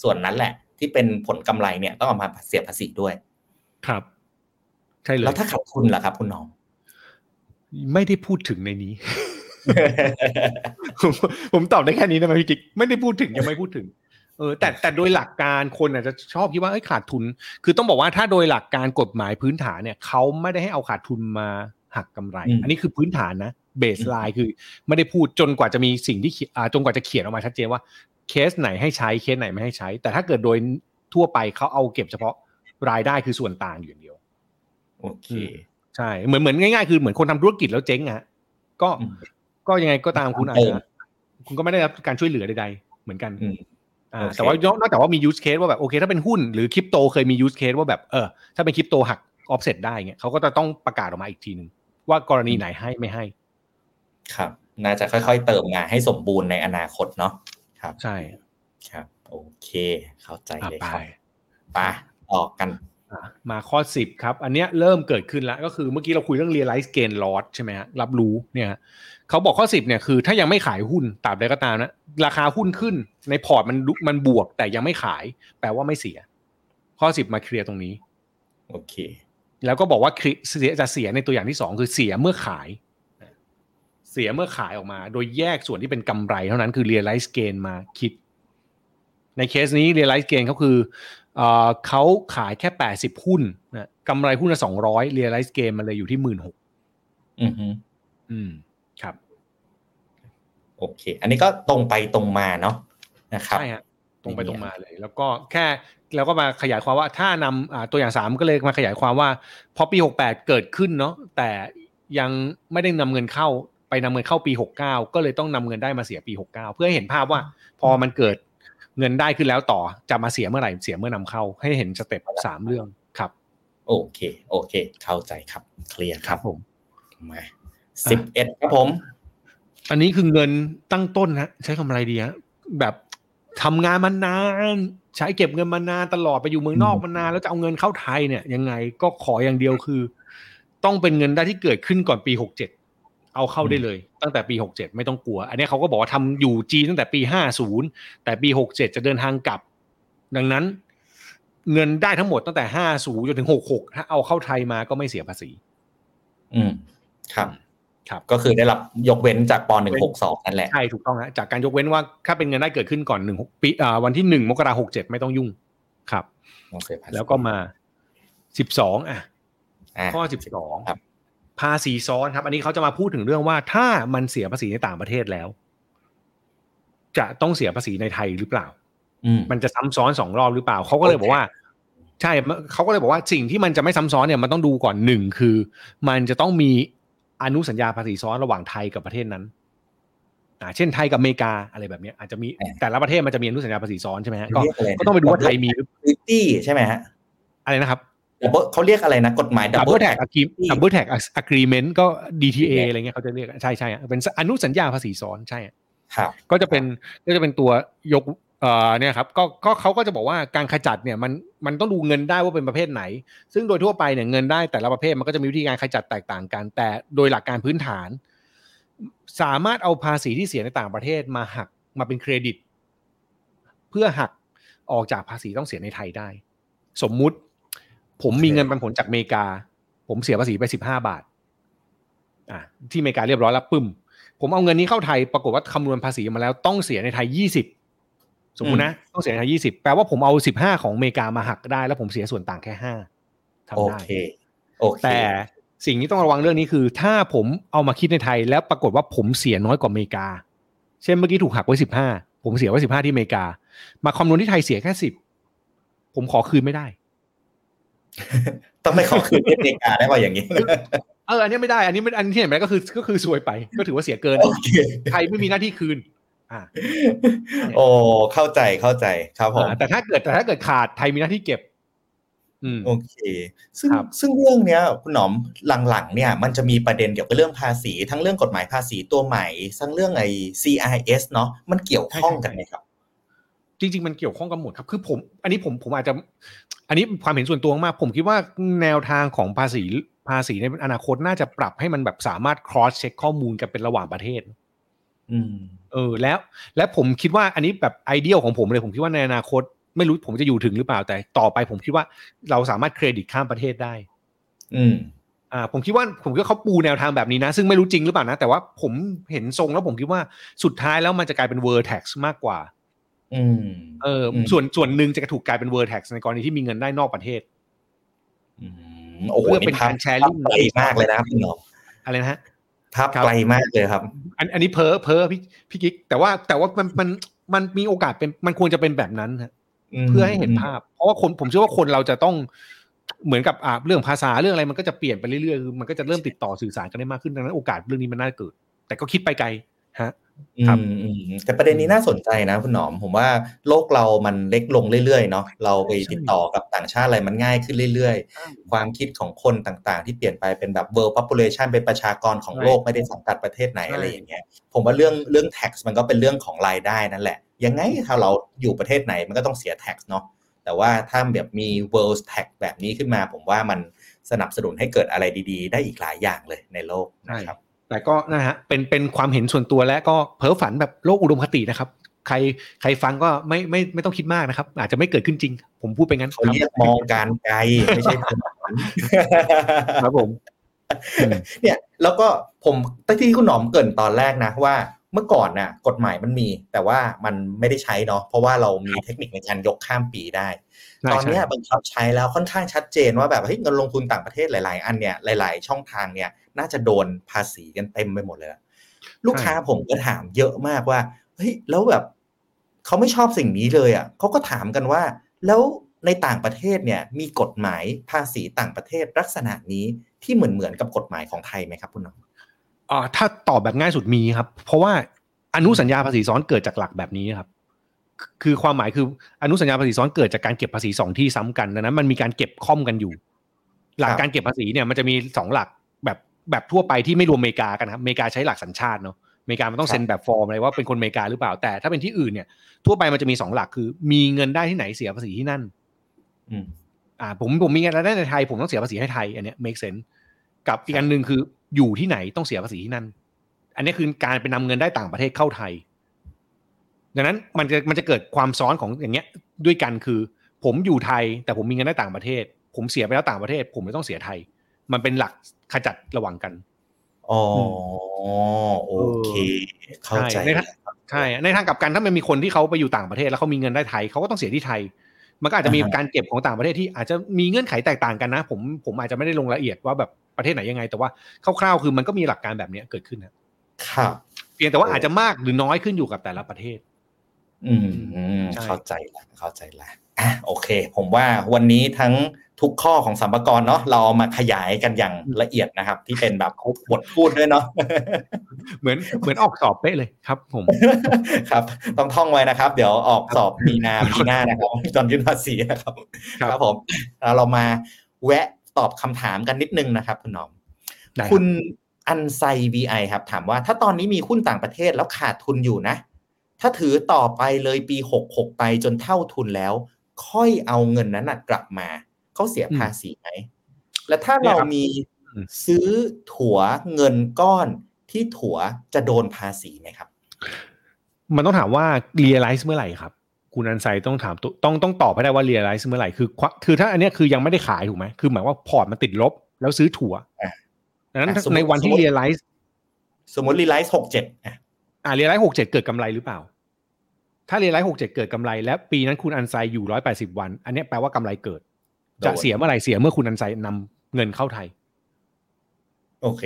[SPEAKER 2] ส่วนนั้นแหละ ที่เป็นผลกำไรเนี่ยต้องเอามาเสียภาษีด้วย
[SPEAKER 3] ครับใช่เลย
[SPEAKER 2] แล้วถ้าขาดทุนล่ะครับ คุณน้อง
[SPEAKER 3] ไม่ได้พูดถึงในนี้ ผมผมตอบได้แค่นี้นะพี่กิ๊กไม่ได้พูดถึงยังไม่พูดถึงเออแต่แต่โดยหลักการคนอาจจะชอบคิดว่าเอ้ยขาดทุน คือต้องบอกว่าถ้าโดยหลักการกฎหมายพื้นฐานเนี่ยเขาไม่ได้ให้เอาขาดทุนมาหักกำไร
[SPEAKER 2] อืม
[SPEAKER 3] อันนี้คือพื้นฐานนะเบสไลน์คือ ไม่ได้พูดจนกว่าจะมีสิ่งที่เขียนอ่าจนกว่าจะเขียนออกมาชัดเจนว่าเคสไหนให้ใช้เคสไหนไม่ให้ใช้ แต่ถ้าเกิดโดยทั่วไปเขาเอาเก็บเฉพาะรายได้คือส่วนต่างอยู่อย่างเดียว
[SPEAKER 2] โอเค
[SPEAKER 3] ใช่เหมือนเหมือนง่ายๆ คือเหมือนคนทำธุรกิจแล้วเจ๊งอะฮะก็
[SPEAKER 2] อืม
[SPEAKER 3] ก็ยังไงก็ตามคุณอาจ
[SPEAKER 2] เอ
[SPEAKER 3] จะ
[SPEAKER 2] อ
[SPEAKER 3] คุณก็ไม่ได้รับการช่วยเหลือใดๆเหมือนกัน
[SPEAKER 2] อืม
[SPEAKER 3] อ่า
[SPEAKER 2] โอเค
[SPEAKER 3] แต่ว่านอกจากว่ามี use case ว่าแบบโอเค ถ้าเป็นหุ้นหรือคริปโตเคยมี use case ว่าแบบเออถ้าเป็นคริปโตหัก offset ได้เงี้ยเขาก็จะต้องประกาศออกมาอีกทีหนึ่งว่ากรณีไหนให้ไม่ให้
[SPEAKER 2] ครับ น่าจะค่อยๆเติมงานให้สมบูรณ์ในอนาคตเนาะครับ
[SPEAKER 3] ใช่
[SPEAKER 2] ครับ โอเค เข้าใจ
[SPEAKER 3] อะ
[SPEAKER 2] เลย
[SPEAKER 3] ไป
[SPEAKER 2] ครับไปออกกัน
[SPEAKER 3] อะมาข้อ10ครับ อันเนี้ยเริ่มเกิดขึ้นแล้ว ก็คือเมื่อกี้เราคุยเรื่อง realize gain loss ใช่ไหมฮะรับรู้เนี่ยฮะ เขาบอกข้อ10เนี่ยคือถ้ายังไม่ขายหุ้นตราบใดก็ตามนะราคาหุ้นขึ้นในพอร์ตมันลุมันบวก แต่ยังไม่ขาย แปลว่าไม่เสีย ข้อ10มาเคลียร์ตรงนี้
[SPEAKER 2] โอเค
[SPEAKER 3] แล้วก็บอกว่าเคลียร์เสียจะเสียในตัวอย่างที่2คือเสียเมื่อขายเสียเมื่อขายออกมา โดยแยกส่วนที่เป็นกำไรเท่านั้นคือ realize gain มาคิด ในเคสนี้ realize gain เขาคือเอ่อเขาขายแค่ 80 หุ้นนะกำไรหุ้นละ200 realize gain มันเลยอยู่ที่16,000
[SPEAKER 2] อือฮึ
[SPEAKER 3] อืมครับ
[SPEAKER 2] โอเค อันนี้ก็ตรงไปตรงมาเนาะนะครับ
[SPEAKER 3] ใช่ฮะตรงไป
[SPEAKER 2] ไม่มี
[SPEAKER 3] ตรงมาเลย แล้วก็แค่แล้วก็มาขยายความว่าถ้านำอ่าตัวอย่างสามก็เลยมาขยายความว่า พอปี68เกิดขึ้นเนาะแต่ยังไม่ได้นำเงินเข้าไปนำเงินเข้าปี 69 ก็เลยต้องนำเงินได้มาเสียปี 69 เพื่อให้เห็นภาพว่า พอมันเกิดเงินได้ขึ้นแล้วต่อจะมาเสียเมื่อไหร่เสียเมื่อนำเข้า ให้เห็นสเต็ปสามเรื่องครับ
[SPEAKER 2] โอเค โอเค เข้าใจครับ เคลียร์ครับ
[SPEAKER 3] ผม
[SPEAKER 2] มาสิบเอ็ดครับผม
[SPEAKER 3] อันนี้คือเงินตั้งต้นฮะใช้คำอะไรดีฮะแบบทำงานมานานใช้เก็บเงินมานานตลอดไปอยู่เมืองนอกมานานแล้วจะเอาเงินเข้าไทยเนี่ยยังไงก็ขออย่างเดียวคือ ต้องเป็นเงินได้ที่เกิดขึ้นก่อนปีหกเจ็ดเอาเข้าได้เลย ตั้งแต่ปีหกเจ็ดไม่ต้องกลัว อันนี้เขาก็บอกว่าทำอยู่จีนตั้งแต่ปีห้าศูนย์แต่ปีหกเจ็ดจะเดินทางกลับ ดังนั้น เงินได้ทั้งหมดตั้งแต่ห้าศูนย์จนถึงหกหกถ้าเอาเข้าไทยมาก็ไม่เสียภาษี
[SPEAKER 2] อืมครับ
[SPEAKER 3] ครับ
[SPEAKER 2] ก็คือได้รับยกเว้นจากปหนึ่งหกสองนั่นแหละ
[SPEAKER 3] ใช่ถูกต้องฮะจากการยกเว้นว่าถ้าเป็นเงินได้เกิดขึ้นก่อนหนึ่งปีอ่าวันที่หนึ่งมกราหกเจ็ดไม่ต้องยุ่งครับ
[SPEAKER 2] ต้องเสียภาษี
[SPEAKER 3] แล้วก็มาสิบสองอะ
[SPEAKER 2] อะ
[SPEAKER 3] ข้อสิบสอง
[SPEAKER 2] ครับ
[SPEAKER 3] ภาษีซ้อนครับ อันนี้เขาจะมาพูดถึงเรื่องว่าถ้ามันเสียภาษีในต่างประเทศแล้ว จะต้องเสียภาษีในไทยหรือเปล่า
[SPEAKER 2] อืม
[SPEAKER 3] มันจะซ้ำซ้อนสองรอบหรือเปล่าเขาก็เลยบอกว่า ใช่เขาก็เลยบอกว่าสิ่งที่มันจะไม่ซ้ำซ้อนเนี่ยมันต้องดูก่อนหนึ่งคือ มันจะต้องมี อนุสัญญาภาษีซ้อนระหว่างไทยกับประเทศนั้นอ่าเช่นไทยกับอเมริกาอะไรแบบเนี้ยอาจจะมีแต่ละประเทศมันจะมีอนุสัญญาภาษีซ้อนใช่ไหมฮะก็
[SPEAKER 2] เรียกอะไรนะ
[SPEAKER 3] ก็ต้องไปดูว่าไทยมีหรือ
[SPEAKER 2] Treaty ใช่ไหมฮะ
[SPEAKER 3] อะไรนะครับ
[SPEAKER 2] Double เขาเรียกอะไรนะกฎหมาย
[SPEAKER 3] ดับเบิ
[SPEAKER 2] double
[SPEAKER 3] ลแท็ก
[SPEAKER 2] tax
[SPEAKER 3] ดับเบิลแท็กอะกรีเมนต์ก็ DTA
[SPEAKER 2] เนี่ย
[SPEAKER 3] อะไรเงี้ยเขาจะเรียกใช่ใช่อะเป็นอนุสัญญาภาษีซ้อนใช่อะ
[SPEAKER 2] ครับ
[SPEAKER 3] ก็จะเป็นก็จะเป็นตัวยก เอ่อเนี่ยครับก็ก็เขาก็จะบอกว่าการขจัดเนี่ยมันมันต้องดูเงินได้ว่าเป็นประเภทไหน ซึ่งโดยทั่วไปเนี่ยเงินได้แต่ละประเภทมันก็จะมีวิธีการขจัดแตกต่างกัน แต่โดยหลักการพื้นฐาน สามารถเอาภาษีที่เสียในต่างประเทศมาหักมาเป็นเครดิต เพื่อหักออกจากภาษีต้องเสียในไทยได้ สมมุติ ผมมีเงินปันผลจากอเมริกา ผมเสียภาษีไปสิบห้าบาทอะที่อเมริกาเรียบร้อยแล้วปึ้ม ผมเอาเงินนี้เข้าไทยปรากฏว่าคำนวณภาษีมาแล้วต้องเสียในไทยยี่สิบ สมมุตินะต้องเสียในไทยยี่สิบแปลว่าผมเอาสิบห้าของอเมริกามาหักได้ แล้วผมเสียส่วนต่างแค่ห้า
[SPEAKER 2] โอ
[SPEAKER 3] ทำได้
[SPEAKER 2] เคโอเค
[SPEAKER 3] แต่สิ่งที่ต้องระวังเรื่องนี้คือ ถ้าผมเอามาคิดในไทย แล้วปรากฏว่าผมเสียน้อยกว่าอเมริกา เช่นเมื่อกี้ถูกหักไว้สิบห้าผมเสียไว้สิบห้าที่อเมริกา มาคำนวณที่ไทยเสียแค่สิบผมขอคืนไม่ได้
[SPEAKER 2] ต้องไม่ขอคืนที่อเมริกาได้ป่ะอย่างนี้
[SPEAKER 3] เอออันนี้ไม่ได้อันนี้ไม่อันที่เห็นไหมก็คือก็คือซวยไป ก็ถือว่าเสียเกิน
[SPEAKER 2] โอเค
[SPEAKER 3] ไทยไม่มีหน้าที่คืน อ่า
[SPEAKER 2] โอ้เข้าใจเข้าใจครับผม
[SPEAKER 3] อ่าแต่ถ้าเกิดแต่ถ้าเกิดขาดไทยมีหน้าที่เก็บอืม
[SPEAKER 2] โอเค ซึ่ง
[SPEAKER 3] ครับ
[SPEAKER 2] ซึ่งเรื่องเนี้ยคุณหนอมหลังๆเนี่ยมันจะมีประเด็นเกี่ยวกับเรื่องภาษี ทั้งเรื่องกฎหมายภาษีตัวใหม่ ทั้งเรื่องไอ้ CIS เนาะมันเกี่ยวข้องกันไหมครับ
[SPEAKER 3] จริง ๆ มันเกี่ยวข้องกันหมดครับ คือผม อันนี้ผมผมอาจจะ อันนี้ความเห็นส่วนตัวมาก ผมคิดว่าแนวทางของภาษีภาษีในอนาคตน่าจะปรับให้มันแบบสามารถ cross check ข้อมูลกันเป็นระหว่างประเทศ
[SPEAKER 2] อืม
[SPEAKER 3] เออแล้วและผมคิดว่าอันนี้แบบไอเดียของผมเลยผมคิดว่าในอนาคต ไม่รู้ผมจะอยู่ถึงหรือเปล่าแต่ต่อไปผมคิดว่าเราสามารถเครดิตข้ามประเทศได้
[SPEAKER 2] อืม
[SPEAKER 3] อ่าผมคิดว่าผมคิดว่าเขาปูแนวทางแบบนี้นะ ซึ่งไม่รู้จริงหรือเปล่านะ แต่ว่าผมเห็นทรงแล้วผมคิดว่าสุดท้ายแล้วมันจะกลายเป็น word tax มากกว่า
[SPEAKER 2] อืม
[SPEAKER 3] เอออ
[SPEAKER 2] ม
[SPEAKER 3] ส่วนส่วนหนึ่งจะถูกกลายเป็น word tax ในกรณีที่มีเงินได้นอกประเทศ
[SPEAKER 2] อืมโอ้โห
[SPEAKER 3] เพื่อเป็นการ
[SPEAKER 2] ภพ
[SPEAKER 3] แชร์ลิง
[SPEAKER 2] ภาพไกลมากเลยนะครับคุณหนอม
[SPEAKER 3] อะไรนะฮะ
[SPEAKER 2] ภาพ
[SPEAKER 3] ครับ
[SPEAKER 2] ไกลมากเลยครับ
[SPEAKER 3] อันอันนี้เพ้อเพ้อพี่พี่กิ๊กแต่ว่าแต่ว่ามันมันมันมีโอกาสเป็นมันควรจะเป็นแบบนั้นฮะ
[SPEAKER 2] ม
[SPEAKER 3] เพื่อให้เห็นภาพ เพราะว่าคนผมเชื่อว่าคนเราจะต้องเหมือนกับอ่าเรื่องภาษาเรื่องอะไรมันก็จะเปลี่ยนไปเรื่อยๆคือมันก็จะเริ่มติดต่อสื่อสารกันได้มากขึ้นดังนั้นโอกาสเรื่องนี้มันน่าจะเกิด แต่ก็คิดไปไกล ฮะครับ
[SPEAKER 2] อืมอืมแต่ประเด็นนี้น่าสนใจนะคุณหนอม ผมว่าโลกเรามันเล็กลงเรื่อยๆเนาะเราไปติดต่อกับต่างชาติอะไรมันง่ายขึ้นเรื่อยๆ ความคิดของคนต่างๆ ที่เปลี่ยนไปเป็นแบบ world population เป็นประชากรของโลกไม่ได้สังกัดประเทศไหน
[SPEAKER 3] ใช่
[SPEAKER 2] อะไรอย่างเงี้ยผมว่าเรื่องเรื่อง tax มันก็เป็นเรื่องของรายได้นั่นแหละ ยังไงถ้าเราอยู่ประเทศไหนมันก็ต้องเสีย tax เนาะแต่ว่าถ้าแบบมี world tax แบบนี้ขึ้นมา ผมว่ามันสนับสนุนให้เกิดอะไรดี ๆ ได้อีกหลายอย่างเลยในโลกนะครับ
[SPEAKER 3] แต่ก็นะฮะเป็นเป็นความเห็นส่วนตัวและก็เพ้อฝันแบบโลกอุดมคตินะครับ ใครใครฟังก็ไม่ไม่ไม่ต้องคิดมากนะครับ อาจจะไม่เกิดขึ้นจริง ผมพูดไปงั้น
[SPEAKER 2] เขาเรียกมองการไกลไม่ใช่ถนน
[SPEAKER 3] ครับผมอืม
[SPEAKER 2] เนี่ยแล้วก็ผมที่คุณหนอมเกรินตอนแรกนะว่า เมื่อก่อนน่ะกฎหมายมันมีแต่ว่ามันไม่ได้ใช้เนาะเพราะว่าเรามีเทคนิคในการยกข้ามปีได้
[SPEAKER 3] ใช่
[SPEAKER 2] ตอนเนี้ย
[SPEAKER 3] ใช่
[SPEAKER 2] บังคับใช้แล้วค่อนข้างชัดเจนว่าแบบเฮ้ยเงินลงทุนต่างประเทศหลาย ๆ อันเนี่ยหลาย ๆ ช่องทางเนี่ยน่าจะโดนภาษีกันเต็มไปหมดเลยอะลูกค้าผมก็ถามเยอะมากว่าเฮ้ยแล้วแบบเขาไม่ชอบสิ่งนี้เลยอะเขาก็ถามกันว่า แล้วในต่างประเทศเนี่ยมีกฎหมายภาษีต่างประเทศลักษณะนี้ที่เหมือนเหมือนๆกับกฎหมายของไทยไหมครับคุณหนอม
[SPEAKER 3] อ่าถ้าตอบแบบง่ายสุดมีครับ เพราะว่าอนุสัญญาภาษีซ้อนเกิดจากหลักแบบนี้ครับ คือความหมายคืออนุสัญญาภาษีซ้อนเกิดจากการเก็บภาษีสองที่ซ้ำกันดังนั้นมันมีการเก็บค่อมกันอยู่ หลักการเก็บภาษีเนี่ยมันจะมีสองหลักแบบแบบทั่วไปที่ไม่รวมอเมริกากันครับอเมริกาใช้หลักสัญชาติเนาะอเมริกามันต้องเซ็นแบบฟอร์มอะไรว่าเป็นคนอเมริกาหรือเปล่าแต่ถ้าเป็นที่อื่นเนี่ย ทั่วไปมันจะมีสองหลักคือ มีเงินได้ที่ไหนเสียภาษีที่นั่น
[SPEAKER 2] อ่า
[SPEAKER 3] ผมผมมีเงินรายได้ในไทย ผมต้องเสียภาษีให้ไทย อันเนี้ย make sense กับอีกอันหนึ่งคือ อยู่ที่ไหนต้องเสียภาษีที่นั่น อันนี้คือการไปนำเงินได้ต่างประเทศเข้าไทย ดังนั้นมันจะมันจะเกิดความซ้อนของอย่างเงี้ยด้วยกันคือ ผมอยู่ไทยแต่ผมมีเงินได้ต่างประเทศ ผมเสียไปแล้วต่างประเทศ ผมไม่ต้องเสียไทย มันเป็นหลักขจัดระหว่างกัน
[SPEAKER 2] อ๋อโอเค เข้าใจ
[SPEAKER 3] ใช่ในทางใช่ในทางกลับกันถ้ามันมีคนที่เขาไปอยู่ต่างประเทศ แล้วเขามีเงินได้ไทยเขาก็ต้องเสียที่ไทย มันก็อาจจะมีการเก็บของต่างประเทศที่อาจจะมีเงื่อนไขแตกต่างกันนะ ผมผมอาจจะไม่ได้ลงรายละเอียดว่าแบบ ประเทศไหนยังไง แต่ว่าคร่าวๆคือมันก็มีหลักการแบบเนี้ยเกิดขึ้นนะครับ เพียงแต่ว่าอาจจะมากหรือน้อยขึ้นอยู่กับแต่ละประเทศ
[SPEAKER 2] อืมอืม
[SPEAKER 3] ใช่
[SPEAKER 2] เข้าใจละเข้าใจละอะโอเค ผมว่าวันนี้ทั้งทุกข้อของสัมภาระเนาะเราเอามาขยายกันอย่างละเอียดนะครับ ที่เป็นแบบบทพูดด้วยเนาะ
[SPEAKER 3] เหมือนเหมือนออกสอบเป๊ะเลยครับ ผม
[SPEAKER 2] ครับ ต้องท่องไว้นะครับ เดี๋ยวออกสอบมีนาปีหน้านะครับตอนยื่นภาษีนะครับ
[SPEAKER 3] ครับ
[SPEAKER 2] ครับผมแล้วเรามาแวะ ตอบคำถามกันนิดนึงนะครับ คุณหน้อม
[SPEAKER 3] ได้รับ
[SPEAKER 2] คุณอันไซ VI ครับ ถามว่าถ้าตอนนี้มีหุ้นต่างประเทศแล้วขาดทุนอยู่นะ ถ้าถือต่อไปเลยปี 66 ไปจนเท่าทุนแล้ว ค่อยเอาเงินนั้นนะกลับมาเขาเสียภาษีไหม และถ้าเรามี
[SPEAKER 3] อืม
[SPEAKER 2] ซื้อถัวเงินก้อนที่ถัวจะโดนภาษีไหมครับ
[SPEAKER 3] มันต้องถามว่า realize เมื่อไหร่ครับ คุณอันไซต้องถามตัวต้องต้องตอบให้ได้ว่า realize เมื่อไหร่คือควคือถ้าอันเนี้ยคือยังไม่ได้ขายถูกไหมคือหมายว่าพอร์ตมันติดลบ แล้วซื้อถัว
[SPEAKER 2] อะ
[SPEAKER 3] ดังนั้น
[SPEAKER 2] อะสมมุติ
[SPEAKER 3] ในวันที่
[SPEAKER 2] สมมุติ
[SPEAKER 3] realize
[SPEAKER 2] สมมติ realize 67อะ
[SPEAKER 3] อ่า realize หกเจ็ดเกิดกำไรหรือเปล่า ถ้าเรียลไลท์หกเจ็ดเกิดกำไร และปีนั้นคุณอันไซอยู่ร้อยแปดสิบวัน อันเนี้ยแปลว่ากำไรเกิด จะ
[SPEAKER 2] โดน
[SPEAKER 3] เสียเมื่อไหร่เสียเมื่อคุณอันไซนำเงินเข้าไทย
[SPEAKER 2] โอเค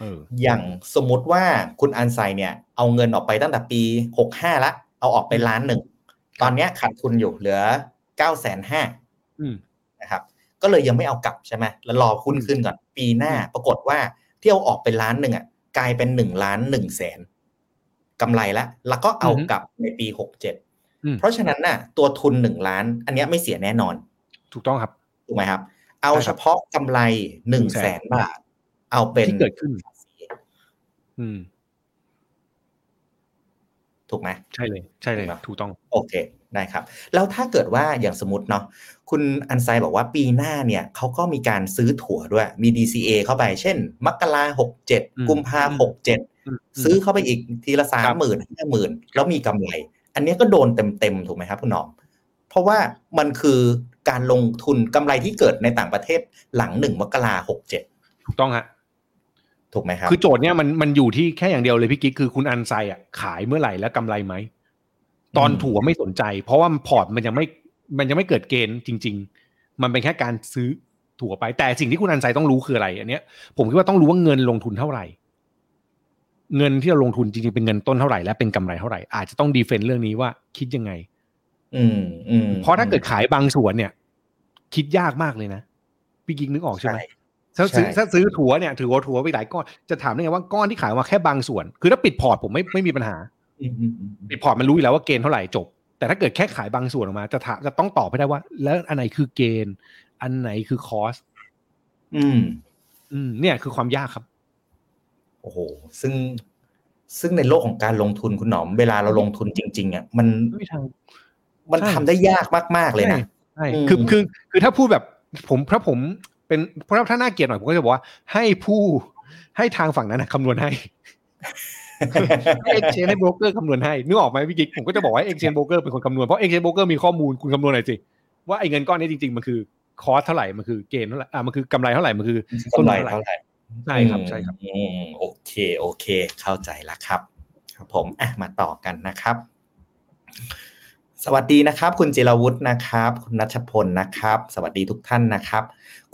[SPEAKER 3] เออ
[SPEAKER 2] อย่างสมมุติว่าคุณอันไซเนี่ย เอาเงินออกไปตั้งแต่ปีหกห้าละเอาออกไปล้านหนึ่ง ตอนเนี้ยขาดทุนอยู่เหลือเก้าแสนห้า
[SPEAKER 3] อืม
[SPEAKER 2] นะครับ ก็เลยยังไม่เอากลับใช่ไหมแล้วรอหุ้นขึ้นก่อน ปีหน้า
[SPEAKER 3] อืม
[SPEAKER 2] ปรากฏว่าที่เอาออกไปล้านหนึ่งอะกลายเป็นหนึ่งล้านหนึ่งแสนกำไรละแล้วก็เอากลับในปีหกเจ็ด
[SPEAKER 3] อืม
[SPEAKER 2] เพราะฉะนั้นน่ะ ตัวทุนหนึ่งล้าน อันเนี้ยไม่เสียแน่นอน
[SPEAKER 3] ถูกต้องครับ
[SPEAKER 2] ถูกไหมครับ เอา
[SPEAKER 3] ใช่ครับ
[SPEAKER 2] เฉพาะกำไรหนึ่งแสนบาท เอาเป็น
[SPEAKER 3] ที่เกิดขึ้น
[SPEAKER 2] ภาษี
[SPEAKER 3] อืม
[SPEAKER 2] ถูกไหม
[SPEAKER 3] ใช่เลยใช่เลย
[SPEAKER 2] ถูกไหม
[SPEAKER 3] ถูกต้อง
[SPEAKER 2] โอเคได้ครับ แล้วถ้าเกิดว่าอย่างสมมติเนาะคุณอันไซบอกว่าปีหน้าเนี่ยเขาก็มีการซื้อถั่วด้วย มี DCA เข้าไป เช่น มกราหกเจ็ด
[SPEAKER 3] อืม
[SPEAKER 2] กุมภาหกเจ็ด
[SPEAKER 3] อืม
[SPEAKER 2] ซื้อเข้าไปอีกทีละสา
[SPEAKER 3] ครั
[SPEAKER 2] ม
[SPEAKER 3] บ
[SPEAKER 2] หมื่นห้าหมื่นแล้วมีกำไร อันเนี้ยก็โดนเต็มๆถูกไหมครับคุณหนอม เพราะว่ามันคือการลงทุนกำไรที่เกิดในต่างประเทศหลังหนึ่งมกราหกเจ็ด
[SPEAKER 3] ถูกต้องฮะ
[SPEAKER 2] ถูกไหมครับ
[SPEAKER 3] คือโจทย์เนี้ยมันมันอยู่ที่แค่อย่างเดียวเลยพี่กิ๊กคือคุณอันไซอะขายเมื่อไหร่และกำไรไหม ตอน
[SPEAKER 2] อืม
[SPEAKER 3] ถั่วไม่สนใจ เพราะว่าพอร์ตมันยังไม่มันยังไม่เกิดเกณฑ์จริง ๆ มันเป็นแค่การซื้อถัวไป แต่สิ่งที่คุณอันไซต้องรู้คืออะไร อันเนี้ย ผมคิดว่าต้องรู้ว่าเงินลงทุนเท่าไหร่ เงินที่เราลงทุนจริงๆเป็นเงินต้นเท่าไหร่และเป็นกำไรเท่าไหร่อาจจะต้อง defend เรื่องนี้ว่าคิดยังไง
[SPEAKER 2] อืมอืม
[SPEAKER 3] เพราะถ้าเกิดขายบางส่วนเนี่ย คิดยากมากเลยนะพี่กิ๊กนึกออกใช่ไหม ถ้าซื้อ
[SPEAKER 2] ใช่
[SPEAKER 3] ถ้าซื้อถั่วเนี่ยถือว่าถั่วไปหลายก้อนจะถามได้ไงว่าก้อนที่ขายมาแค่บางส่วน คือถ้าปิดพอร์ตผมไม่ไม่มีปัญหา
[SPEAKER 2] อืมอืมอืม
[SPEAKER 3] ปิดพอร์ตมันรู้อยู่แล้วว่า gain เท่าไหร่จบ แต่ถ้าเกิดแค่ขายบางส่วนออกมา จะถามจะต้องตอบให้ได้ว่า แล้วอันไหนคือเกณฑ์ อันไหนคือคอส
[SPEAKER 2] อืม
[SPEAKER 3] อืม เนี่ยคือความยากครับ
[SPEAKER 2] โอ้โหซึ่งซึ่งในโลกของการลงทุนคุณหนอม เวลาเราลงทุนจริงๆอะมัน
[SPEAKER 3] ไม่มีทาง
[SPEAKER 2] มัน
[SPEAKER 3] ใช่
[SPEAKER 2] ทำได้ยากมากๆเลยนะ
[SPEAKER 3] ใช่
[SPEAKER 2] อืม
[SPEAKER 3] คือคือคือถ้าพูดแบบผมถ้าผม เป็นเพราะถ้าน่าเกลียดหน่อยผมก็จะบอกว่า ให้ผู้ให้ทางฝั่งนั้นนะคำนวณให้ให้เอ็กชแนนโบรกเกอร์คำนวณให้นึกออกไหมพี่กิ๊กผมก็จะบอกว่าเอ็กชแนนโบรกเกอร์เป็นคนคำนวณเพราะเอ็กชแนนโบรกเกอร์มีข้อมูลคุณคำนวณหน่อยสิว่าไอ้เงินก้อนนี้จริงๆ มันคือ cost เท่าไหร่มันคือ gain เท่าไหร่อ่ามันคือกำไรเท่าไหร่มันคือ
[SPEAKER 2] กำไรเท่าไหร่
[SPEAKER 3] ใช่ครับใช่ครับ
[SPEAKER 2] อืมโอเคโอเค เข้าใจละครับ ครับผมอะมาต่อกันนะครับ สวัสดีนะครับ คุณจิรวุฒินะครับ คุณนัชพลนะครับ สวัสดีทุกท่านนะครับ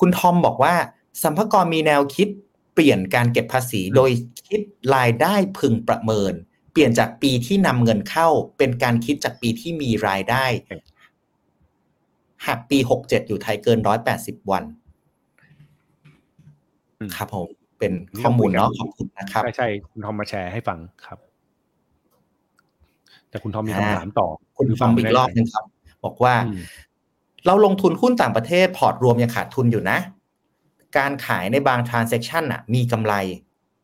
[SPEAKER 2] คุณทอมบอกว่าสรรพากรมีแนวคิดเปลี่ยนการเก็บภาษีโดยคิดรายได้พึงประเมิน เปลี่ยนจากปีที่นำเงินเข้า เป็นการคิดจากปีที่มีรายได้หากปีหกเจ็ดอยู่ไทยเกินร้อยแปดสิบวัน
[SPEAKER 3] อืม
[SPEAKER 2] ครับผมเป็นข้อมูลเนาะขอบคุณนะครับ
[SPEAKER 3] ใช่ใช่คุณทอมมาแชร์ให้ฟังครับ แต่คุณทอมมีคำถามต่อ
[SPEAKER 2] คุณฟังอีกรอบหนึงครับ บอกว่า
[SPEAKER 3] อืม
[SPEAKER 2] เราลงทุนหุ้นต่างประเทศพอร์ตรวมยังขาดทุนอยู่นะ การขายในบาง transaction อะ มีกำไร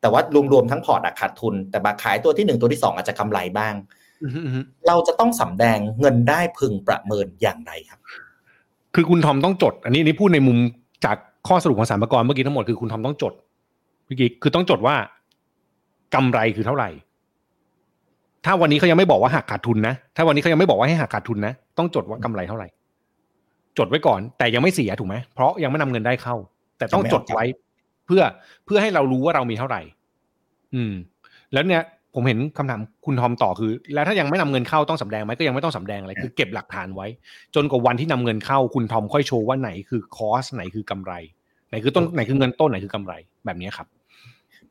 [SPEAKER 2] แต่ว่ารวมๆทั้งพอร์ตอะขาดทุน แต่บางขายตัวที่หนึ่งตัวที่สองอาจจะกำไรบ้าง
[SPEAKER 3] อืมอืมอืม
[SPEAKER 2] เราจะต้องสำแดงเงินได้พึงประเมินอย่างไรครับ
[SPEAKER 3] คือคุณทอมต้องจด อันนี้อันนี้พูดในมุมจากข้อสรุปของสารพกรเมื่อกี้ทั้งหมดคือคุณทอมต้องจดเมื่อกี้คือต้องจดว่ากำไรคือเท่าไหร่ ถ้าวันนี้เขายังไม่บอกว่าหักขาดทุนนะ ถ้าวันนี้เขายังไม่บอกว่าให้หักขาดทุนนะ ต้องจดว่ากำไรเท่าไหร่ จดไว้ก่อน แต่ยังไม่เสียถูกไหมเพราะยังไม่นำเงินได้เข้า แต่ต้องจดไว้ เพื่อเพื่อให้เรารู้ว่าเรามีเท่าไหร่ อืม แล้วเนี่ยผมเห็นคำถามคุณทอมต่อคือ แล้วถ้ายังไม่นำเงินเข้าต้องสำแดงไหมก็ยังไม่ต้องสำแดงอะไรคือเก็บหลักฐานไว้ จนกว่าวันที่นำเงินเข้าคุณทอมค่อยโชว์ว่าไหนคือคอสไหนคือกำไร ไหนคือต้นไหนคือเงินต้นไหนคือกำไรแบบนี้ครับ
[SPEAKER 2] เพ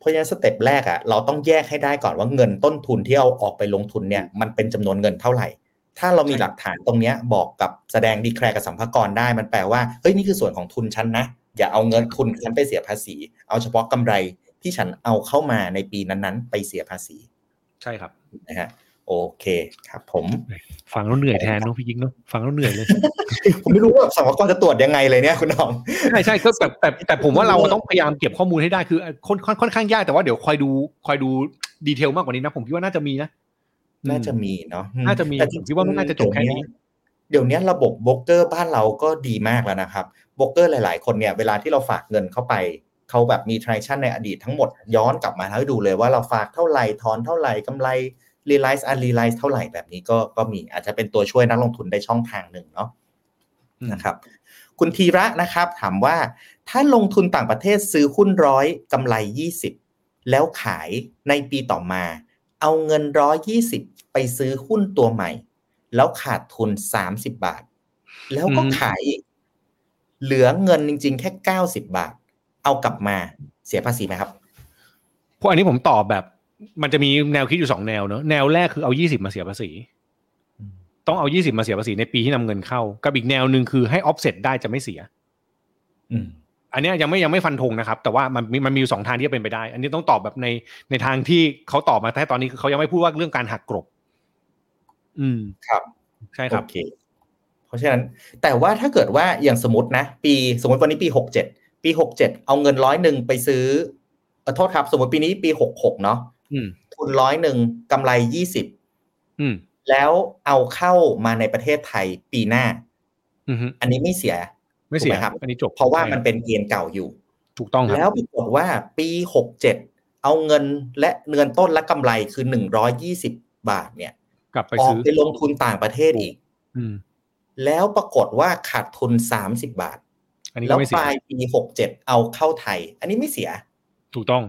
[SPEAKER 2] ราะฉะนั้นสเต็ปแรกอะเราต้องแยกให้ได้ก่อนว่าเงินต้นทุนที่เอาออกไปลงทุนเนี่ยมันเป็นจำนวนเงินเท่าไหร่ ถ้าเรามี
[SPEAKER 3] ใช่
[SPEAKER 2] หลักฐานตรงเนี้ยบอกกับแสดงดีแคลร์กับสัมภากรได้มันแปลว่าเฮ้ยนี่คือส่วนของทุนฉันนะอย่าเอาเงินทุนฉันไปเสียภาษี เอาเฉพาะกำไรที่ฉันเอาเข้ามาในปีนั้นๆ ไปเสียภาษี
[SPEAKER 3] ใช่ครับ
[SPEAKER 2] นะฮะ โอเคครับ ผม
[SPEAKER 3] ฟังแล้วเหนื่อยแทนเนาะพี่ยิงเนาะฟังแล้วเหนื่อยเลย
[SPEAKER 2] ผมไม่รู้ว่าสัมภากรจะตรวจยังไงเลยเนี่ยคุณน้อง
[SPEAKER 3] ใช่ใช่ก็แต่แต่แต่ผมว่าเราต้องพยายามเก็บข้อมูลให้ได้คือค่อนค่อนค่อนข้างยากแต่ว่าเดี๋ยวคอยดูคอยดูดีเทลมากกว่านี้นะ ผมคิดว่าน่าจะมีนะ
[SPEAKER 2] น่าจะมีเนาะอื
[SPEAKER 3] น่าจะมี
[SPEAKER 2] แต่
[SPEAKER 3] ผมคิดว่ามันน่าจะจบแค่นี้
[SPEAKER 2] เดี๋ยวนี้ระบบโบรกเกอร์บ้านเราก็ดีมากแล้วนะครับโบรกเกอร์หลาย ๆ คนเนี่ยเวลาที่เราฝากเงินเข้าไปเขาแบบมี transaction ในอดีตทั้งหมดย้อนกลับมาให้ดูเลยว่าเราฝากเท่าไหร่ถอนเท่าไหร่กำไร realize unrealize เท่าไหร่แบบนี้ก็ก็มีอาจจะเป็นตัวช่วยนักลงทุนได้ช่องทางหนึ่งเนาะ
[SPEAKER 3] อืม
[SPEAKER 2] นะครับคุณธีระนะครับถามว่าถ้าลงทุนต่างประเทศซื้อหุ้นร้อยกำไร 20 แล้วขายในปีต่อมา เอาเงินร้อยยี่สิบไปซื้อหุ้นตัวใหม่ แล้วขาดทุน30บาท แล้วก็
[SPEAKER 3] อืม
[SPEAKER 2] ขายอีกเหลือเงินจริง ๆ แค่90บาท เอากลับมาเสียภาษีไหมครับ
[SPEAKER 3] เพราะอันนี้ผมตอบแบบ มันจะมีแนวคิดอยู่สองแนวเนอะแนวแรกคือเอายี่สิบมาเสียภาษี ต้องเอายี่สิบมาเสียภาษีในปีที่นำเงินเข้า กับอีกแนวหนึ่งคือให้ offset ได้จะไม่เสีย
[SPEAKER 2] อืม
[SPEAKER 3] อันเนี้ยยังไม่ยังไม่ฟันธงนะครับ แต่ว่ามันมีมันมีอยู่สองทางที่จะเป็นไปได้ อันนี้ต้องตอบแบบในในทางที่เขาตอบมาแต่ตอนนี้คือเขายังไม่พูดว่าเรื่องการหักกลบอืม
[SPEAKER 2] ครับ
[SPEAKER 3] ใช่ครับ
[SPEAKER 2] โอเคเพราะฉะนั้น แต่ว่าถ้าเกิดว่าอย่างสมมตินะ ปีสมมติวันนี้ปีหกเจ็ดปีหกเจ็ดเอาเงินร้อยหนึ่งไปซื้อเออโทษครับ สมมติปีนี้ปีหกหกเนาะ
[SPEAKER 3] อืม
[SPEAKER 2] ทุนร้อยหนึ่งกำไรยี่สิบ
[SPEAKER 3] อืม
[SPEAKER 2] แล้วเอาเข้ามาในประเทศไทยปีหน้า
[SPEAKER 3] อืมฮึ
[SPEAKER 2] อันนี้ไม่เสีย
[SPEAKER 3] ไม่เสีย
[SPEAKER 2] ถูกไหมครับ
[SPEAKER 3] อันนี้จบ
[SPEAKER 2] เพราะว่ามัน
[SPEAKER 3] ใช่
[SPEAKER 2] เป็นเกณฑ์เก่าอยู่
[SPEAKER 3] ถูกต้องค
[SPEAKER 2] แล้
[SPEAKER 3] รับ
[SPEAKER 2] วปรากฏว่าปีหกเจ็ดเอาเงินและเงินต้นและกำไรคือหนึ่งร้อยี่สิบบาท เนี่ย
[SPEAKER 3] กลับไป
[SPEAKER 2] ออก
[SPEAKER 3] ซื้อ
[SPEAKER 2] ไปลงทุนต่างประเทศอีก
[SPEAKER 3] อืม
[SPEAKER 2] แล้วปรากฏว่าขาดทุนสามสิบบาท
[SPEAKER 3] อันนี้
[SPEAKER 2] แล้
[SPEAKER 3] ก็
[SPEAKER 2] ว
[SPEAKER 3] ไม่เสี
[SPEAKER 2] ป
[SPEAKER 3] ย
[SPEAKER 2] ลายปีหกเจ็ดเอาเข้าไทย อันนี้ไม่เสีย
[SPEAKER 3] ถูกต้อง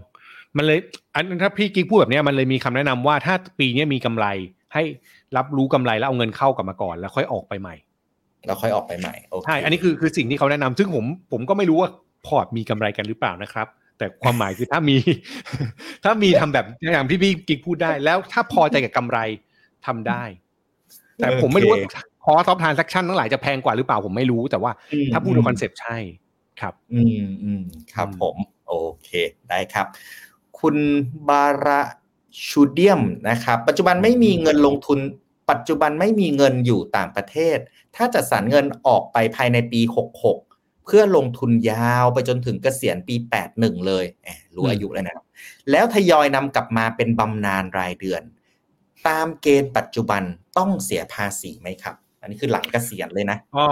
[SPEAKER 3] มันเลยอันถ้าพี่กิ๊กพูดแบบเนี้ยมันเลยมีคำแนะนำว่าถ้าปีเนี้ยมีกำไร ให้รับรู้กำไรแล้วเอาเงินเข้ากลับมาก่อนแล้วค่อยออกไปใหม่
[SPEAKER 2] แล้วค่อยออกไปใหม่โอเค
[SPEAKER 3] ใช่อันนี้คือคือสิ่งที่เขาแนะนำซึ่งผมผมก็ไม่รู้ว่าพอร์ตมีกำไรกันหรือเปล่านะครับ แต่ความหมายคือถ้ามี ถ้ามีทำแบบอย่างที่พี่กิ๊กพูดได้ แล้วถ้าพอใจกับกำไรทำได้ แต่ผมไม่รู้ว่า cost of transaction ทั้งหลายจะแพงกว่าหรือเปล่าผมไม่รู้แต่ว่า
[SPEAKER 2] อืม
[SPEAKER 3] ถ้าพูดใน concept ใช่ครับ
[SPEAKER 2] อืมอืมครับ
[SPEAKER 3] อืม
[SPEAKER 2] ผม โอเค ได้ครับ คุณบาราชูเดียมนะครับปัจจุบันไม่มีเงินลงทุน ปัจจุบันไม่มีเงินอยู่ต่างประเทศ ถ้าจัดสรรเงินออกไปภายในปี 66 เพื่อลงทุนยาวไปจนถึงเกษียณปี 81 เลยรู้อายุแล้วนะแล้วทยอยนำกลับมาเป็นบำนาญรายเดือน ตามเกณฑ์ปัจจุบันต้องเสียภาษีไหมครับ อันนี้คือหลังเกษียณเลยนะ
[SPEAKER 3] อ๋อ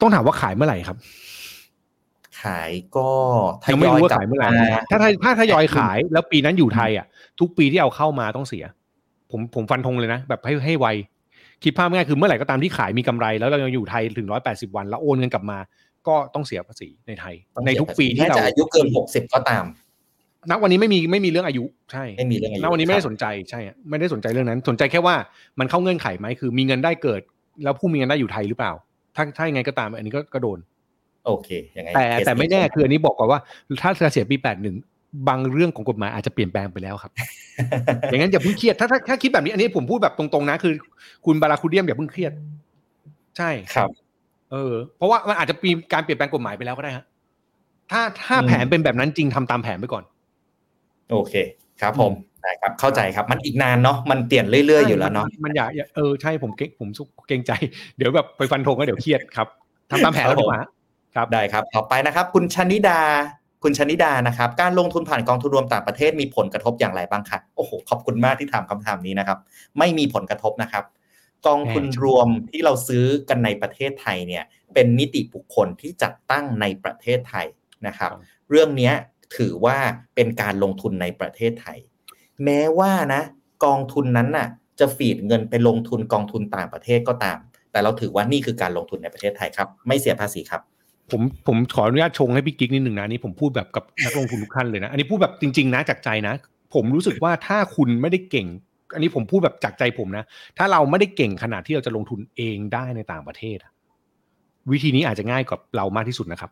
[SPEAKER 3] ต้องถามว่าขายเมื่อไหร่ครับ
[SPEAKER 2] ขายก็ท
[SPEAKER 3] ยัง
[SPEAKER 2] ย
[SPEAKER 3] ไม่
[SPEAKER 2] อย
[SPEAKER 3] รู้ว่าก
[SPEAKER 2] ลับ
[SPEAKER 3] ขายเมื่อไหร่
[SPEAKER 2] มา
[SPEAKER 3] ถ้าถ้าถ้าทยอยขายแล้วปีนั้นอยู่ไทยอะ ทุกปีที่เอาเข้ามาต้องเสีย ผมผมฟันธงเลยนะ แบบให้ให้ไวคิดภาพง่ายคือเมื่อไหร่ก็ตามที่ขายมีกำไร แล้วเรายังอยู่ไทยถึงร้อยแปดสิบวัน แล้วโอนเงินกลับมา ก็ต้องเสียภาษีในไทย
[SPEAKER 2] ต้อง
[SPEAKER 3] ใน
[SPEAKER 2] เสีย
[SPEAKER 3] ทุกปีที่
[SPEAKER 2] แม้
[SPEAKER 3] เรา
[SPEAKER 2] จะอายุเกินหกสิบก็ตาม
[SPEAKER 3] ณวันนี้ไม่มีไม่มีเรื่องอายุใช่
[SPEAKER 2] ไม่มีเรื่องอายุ
[SPEAKER 3] ณวันนี้ไม่ได้
[SPEAKER 2] ครับ
[SPEAKER 3] สนใจใช่อะไม่ได้สนใจเรื่องนั้น สนใจแค่ว่ามันเข้าเงื่อนไขไหมคือ มีเงินได้เกิด แล้วผู้มีเงินได้อยู่ไทยหรือเปล่า ถ้าถ้ายังไงก็ตาม อันนี้ก็ก็โดน
[SPEAKER 2] โอเคยังไง
[SPEAKER 3] แต่
[SPEAKER 2] เคส
[SPEAKER 3] แต่ไม่แน่
[SPEAKER 2] นี้
[SPEAKER 3] คืออันนี้บอกก่อนว่า ถ้าเกษียณปีแปดหนึ่งบางเรื่องของกฎหมายอาจจะเปลี่ยนแปลงไปแล้วครับ อย่างนั้นอย่าเพิ่งเครียดถ้าถ้าถ้าคิดแบบนี้อันนี้ผมพูดแบบตรงๆนะ คือ คุณบาราคูเดียมอย่าเพิ่งเครียด ใช่
[SPEAKER 2] ครับ
[SPEAKER 3] เออ เพราะว่ามันอาจจะมีการเปลี่ยนแปลงกฎหมายไปแล้วก็ได้ฮะถ้าถ้า
[SPEAKER 2] อืม
[SPEAKER 3] แผนเป็นแบบนั้นจริงทำตามแผนไปก่อน
[SPEAKER 2] โอเค ครับผมได้ครับเข้าใจครับมันอีกนานเนาะมันเปลี่ยนเรื่อยๆอยู่แล้วเนาะ
[SPEAKER 3] มันมันอยากเออใช่ผมเก่งผมเกรงใจ เดี๋ยวแบบไปฟันธงก็เดี๋ยวเครียดครับทำตามแผนแล้วดีกว่า ครับ
[SPEAKER 2] ได้ครับต่อไปนะครับ คุณชนิดาคุณชนิดานะครับ การลงทุนผ่านกองทุนรวมต่างประเทศมีผลกระทบอย่างไรบ้างคะโอ้โหขอบคุณมากที่ถามคำถามนี้นะครับ ไม่มีผลกระทบนะครับ กองทุนรวมที่เราซื้อกันในประเทศไทยเนี่ย เป็นนิติบุคคลที่จัดตั้งในประเทศไทยนะครับ เรื่องนี้ถือว่าเป็นการลงทุนในประเทศไทย แม้ว่านะ กองทุนนั้นน่ะ จะฟีดเงินไปลงทุนกองทุนต่างประเทศก็ตาม แต่เราถือว่านี่คือการลงทุนในประเทศไทยครับ ไม่เสียภาษีครับ
[SPEAKER 3] ผมผมขออนุญาตชงให้พี่กิ๊กนิดหนึ่งนะนี่ผมพูดแบบกับนักลงทุนทุกท่านเลยนะ อันนี้พูดแบบจริง ๆ นะจากใจนะ ผมรู้สึกว่าถ้าคุณไม่ได้เก่ง อันนี้ผมพูดแบบจากใจผมนะ ถ้าเราไม่ได้เก่งขนาดที่เราจะลงทุนเองได้ในต่างประเทศวิธีนี้อาจจะง่ายกว่าเรามากที่สุดนะครับ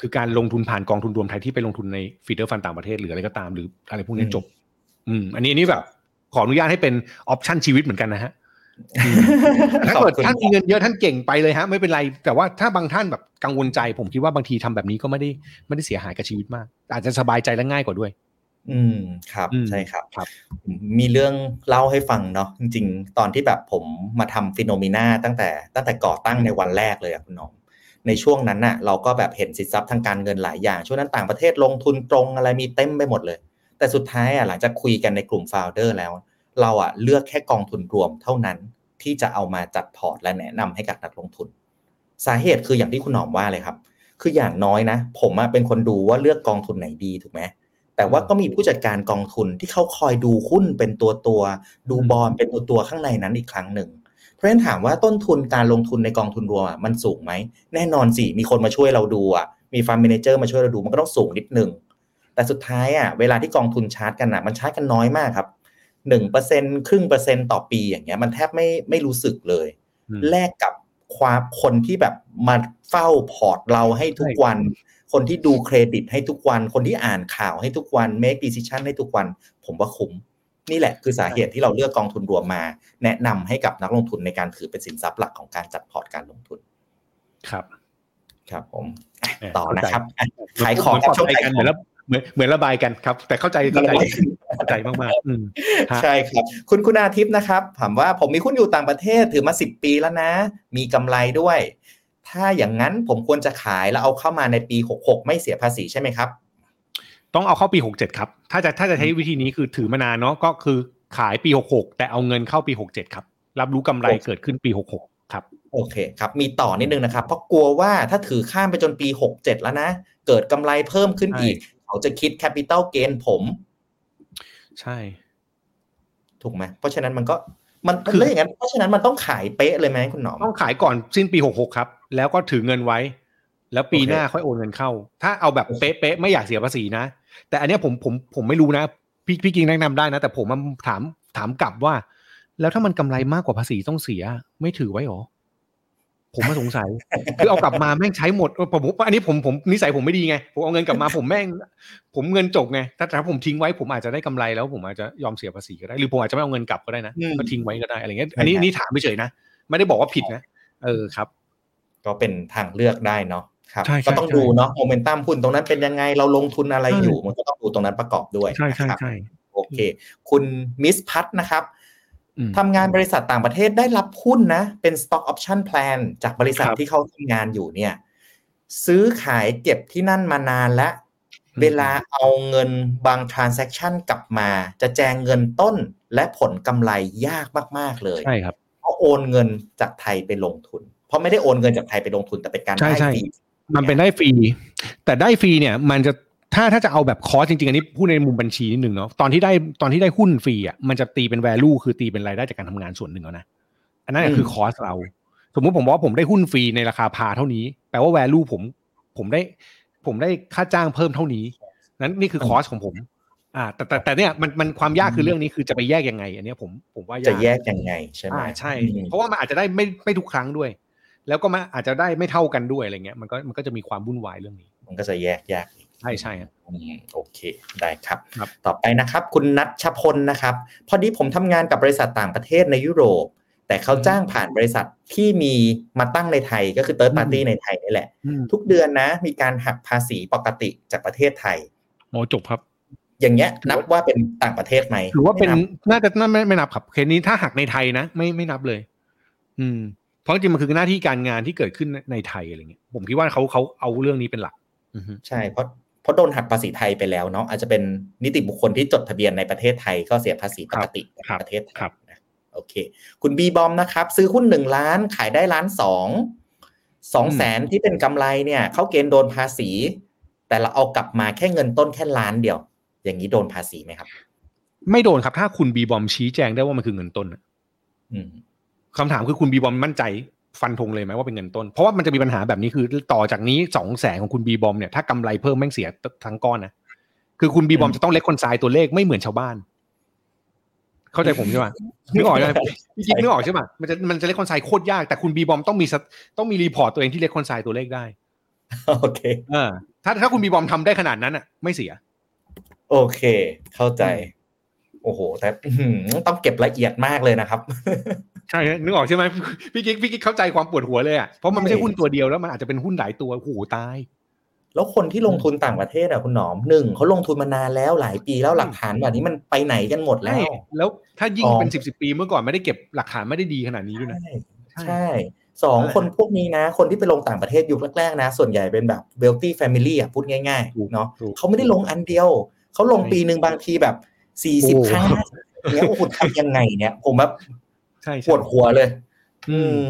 [SPEAKER 3] คือการลงทุนผ่านกองทุนรวมไทยที่ไปลงทุนใน feeder fund ต่างประเทศหรืออะไรก็ตามหรืออะไรพวกนี้จบ อืม อันนี้อันนี้แบบขออนุญาตให้เป็น option ชีวิตเหมือนกันนะฮะ ถ้าเกิดท่านมีเงินเยอะท่านเก่งไปเลยฮะ ไม่เป็นไร แต่ว่าถ้าบางท่านแบบกังวลใจผมคิดว่าบางทีทำแบบนี้ก็ไม่ได้ไม่ได้เสียหายกับชีวิตมาก อาจจะสบายใจและง่ายกว่าด้วย
[SPEAKER 2] อืมครับใช่ครับ
[SPEAKER 3] ครับ
[SPEAKER 2] มีเรื่องเล่าให้ฟังเนาะจริง ๆ ตอนที่แบบผมมาทำ Finnomena ตั้งแต่ตั้งแต่ก่อตั้งในวันแรกเลยอะคุณน้องในช่วงนั้นน่ะ เราก็แบบเห็นสินทรัพย์ทางการเงินหลายอย่าง ช่วงนั้นต่างประเทศลงทุนตรงอะไรมีเต็มไปหมดเลย แต่สุดท้ายอะหลังจากคุยกันในกลุ่มโฟลเดอร์แล้ว เราอะเลือกแค่กองทุนรวมเท่านั้นที่จะเอามาจัดพอร์ตและแนะนำให้กับนักลงทุน สาเหตุคืออย่างที่คุณหนอมว่าเลยครับ คืออย่างน้อยนะ ผมเป็นคนดูว่าเลือกกองทุนไหนดีถูกไหมแต่ว่าก็มีผู้จัดการกองทุนที่เขาคอยดูหุ้นเป็นตัวตัวดูบอลเป็นตัวตัวข้างในนั้นอีกครั้งหนึ่งเพราะฉะนั้นถามว่าต้นทุนการลงทุนในกองทุนรวมมันสูงไหมแน่นอนสิมีคนมาช่วยเราดูอะมี fund manager มาช่วยเราดูมันก็ต้องสูงนิดนึงแต่สุดท้ายอะเวลาที่กองทุนชาร์จกันอะมันชาร์จกันน้อยมากครับ หนึ่งเปอร์เซ็นครึ่งเปอร์เซ็นต่อปีอย่างเงี้ย มันแทบไม่ไม่รู้สึกเลย แลกกับความคนที่แบบมาเฝ้าพอร์ตเราให้ทุกวัน คนที่ดูเครดิตให้ทุกวัน คนที่อ่านข่าวให้ทุกวัน make decision ให้ทุกวัน ผมว่าคุ้ม นี่แหละคือสาเหตุที่เราเลือกกองทุนรวมมา แนะนำให้กับนักลงทุนในการถือเป็นสินทรัพย์หลักของการจัดพอร์ตการลงทุน
[SPEAKER 3] ครับ
[SPEAKER 2] ครับผม ต่อนะครับขาย
[SPEAKER 3] ข
[SPEAKER 2] ข
[SPEAKER 3] อ
[SPEAKER 2] องง
[SPEAKER 3] เข้า
[SPEAKER 2] ช่วง
[SPEAKER 3] ใจ
[SPEAKER 2] ขาย
[SPEAKER 3] กัน
[SPEAKER 2] ข
[SPEAKER 3] เหมื
[SPEAKER 2] อ
[SPEAKER 3] องนแล้วเหมือนเหมือนระบายกันครับ แต่เข้าใจเข้าใจ เข้าใจมากๆอืม
[SPEAKER 2] ใช่ครับ คุณคุณอาทิตย์นะครับ ถามว่าผมมีหุ้นอยู่ต่างประเทศถือมาสิบปีแล้วนะ มีกำไรด้วย ถ้าอย่างนั้นผมควรจะขายแล้วเอาเข้ามาในปีหกหกไม่เสียภาษีใช่ไหมครับ
[SPEAKER 3] ต้องเอาเข้าปีหกเจ็ดครับ ถ้าจะถ้าจะใช้วิธีนี้คือถือมานานเนาะก็คือขายปีหกหกแต่เอาเงินเข้าปีหกเจ็ดครับ รับรู้กำไรเกิดขึ้นปีหกหกครับ
[SPEAKER 2] โอเคครับมีต่อนิดนึงนะครับ เพราะกลัวว่าถ้าถือข้ามไปจนปี 67 แล้วนะ เกิดกำไรเพิ่มขึ้นอีก เขาจะคิดแคปิตอลเกนผม
[SPEAKER 3] ใช่
[SPEAKER 2] ถูกไหมเพราะฉะนั้นมันก็มัน
[SPEAKER 3] คือ
[SPEAKER 2] แล้วอย่างนั้นเพราะฉะนั้นมันต้องขายเป๊ะเลยไหมคุณหนอม
[SPEAKER 3] ต้องขายก่อนสิ้นปีหกหกครับ แล้วก็ถือเงินไว้ แล้วปี
[SPEAKER 2] โอเค
[SPEAKER 3] หน้าค่อยโอนเงินเข้า ถ้าเอาแบบ
[SPEAKER 2] โอเค
[SPEAKER 3] เป๊ะๆไม่อยากเสียภาษีนะ แต่อันเนี้ยผมผมผมไม่รู้นะ พี่พี่กิงแนะนำได้นะ แต่ผมมันถามถามกลับว่า แล้วถ้ามันกำไรมากกว่าภาษีต้องเสีย ไม่ถือไว้หรอ ผมมาสงสัย คือเอากลับมาแม่งใช้หมดเออผมผมอันนี้ผมผมนิสัยผมไม่ดีไงผมเอาเงินกลับมาผมแม่ง ผมเงินจกไงถ้าถ้าผมทิ้งไว้ผมอาจจะได้กำไรแล้วผมอาจจะยอมเสียภาษีก็ได้หรือผมอาจจะไม่เอาเงินกลับก็ได้นะ
[SPEAKER 2] อืม
[SPEAKER 3] ก็ทิ้งไว้ก็ได้อะไรเงี้ยอันนี้อันนี้ถามไปเฉยๆนะไม่ได้บอกว่าผิดนะเออครับ
[SPEAKER 2] ก็เป็นทางเลือกได้เนาะครับ
[SPEAKER 3] ใช่ใช่
[SPEAKER 2] ก็ต้อง
[SPEAKER 3] ใช่
[SPEAKER 2] ดูเนาะโมเมนตัมหุ้นตรงนั้นเป็นยังไงเราลงทุนอะไรอยู่ มันก็ต้องดูตรงนั้นประกอบด้วย
[SPEAKER 3] ใช่ใช่
[SPEAKER 2] นะครับ
[SPEAKER 3] ใช่
[SPEAKER 2] โอเค คุณมิสพัทนะครับ
[SPEAKER 3] อืม
[SPEAKER 2] ทำงานบริษัทต่างประเทศได้รับหุ้นนะ เป็น Stock Option Plan จากบริษัท
[SPEAKER 3] ครับ
[SPEAKER 2] ที่เขาทำงานอยู่เนี่ย ซื้อขายเก็บที่นั่นมานานแล้ว
[SPEAKER 3] อืม
[SPEAKER 2] เวลาเอาเงินบาง transaction กลับมา จะแจงเงินต้นและผลกำไรยากมาก ๆ เลย
[SPEAKER 3] ใช่ครับ
[SPEAKER 2] เพราะโอนเงินจากไทยไปลงทุน เพราะไม่ได้โอนเงินจากไทยไปลงทุนแต่เป็นการ
[SPEAKER 3] ใช่
[SPEAKER 2] ได้
[SPEAKER 3] ใช่
[SPEAKER 2] ฟรี
[SPEAKER 3] มันเป็นได้ฟรี แต่ได้ฟรีเนี่ย มันจะ ถ้าถ้าจะเอาแบบคอร์สจริงๆ อันนี้พูดในมุมบัญชีนิดหนึ่งเนาะตอนที่ได้ตอนที่ได้หุ้นฟรีอะมันจะตีเป็น value คือตีเป็นรายได้จากการทำงานส่วนหนึ่งแล้วนะอันนั้นนะคือคอร์สเรา สมมุติผมบอกว่าผมได้หุ้นฟรีในราคา par เท่านี้ แปลว่า value ผมผมได้ ผมได้ค่าจ้างเพิ่มเท่านี้ นั้นนี่คือคอร์สของผม อ่า แต่แต่แต่เนี่ยมันมันความยากคือเรื่องนี้คือจะไปแยกยังไง อันเนี้ยผมผมว่ายาก
[SPEAKER 2] จะแยกยังไงใช่ไหม
[SPEAKER 3] อ่าใช่
[SPEAKER 2] อืม
[SPEAKER 3] เพราะว่ามันอาจจะได้ไม่ไม่ทุกครั้งด้วย แล้วก็มันอาจจะได้ไม่เท่ากันด้วยอะไรเงี้ยมันก็มันก็จะมีความวุ่นวายเรื่องนี้
[SPEAKER 2] มันก็จะแยกยากอีก
[SPEAKER 3] ใช่ใช่ครับ
[SPEAKER 2] อืมโอเคได้ครับ
[SPEAKER 3] ครับ
[SPEAKER 2] ต่อไปนะครับ คุณนัทชพลนะครับ พอดีผมทำงานกับบริษัทต่างประเทศในยุโรป แต่เขาจ้างผ่านบริษัทที่มีมาตั้งในไทยก็คือ third party ในไทยนี่แหละ ทุกเดือนนะ มีการหักภาษีปกติจากประเทศไทย
[SPEAKER 3] โมจบครับ
[SPEAKER 2] อย่างเงี้ยนับว่าเป็นต่างประเทศไหม
[SPEAKER 3] ถือว่าเป็น
[SPEAKER 2] ไม่บ
[SPEAKER 3] น่าจะน่าไม่ไม่นับครับเคสนี้ถ้าหักในไทยนะ ไม่ไม่นับเลย อืม เพราะจริงๆมันคือหน้าที่การงานที่เกิดขึ้นในในไทยอะไรเงี้ยผมคิดว่าเขาเขาเอาเรื่องนี้เป็นหลักอือฮึ
[SPEAKER 2] ใช่เพราะ เพราะโดนหักภาษีไทยไปแล้วเนาะอาจจะเป็นนิติบุคคลที่จดทะเบียนในประเทศไทยก็เสียภาษีปกติในประเทศไทย
[SPEAKER 3] ครับ
[SPEAKER 2] นะโอเค คุณบีบอมนะครับ ซื้อหุ้นหนึ่งล้านขายได้ล้านสองสองแสนที่เป็นกำไรเนี่ยเขาเกณฑ์โดนภาษี แต่เราเอากลับมาแค่เงินต้นแค่ล้านเดียว อย่างนี้โดนภาษีไหมครับ
[SPEAKER 3] ไม่โดนครับ ถ้าคุณบีบอมชี้แจงได้ว่ามันคือเงินต้นน่ะ
[SPEAKER 2] อืม
[SPEAKER 3] คำถามคือคุณบีบอมมั่นใจ ฟันธงเลยไหมว่าเป็นเงินต้น เพราะว่ามันจะมีปัญหาแบบนี้คือต่อจากนี้สองแสนของคุณบีบอมเนี่ยถ้ากำไรเพิ่มแม่งเสียทั้งก้อนนะคือคุณบีบอมจะต้องเล็กคนทรายตัวเลขไม่เหมือนชาวบ้าน เข้าใจผมใช่ไหมนึกออกใช่ไหมพี่กิ๊กนึกออกใช่ไหมมันจะมันจะ reconcile โคตรยากแต่คุณบีบอมต้องมีสตต้องมี report ตัวเองที่ reconcile ตัวเลขได้
[SPEAKER 2] โอเค
[SPEAKER 3] เออถ้าถ้าคุณบีบอมทำได้ขนาดนั้นอะ ไม่เสีย
[SPEAKER 2] โอเค เข้าใจ โอ้โห แต่อื้อหือต้องเก็บละเอียดมากเลยนะครับ
[SPEAKER 3] ใช่นึกออกใช่ไหมพี่กิ๊กพี่กิ๊กเข้าใจความปวดหัวเลยอะเพราะมันไม่ใช่หุ้นตัวเดียวแล้วมันอาจจะเป็นหุ้นหลายตัวโอ้โหตาย
[SPEAKER 2] แล้วคนที่ลงทุนต่างประเทศอะคุณหนอมหนึ่งเขาลงทุนมานานแล้วหลายปีแล้วหลักฐานแบบนี้มันไปไหนกันหมดแล้ว
[SPEAKER 3] แล้วถ้ายิ่ง
[SPEAKER 2] อ๋อ
[SPEAKER 3] เป็นสิบสิบปีเมื่อก่อนไม่ได้เก็บหลักฐานไม่ได้ดีขนาดนี้ด้วยนะ
[SPEAKER 2] ใช่
[SPEAKER 3] ใช่
[SPEAKER 2] ใช่สอง
[SPEAKER 3] ใช่
[SPEAKER 2] คนพวกนี้นะ คนที่ไปลงต่างประเทศยุคแรกๆนะ ส่วนใหญ่เป็นแบบ wealthy family อะพูดง่าย
[SPEAKER 3] ถูก
[SPEAKER 2] ๆเนาะ
[SPEAKER 3] ถูก
[SPEAKER 2] เขาไม่ได้ลงอันเดียวเขาลง
[SPEAKER 3] ใช่
[SPEAKER 2] ปีหนึ่งบางทีแบบ สี่สิบ
[SPEAKER 3] โอ้
[SPEAKER 2] ครั้ง50เนี้ยโอ้โหทำยังไงเนี่ยผมแบบ
[SPEAKER 3] ใช่
[SPEAKER 2] ป
[SPEAKER 3] ใช่
[SPEAKER 2] วดหัวเลย
[SPEAKER 3] อืม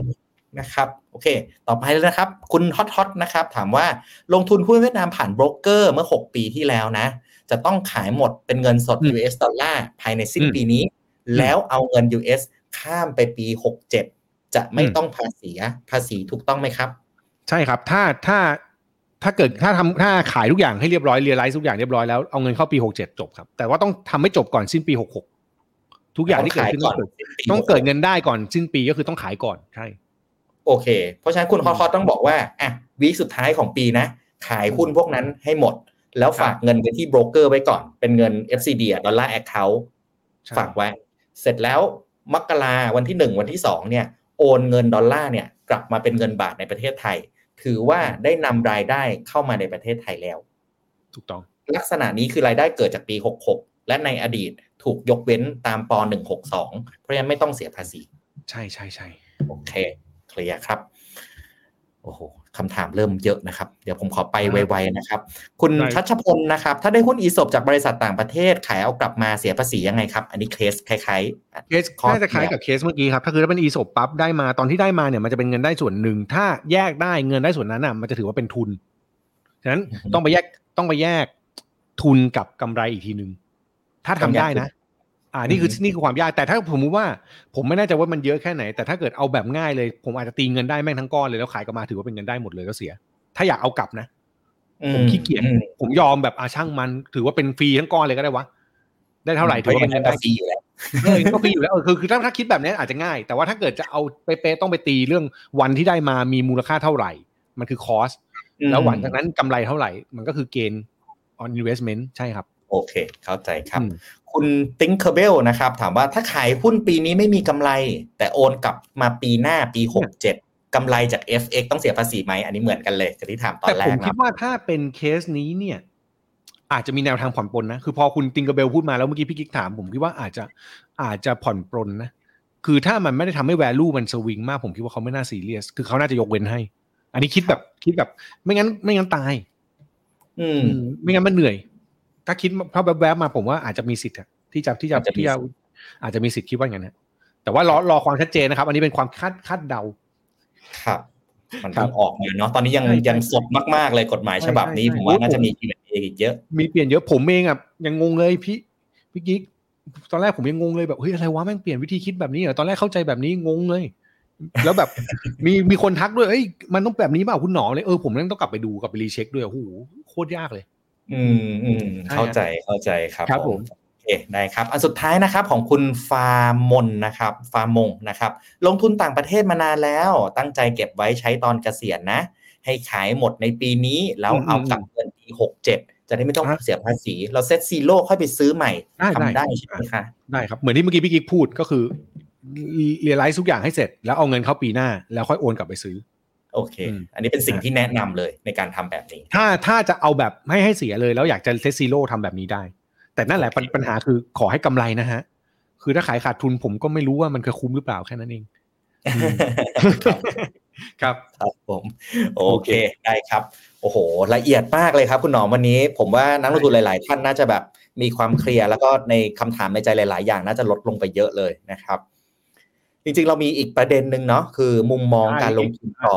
[SPEAKER 2] นะครับ โอเค ต่อไปเลยนะครับ คุณฮอตฮอตนะครับ ถามว่าลงทุนหุ้นเวียดนามผ่านโบรกเกอร์เมื่อ 6 ปีที่แล้วนะ จะต้องขายหมดเป็นเงินสด US ดอลลาร์ภายในสิ้นปีนี้ แล้วเอาเงิน US ข้ามไปปี 67 จะไม่ต้องภาษีภาษีถูกต้องไหมครับ
[SPEAKER 3] ใช่ครับ ถ้าถ้า ถ้าเกิดถ้าทำถ้าขายทุกอย่างให้เรียบร้อยเรียลไลซ์ทุกอย่างเรียบร้อยแล้วเอาเงินเข้าปีหกเจ็ดจบครับ แต่ว่าต้องทำให้จบก่อนสิ้นปีหกหกทุกอย่างที่เกิดขึ้นต้องเกิด
[SPEAKER 2] สิ้นปี
[SPEAKER 3] ต้องเกิด
[SPEAKER 2] 66
[SPEAKER 3] เงินได้ก่อนสิ้นปีก็คือต้องขายก่อนใช่
[SPEAKER 2] โอเค เพราะฉะนั้นคุณฮอตฮอตต้องบอกว่าอะweek สุดท้ายของปีนะ ขายหุ้นพวกนั้นให้หมด แล้วฝากเงินไปที่โบรกเกอร์ไว้ก่อน เป็นเงิน FCD ดอลลาร์ account
[SPEAKER 3] ใช่
[SPEAKER 2] ฝากไว้ เสร็จแล้วมกราวันที่หนึ่งวันที่สองเนี่ยโอนเงินดอลลาร์เนี่ยกลับมาเป็นเงินบาทในประเทศไทย ถือว่าได้นำรายได้เข้ามาในประเทศไทยแล้ว
[SPEAKER 3] ถูกต้อง
[SPEAKER 2] ลักษณะนี้คือรายได้เกิดจากปี 66 และในอดีตถูกยกเว้นตามป .162 เพราะฉะนั้นไม่ต้องเสียภาษี
[SPEAKER 3] ใช่ใช่ใช่
[SPEAKER 2] โอเคเคลียร์ครับ โอ้โห คำถามเริ่มเยอะนะครับ เดี๋ยวผมขอไปไวๆนะครับ คุณชัชพลนะครับ ถ้าได้หุ้นอีสบจากบริษัทต่างประเทศขายเอากลับมาเสียภาษียังไงครับ อันนี้เคสคล้ายๆ
[SPEAKER 3] เคสน่าจะคล้ายกับเคสเมื่อกี้ครับ ถ้าคือถ้าเป็นอีสบปั๊บได้มาตอนที่ได้มาเนี่ยมันจะเป็นเงินได้ส่วนหนึ่ง ถ้าแยกได้เงินได้ส่วนนั้นอะมันจะถือว่าเป็นทุนฉะนั้น
[SPEAKER 2] อือฮึ
[SPEAKER 3] ต้องไปแยกต้องไปแยกทุนกับกำไรอีกทีหนึ่งถ้าทำได้นะ อ่านี่คือ
[SPEAKER 2] อือฮึ
[SPEAKER 3] นี่คือความยากแต่ถ้าผมว่า ผมไม่แน่ใจว่ามันเยอะแค่ไหน แต่ถ้าเกิดเอาแบบง่ายเลย ผมอาจจะตีเงินได้แม่งทั้งก้อนเลยแล้วขายกลับมาถือว่าเป็นเงินได้หมดเลยก็เสีย ถ้าอยากเอากลับนะผมขี้เกียจ
[SPEAKER 2] อืม
[SPEAKER 3] ผมยอมแบบอาช่างมัน ถือว่าเป็นฟรีทั้งก้อนเลยก็ได้วะได้เท่าไหร่ถือว่าเป็นเงินได้
[SPEAKER 2] ฟรีอยู่แล้ว
[SPEAKER 3] เออก็ฟรีอยู่แล้วเออคือคือถ้าถ้าคิดแบบนี้อาจจะง่าย แต่ว่าถ้าเกิดจะเอาเป๊ะๆต้องไปตีเรื่องวันที่ได้มามีมูลค่าเท่าไหร่ มันคือคอสแล้วหลังจากนั้นกำไรเท่าไหร่ มันก็คือเกณฑ์ on investment ใช่ครับ
[SPEAKER 2] โอเค เข้าใจครับ
[SPEAKER 3] อืม
[SPEAKER 2] คุณติงเคเบลนะครับ ถามว่าถ้าขายหุ้นปีนี้ไม่มีกำไร แต่โอนกลับมาปีหน้าปี67กำไรจาก FX ต้องเสียภาษีไหม อันนี้เหมือนกันเลยกับที่ถามตอนแรกนะแต่ผม
[SPEAKER 3] คิดว่าถ้าเป็นเคสนี้เนี่ย อาจจะมีแนวทางผ่อนปรนนะ คือพอคุณติงกระเบลพูดมาแล้วเมื่อกี้พี่กิ๊กถามผมคิดว่าอาจจะอาจจะผ่อนปรนนะ คือถ้ามันไม่ได้ทำให้ value มันสวิงมากผมคิดว่าเขาไม่น่าซีเรียส คือเขาน่าจะยกเว้นให้ อันนี้คิดแบบคิดแบบ ไม่งั้น ไม่งั้นตาย
[SPEAKER 2] อืม
[SPEAKER 3] อืมไม่งั้นมันเหนื่อย ถ้าคิดถ้าแวบๆมาผมว่าอาจจะมีสิทธิ์อะที่จะที่จะ
[SPEAKER 2] อาจจะมี
[SPEAKER 3] ที่จะ
[SPEAKER 2] สิทธิ์
[SPEAKER 3] อาจจะมีสิทธิ์คิดว่าอย่างนั้นนะแต่ว่ารอรอความชัดเจนนะครับ อันนี้เป็นความคาดคาดเดา
[SPEAKER 2] ครับ มัน
[SPEAKER 3] ครั
[SPEAKER 2] เพิ่
[SPEAKER 3] บ
[SPEAKER 2] งออกมาเนาะตอนนี้ยัง
[SPEAKER 3] ใช่ใช่
[SPEAKER 2] ยังสดมากๆเลยกฎหมายฉบับนี้
[SPEAKER 3] ใช่ใช่
[SPEAKER 2] ผมว่าน่า
[SPEAKER 3] โอ้
[SPEAKER 2] จะ
[SPEAKER 3] โห
[SPEAKER 2] มี Q&A อีกเยอะ
[SPEAKER 3] มีเปลี่ยนเยอะผมเองอะยังงงเลยพี่พี่กิ๊กตอนแรกผมยังงงเลยแบบเฮ้ยอะไรวะแม่งเปลี่ยนวิธีคิดแบบนี้เหรอตอนแรกเข้าใจแบบนี้งงเลย แล้วแบบมีมีคนทักด้วยเอ้ยมันต้องแบบนี้เปล่าคุณหนอเลยเออผมต้องกลับไปดูกลับไป recheck ด้วยโอ้โหโคตรยากเลย
[SPEAKER 2] อืมอืม
[SPEAKER 3] ใช่
[SPEAKER 2] เข้าใจเข้าใจครับ
[SPEAKER 3] ครับผม
[SPEAKER 2] โอเคได้ครับ อันสุดท้ายนะครับของคุณฟาร์มนนะครับฟาร์มงนะครับ ลงทุนต่างประเทศมานานแล้ว ตั้งใจเก็บไว้ใช้ตอนเกษียณนะ ให้ขายหมดในปีนี้แล้วเอากลับเงินปีหกเจ็ดจะได้ไม่ต้องเสียภาษี เรา set zero ค่อยไปซื้อใหม่
[SPEAKER 3] ได้
[SPEAKER 2] ทำ
[SPEAKER 3] ได้
[SPEAKER 2] ได้ใช่ไหมคะ
[SPEAKER 3] ได้ครับ เหมือนที่เมื่อกี้พี่กิ๊กพูดก็คือเรียลไลซ์ทุกอย่างให้เสร็จแล้วเอาเงินเข้าปีหน้า แล้วค่อยโอนกลับไปซื้อ
[SPEAKER 2] โอเค
[SPEAKER 3] อืม
[SPEAKER 2] อันนี้เป็นสิ่งที่แนะนำเลยในการทำแบบนี้
[SPEAKER 3] ถ้าถ้าจะเอาแบบไม่ให้เสียเลยแล้วอยากจะเซตซีโร่ทำแบบนี้ได้ แต่แต่นั่นแหละปัญปัญหาคือขอให้กำไรนะฮะ คือถ้าขายขาดทุนผมก็ไม่รู้ว่ามันจะคุ้มหรือเปล่าแค่นั้นเองครับ
[SPEAKER 2] ครับผมโอเคได้ครับโอ้โห ละเอียดมากเลยครับ คุณหนอมวันนี้ ผมว่านักลงทุนหลาย ๆ ท่านน่าจะแบบมีความ clear แล้วก็ในคำถามในใจหลาย ๆ อย่างน่าจะลดลงไปเยอะเลยนะครับ จริงๆ เรามีอีกประเด็นหนึ่งเนาะคือมุมมองการลงทุนต่อ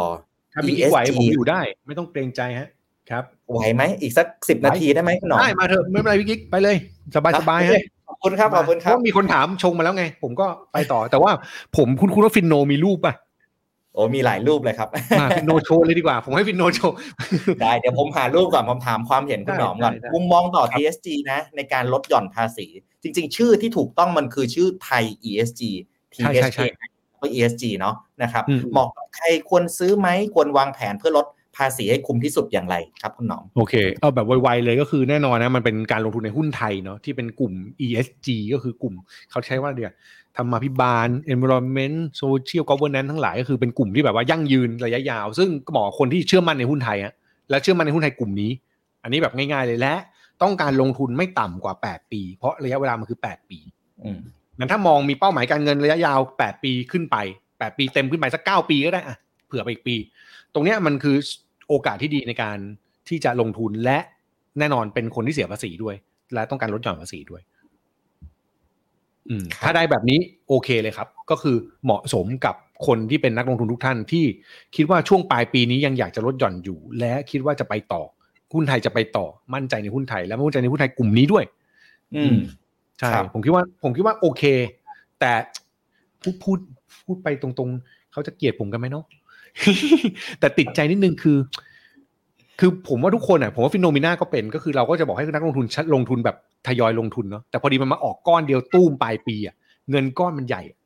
[SPEAKER 3] ถ้ามีอีกไหวผมอยู่ได้ ไม่ต้องเกรงใจฮะ ครับ
[SPEAKER 2] ไหวไหมอีกสักสิบนาทีได้ไหมคุณหนอม
[SPEAKER 3] ได้มาเถอะไม่เป็นไรพี่กิ๊กไปเลย สบายสบายฮะ
[SPEAKER 2] ขอบคุณครับขอบคุณครับ
[SPEAKER 3] เพ
[SPEAKER 2] ราะ
[SPEAKER 3] มีคนถามชงมาแล้วไง ผมก็ไปต่อแต่ว่าผมคุณคุณว่า Finno มีรูปป่ะ
[SPEAKER 2] โอ้มีหลายรูปเลยครับ
[SPEAKER 3] มา Finnoโชว์เลยดีกว่า ผมให้ Finno โชว์
[SPEAKER 2] ได้เดี๋ยวผมหารูปก่อนผมถามความเห็นคุณหนอมก่อน
[SPEAKER 3] ได้ได้
[SPEAKER 2] มุมมองต่อ
[SPEAKER 3] ครับ
[SPEAKER 2] TSG นะ ในการลดหย่อนภาษี จริง ๆ ชื่อที่ถูกต้องมันคือชื่อไทย ESG
[SPEAKER 3] ใช่ใช่
[SPEAKER 2] TSG
[SPEAKER 3] ใช่
[SPEAKER 2] ก็ ESG เนาะนะครับ
[SPEAKER 3] อืม
[SPEAKER 2] เหมาะกับใครควรซื้อไหมควรวางแผนเพื่อลดภาษีให้คุ้มที่สุดอย่างไรครับคุณหนอม
[SPEAKER 3] โอเคเอาแบบไวๆเลยก็คือแน่นอนนะมันเป็นการลงทุนในหุ้นไทยเนาะที่เป็นกลุ่ม ESG ก็คือกลุ่มเขาใช้ว่าเดียวธรรมาภิบาล environment social governance ทั้งหลายก็คือเป็นกลุ่มที่แบบว่ายั่งยืนระยะยาว ซึ่งก็เหมาะกับคนที่เชื่อมั่นในหุ้นไทยอะและเชื่อมั่นในหุ้นไทยกลุ่มนี้ อันนี้แบบง่ายๆเลยและ ต้องการลงทุนไม่ต่ำกว่า 8 ปี เพราะระยะเวลามันคือ 8 ปี
[SPEAKER 2] อืม
[SPEAKER 3] งั้นถ้ามองมีเป้าหมายการเงินระยะยาว 8 ปีขึ้นไป 8 ปีเต็มขึ้นไปสัก 9 ปีก็ได้อะเผื่อไปอีกปี ตรงเนี้ยมันคือโอกาสที่ดีในการที่จะลงทุนและแน่นอนเป็นคนที่เสียภาษีด้วย และต้องการลดหย่อนภาษีด้วยอืม
[SPEAKER 2] ครับ
[SPEAKER 3] ถ้าได้แบบนี้โอเคเลยครับ ก็คือเหมาะสมกับคนที่เป็นนักลงทุนทุกท่านที่คิดว่าช่วงปลายปีนี้ยังอยากจะลดหย่อนอยู่ และคิดว่าจะไปต่อหุ้นไทยจะไปต่อมั่นใจในหุ้นไทย และมั่นใจในหุ้นไทยกลุ่มนี้ด้วย
[SPEAKER 2] อืม
[SPEAKER 3] ใช่
[SPEAKER 2] ครับ
[SPEAKER 3] ผมคิดว่าผมคิดว่าโอเค แต่พูดพูดพูดไปตรงๆ เขาจะเกลียดผมกันไหมเนาะแต่ติดใจนิดนึงคือ คือผมว่าทุกคนอะผมว่าฟิโนมิน่าก็เป็นก็คือเราก็จะบอกให้นักลงทุนชัดลงทุนแบบทยอยลงทุนเนาะแต่พอดีมันมาออกก้อนเดียวตู้มปลายปีอะเงินก้อนมันใหญ่อะ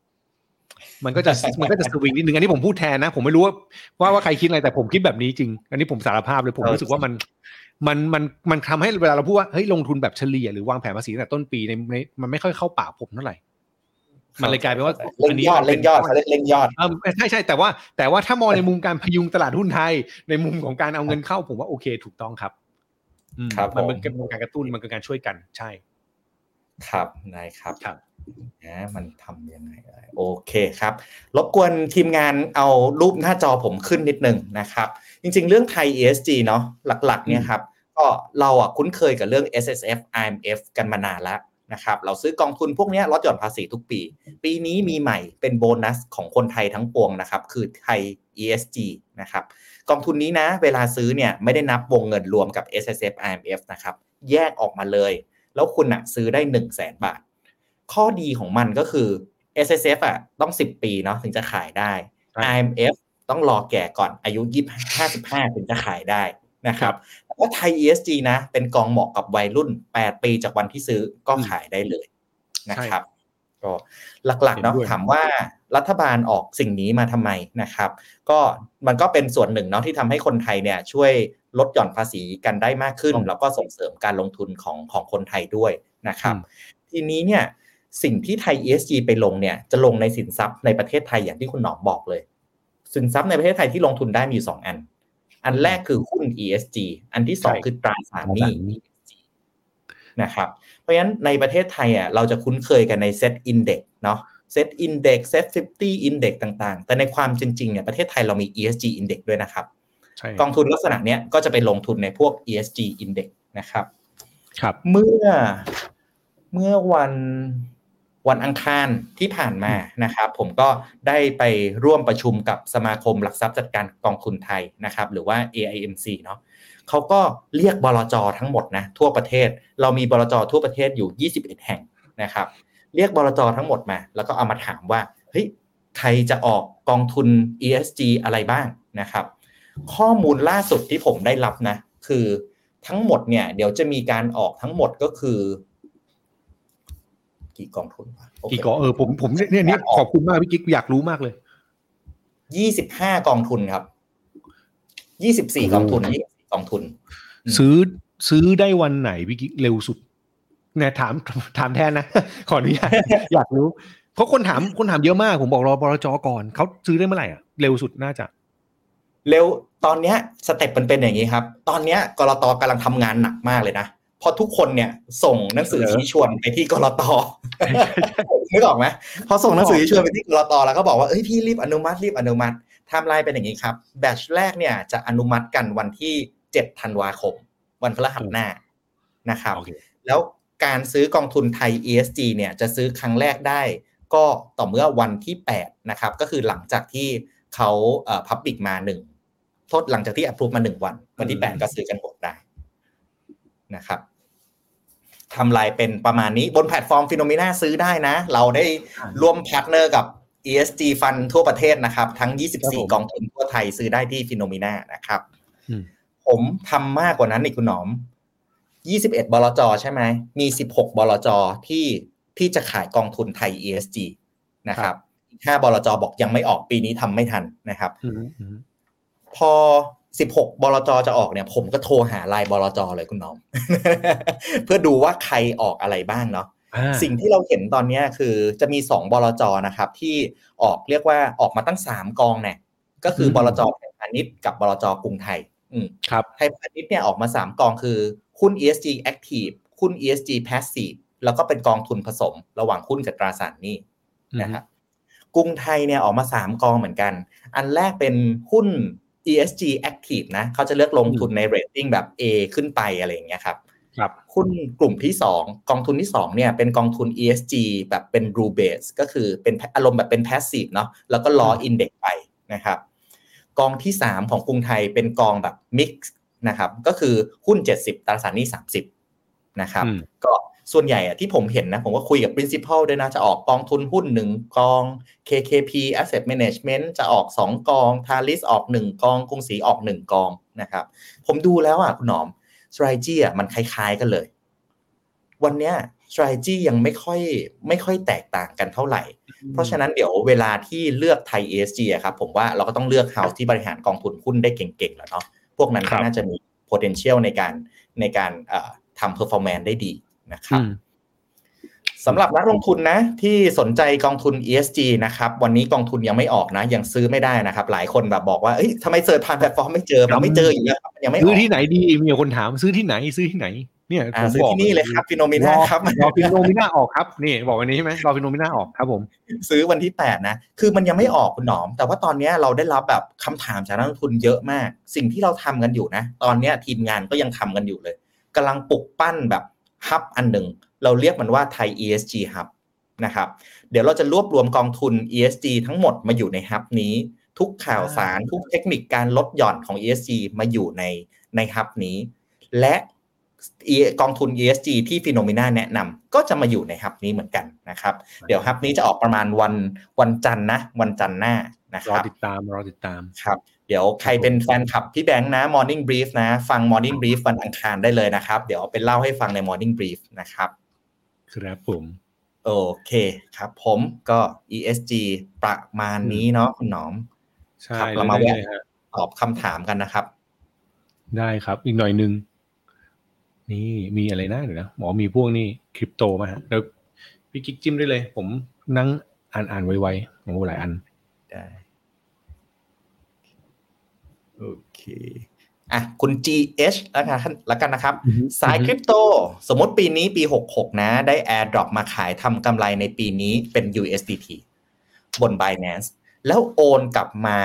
[SPEAKER 3] มันก็จะมันก็จะสวิงนิดนึงอันนี้ผมพูดแทนนะ ผมไม่รู้ว่าว่าว่าใครคิดอะไรแต่ผมคิดแบบนี้จริง อันนี้ผมสารภาพเลยผมรู้สึกว่ามัน มันมันมันทำให้เวลาเราพูดว่าเฮ้ยลงทุนแบบเฉลี่ยหรือวางแผนภาษีตั้งแต่ต้นปีในในมันไม่ค่อยเข้าปากผมเท่าไหร่ มันเลยกลายเป็นว่า
[SPEAKER 2] เล่งยอดเล่งยอดเขาเรียกเล่งยอด
[SPEAKER 3] เออใช่ใช่แต่ว่าแต่ว่าถ้ามองในมุมการพยุงตลาดหุ้นไทย ในมุมของการเอาเงินเข้าผมว่าโอเคถูกต้องครับอืม
[SPEAKER 2] ครับ
[SPEAKER 3] มัน
[SPEAKER 2] ผม
[SPEAKER 3] เป็นการกระตุ้นมันคือการช่วยกันใช่
[SPEAKER 2] ครับได้ครับ
[SPEAKER 3] ครับ
[SPEAKER 2] นะมันทำยังไงได้โอเคครับ รบกวนทีมงานเอารูปหน้าจอผมขึ้นนิดนึงนะครับ จริงๆ เรื่องไทย ESG เนาะหลักๆเนี่ยครับก็เราอะคุ้นเคยกับเรื่อง S S F I M F กันมานานแล้วนะครับเราซื้อกองทุนพวกเนี้ยลดหย่อนภาษีทุกปี ปีนี้มีใหม่เป็นโบนัสของคนไทยทั้งปวงนะครับ คือไทย ESG นะครับกองทุนนี้นะ เวลาซื้อเนี่ยไม่ได้นับวงเงินรวมกับ S S F I M F นะครับ แยกออกมาเลย แล้วคุณอะซื้อได้ 1 0 0 0 0แสนบาท ข้อดีของมันก็คือ S S F อะต้อง 10 ปีเนาะถึงจะขายได้
[SPEAKER 3] ใช่
[SPEAKER 2] I M F ต้องรอแก่ก่อนอายุ20 55ถึงจะขายได้นะครับแล้วก็ไทย ESG นะ เป็นกองเหมาะกับวัยรุ่น 8 ปีจากวันที่ซื้อก็ขายได้เลยนะครับก็หลักๆเนาะ
[SPEAKER 3] เห็นด้วย
[SPEAKER 2] ถามว่ารัฐบาลออกสิ่งนี้มาทำไมนะครับ ก็มันก็เป็นส่วนหนึ่งเนาะที่ทำให้คนไทยเนี่ยช่วยลดหย่อนภาษีกันได้มากขึ้น แล้วก็ส่งเสริมการลงทุนของของคนไทยด้วยนะครับ ทีนี้เนี่ย สิ่งที่ไทย ESG ไปลงเนี่ยจะลงในสินทรัพย์ในประเทศไทยอย่างที่คุณหนอมบอกเลย สินทรัพย์ในประเทศไทยที่ลงทุนได้มีอยู่สองอัน อันแรกคือหุ้น ESG อันที่สอง
[SPEAKER 3] ใช่
[SPEAKER 2] คือตราสารหนี้ ESG นะครับเพราะฉะนั้นในประเทศไทยอะเราจะคุ้นเคยกันในเซตอินเด็กเนาะเซตอินเด็กเซต50 index ต่างๆ แต่ในความจริงๆเนี่ยประเทศไทยเรามี ESG index ด้วยนะครับ
[SPEAKER 3] ใช่
[SPEAKER 2] กองทุนลักษณะเนี้ยก็จะไปลงทุนในพวก ESG index นะครับ
[SPEAKER 3] ครับ
[SPEAKER 2] เมื่อเมื่อวัน วันอังคารที่ผ่านมานะครับผมก็ได้ไปร่วมประชุมกับสมาคมหลักทรัพย์จัดการกองทุนไทยนะครับหรือว่า AIMC เนาะเขาก็เรียกบลจทั้งหมดนะทั่วประเทศ เรามีบลจทั่วประเทศอยู่ 21 แห่งนะครับเรียกบลจทั้งหมดมา แล้วก็เอามาถามว่าเฮ้ยใครจะออกกองทุน ESG อะไรบ้างนะครับ ข้อมูลล่าสุดที่ผมได้รับนะคือทั้งหมดเนี่ยเดี๋ยวจะมีการออกทั้งหมดก็คือ กี่กองทุนวะโอเค
[SPEAKER 3] กี่กอเออผมผมเนี่ยเนี่ยเนี่ยขอบคุณมากพี่กิ๊กอยากรู้มากเลย
[SPEAKER 2] ยี่สิบห้ากองทุนครับยี่สิบสี่กองทุนยี่กองทุนอืม
[SPEAKER 3] ซื้อซื้อได้วันไหนพี่กิ๊กเร็วสุดเนี่ยถามถามแทนนะ ขออนุญาตอยากรู้เพราะคนถามคนถามเยอะมาก ผมบอกรอบรจก่อนเขาซื้อได้เมื่อไหร่อะเร็วสุดน่าจะ
[SPEAKER 2] เร็วตอนเนี้ยสเต็ปมันเป็นอย่างนี้ครับ ตอนเนี้ยกรตกำลังทำงานหนักมากเลยนะ พอทุกคนเนี่ยส่งหนังสือชี้ชวนไปที่กรตนึกออกไหมพอส่งหนังสือชี้ชวนไปที่กรตแล้วก็บอกว่าเอ้ยพี่รีบอนุมัติรีบอนุมัติไทม์ไลน์เป็นอย่างนี้ครับแบชแรกเนี่ยจะอนุมัติกันวันที่เจ็ดธันวาคม วันพฤหัสหน้านะครับ
[SPEAKER 3] โอเค
[SPEAKER 2] แล้วการซื้อกองทุนไทย ESG เนี่ยจะซื้อครั้งแรกได้ก็ต่อเมื่อวันที่8นะครับก็คือหลังจากที่เขาเอ่อพับบิกมาหนึ่งโทษหลังจากที่ approve มาหนึ่งวัน วันที่ 8 ก็ซื้อกันหมดได้นะครับ ทำลายเป็นประมาณนี้บนแพลตฟอร์ม Finnomena ซื้อได้นะ เราได้ร่วมพาร์ทเนอร์กับ ESG ฟันทั่วประเทศนะครับ ทั้ง 24 กองทุนทั่วไทยซื้อได้ที่ Finnomena นะครับ
[SPEAKER 3] อืม
[SPEAKER 2] ผมทำมากกว่านั้นอีกคุณหนอม 21 บลจใช่ไหมมี 16 บลจที่ที่จะขายกองทุนไทย ESG นะครับห้าบลจบอกยังไม่ออกปีนี้ทำไม่ทันนะครับ
[SPEAKER 3] อืมอื ม
[SPEAKER 2] พอ16บลจจะออกเนี่ย ผมก็โทรหาไลน์บลจเลยคุณหน้อมเพื่อดูว่าใครออกอะไรบ้างเนาะ
[SPEAKER 3] อ่า
[SPEAKER 2] สิ่งที่เราเห็นตอนเนี้ยคือจะมี2บลจนะครับ ที่ออกเรียกว่าออกมาตั้ง3กองเนี่ยก็คือ
[SPEAKER 3] ม
[SPEAKER 2] บลจไทยพาณิชย์กับบลจกรุงไทยอืม
[SPEAKER 3] ครับ
[SPEAKER 2] ไทยพาณิชย์เนี่ยออกมา3กองคือหุ้น ESG Active หุ้น ESG Passive แล้วก็เป็นกองทุนผสม ระหว่างหุ้นกับตราสารหนี้นะครับกรุงไทยเนี่ยออกมา3กองเหมือนกัน อันแรกเป็นหุ้น ESG Active นะเขาจะเลือกลงทุนในเรตติ้งแบบ A ขึ้นไปอะไรอย่างเงี้ยครับ
[SPEAKER 3] ครับ
[SPEAKER 2] หุ้นกลุ่มที่ 2 กองทุนที่2เนี่ยเป็นกองทุน ESG แบบเป็น rule base ก็คือเป็นอารมณ์แบบเป็น passive เนาะแล้วก็ล้อ index ไปนะครับกองที่ 3 ของกรุงไทยเป็นกองแบบ mix นะครับก็คือหุ้น 70 ตราสารหนี้30นะครับ
[SPEAKER 3] อืม
[SPEAKER 2] ก็ ส่วนใหญ่อะที่ผมเห็นนะ ผมก็คุยกับ principal ด้วยนะ จะออกกองทุนหุ้น 1 กอง KKP Asset Management จะออก 2 กอง Talis ออก 1 กอง กรุงศรีออก 1 กองนะครับ ผมดูแล้วอะคุณหนอม strategy อะมันคล้ายๆกันเลย วันเนี้ย strategy ยังไม่ค่อยไม่ค่อยแตกต่างกันเท่าไหร่ เพราะฉะนั้นเดี๋ยวเวลาที่เลือกไทย ESG อะครับผมว่าเราก็ต้องเลือก house ที่บริหารกองทุนหุ้นได้เก่งๆแล้วเนาะพวกนั้น
[SPEAKER 3] ครั
[SPEAKER 2] ก็
[SPEAKER 3] บ
[SPEAKER 2] น่าจะมี potential ในการในการเอ่อทำ performance ได้ดี นะครับ
[SPEAKER 3] อืม
[SPEAKER 2] สำหรับนักลงทุนนะที่สนใจกองทุน ESG นะครับวันนี้กองทุนยังไม่ออกนะ ยังซื้อไม่ได้นะครับ หลายคนแบบบอกว่าเอ้ยทำไม search ผ่านแพลตฟอร์มไม่เจอมันไม่เจออยู่แล้วครับมันยังไม่อ
[SPEAKER 3] ซื้อ
[SPEAKER 2] อก
[SPEAKER 3] ที่ไหนดีมีคนถามซื้อที่ไหนซื้อที่ไหนเนี่ย
[SPEAKER 2] อ่า
[SPEAKER 3] ผม
[SPEAKER 2] ซื้อ
[SPEAKER 3] บอก
[SPEAKER 2] ที่นี่เลยครับ Finnomena ครับ
[SPEAKER 3] รอ Finnomena่าออกครับนี่บอกวันนี้ใช่ไหมรอ Finnomena ออกครับผม
[SPEAKER 2] ซื้อวันที่ 8 นะ คือมันยังไม่ออกคุณหนอม แต่ว่าตอนเนี้ยเราได้รับแบบคำถามจากนักลงทุนเยอะมาก สิ่งที่เราทำกันอยู่นะ ตอนเนี้ยทีมงานก็ยังทำกันอยู่เลยกำลังปลุกปั้นแบบ hub อันหนึ่ง เราเรียกมันว่าไทย ESG Hub นะครับ เดี๋ยวเราจะรวบรวมกองทุน ESG ทั้งหมดมาอยู่ใน hub นี้ ทุกข่าวสารทุกเทคนิคการลดหย่อนของ ESG มาอยู่ในใน hub นี้ และ E- กองทุน ESG ที่ Finnomena แนะนำก็จะมาอยู่ใน hub นี้เหมือนกันนะครับ เดี๋ยว hub นี้จะออกประมาณวันวันจันทร์นะ วันจันทร์หน้านะค
[SPEAKER 3] รอ
[SPEAKER 2] รับ
[SPEAKER 3] ติดตามรอติดตาม
[SPEAKER 2] ครับ เดี๋ยวใครเป็นแฟนคลับพี่แบงค์นะ Morning Brief นะ ฟัง Morning Brief วันอังคารได้เลยนะครับ เดี๋ยวเอาไปเล่าให้ฟังใน Morning Brief นะครับ
[SPEAKER 3] ครับผม
[SPEAKER 2] โอเคครับผมก็ ESG ประมาณนี้เนาะคุณหนอม
[SPEAKER 3] ใช่
[SPEAKER 2] ครับ
[SPEAKER 3] เล
[SPEAKER 2] เรา
[SPEAKER 3] ย
[SPEAKER 2] มา
[SPEAKER 3] ได้
[SPEAKER 2] แวะ
[SPEAKER 3] เลยฮะ
[SPEAKER 2] ตอบคำถามกันนะครับ
[SPEAKER 3] ได้ครับอีกหน่อยหนึ่งนี่มีอะไรนะเดี๋ยวนะหมอมีพวกนี้คริปโตมาฮะเดี๋ยวพี่กิ๊กจิ้มได้เลย ผมนั่งอ่านอ่านไวๆโอ้หลายอัน
[SPEAKER 2] ได้ โอเคอะคุณ GH แล้วกันแล้วกันนะครับ
[SPEAKER 3] อือฮึ
[SPEAKER 2] สายคริปโต สมมติปีนี้ปี 66 นะ ได้ Airdrop มาขายทำกำไรในปีนี้เป็น USDT บน Binance แล้วโอนกลับมา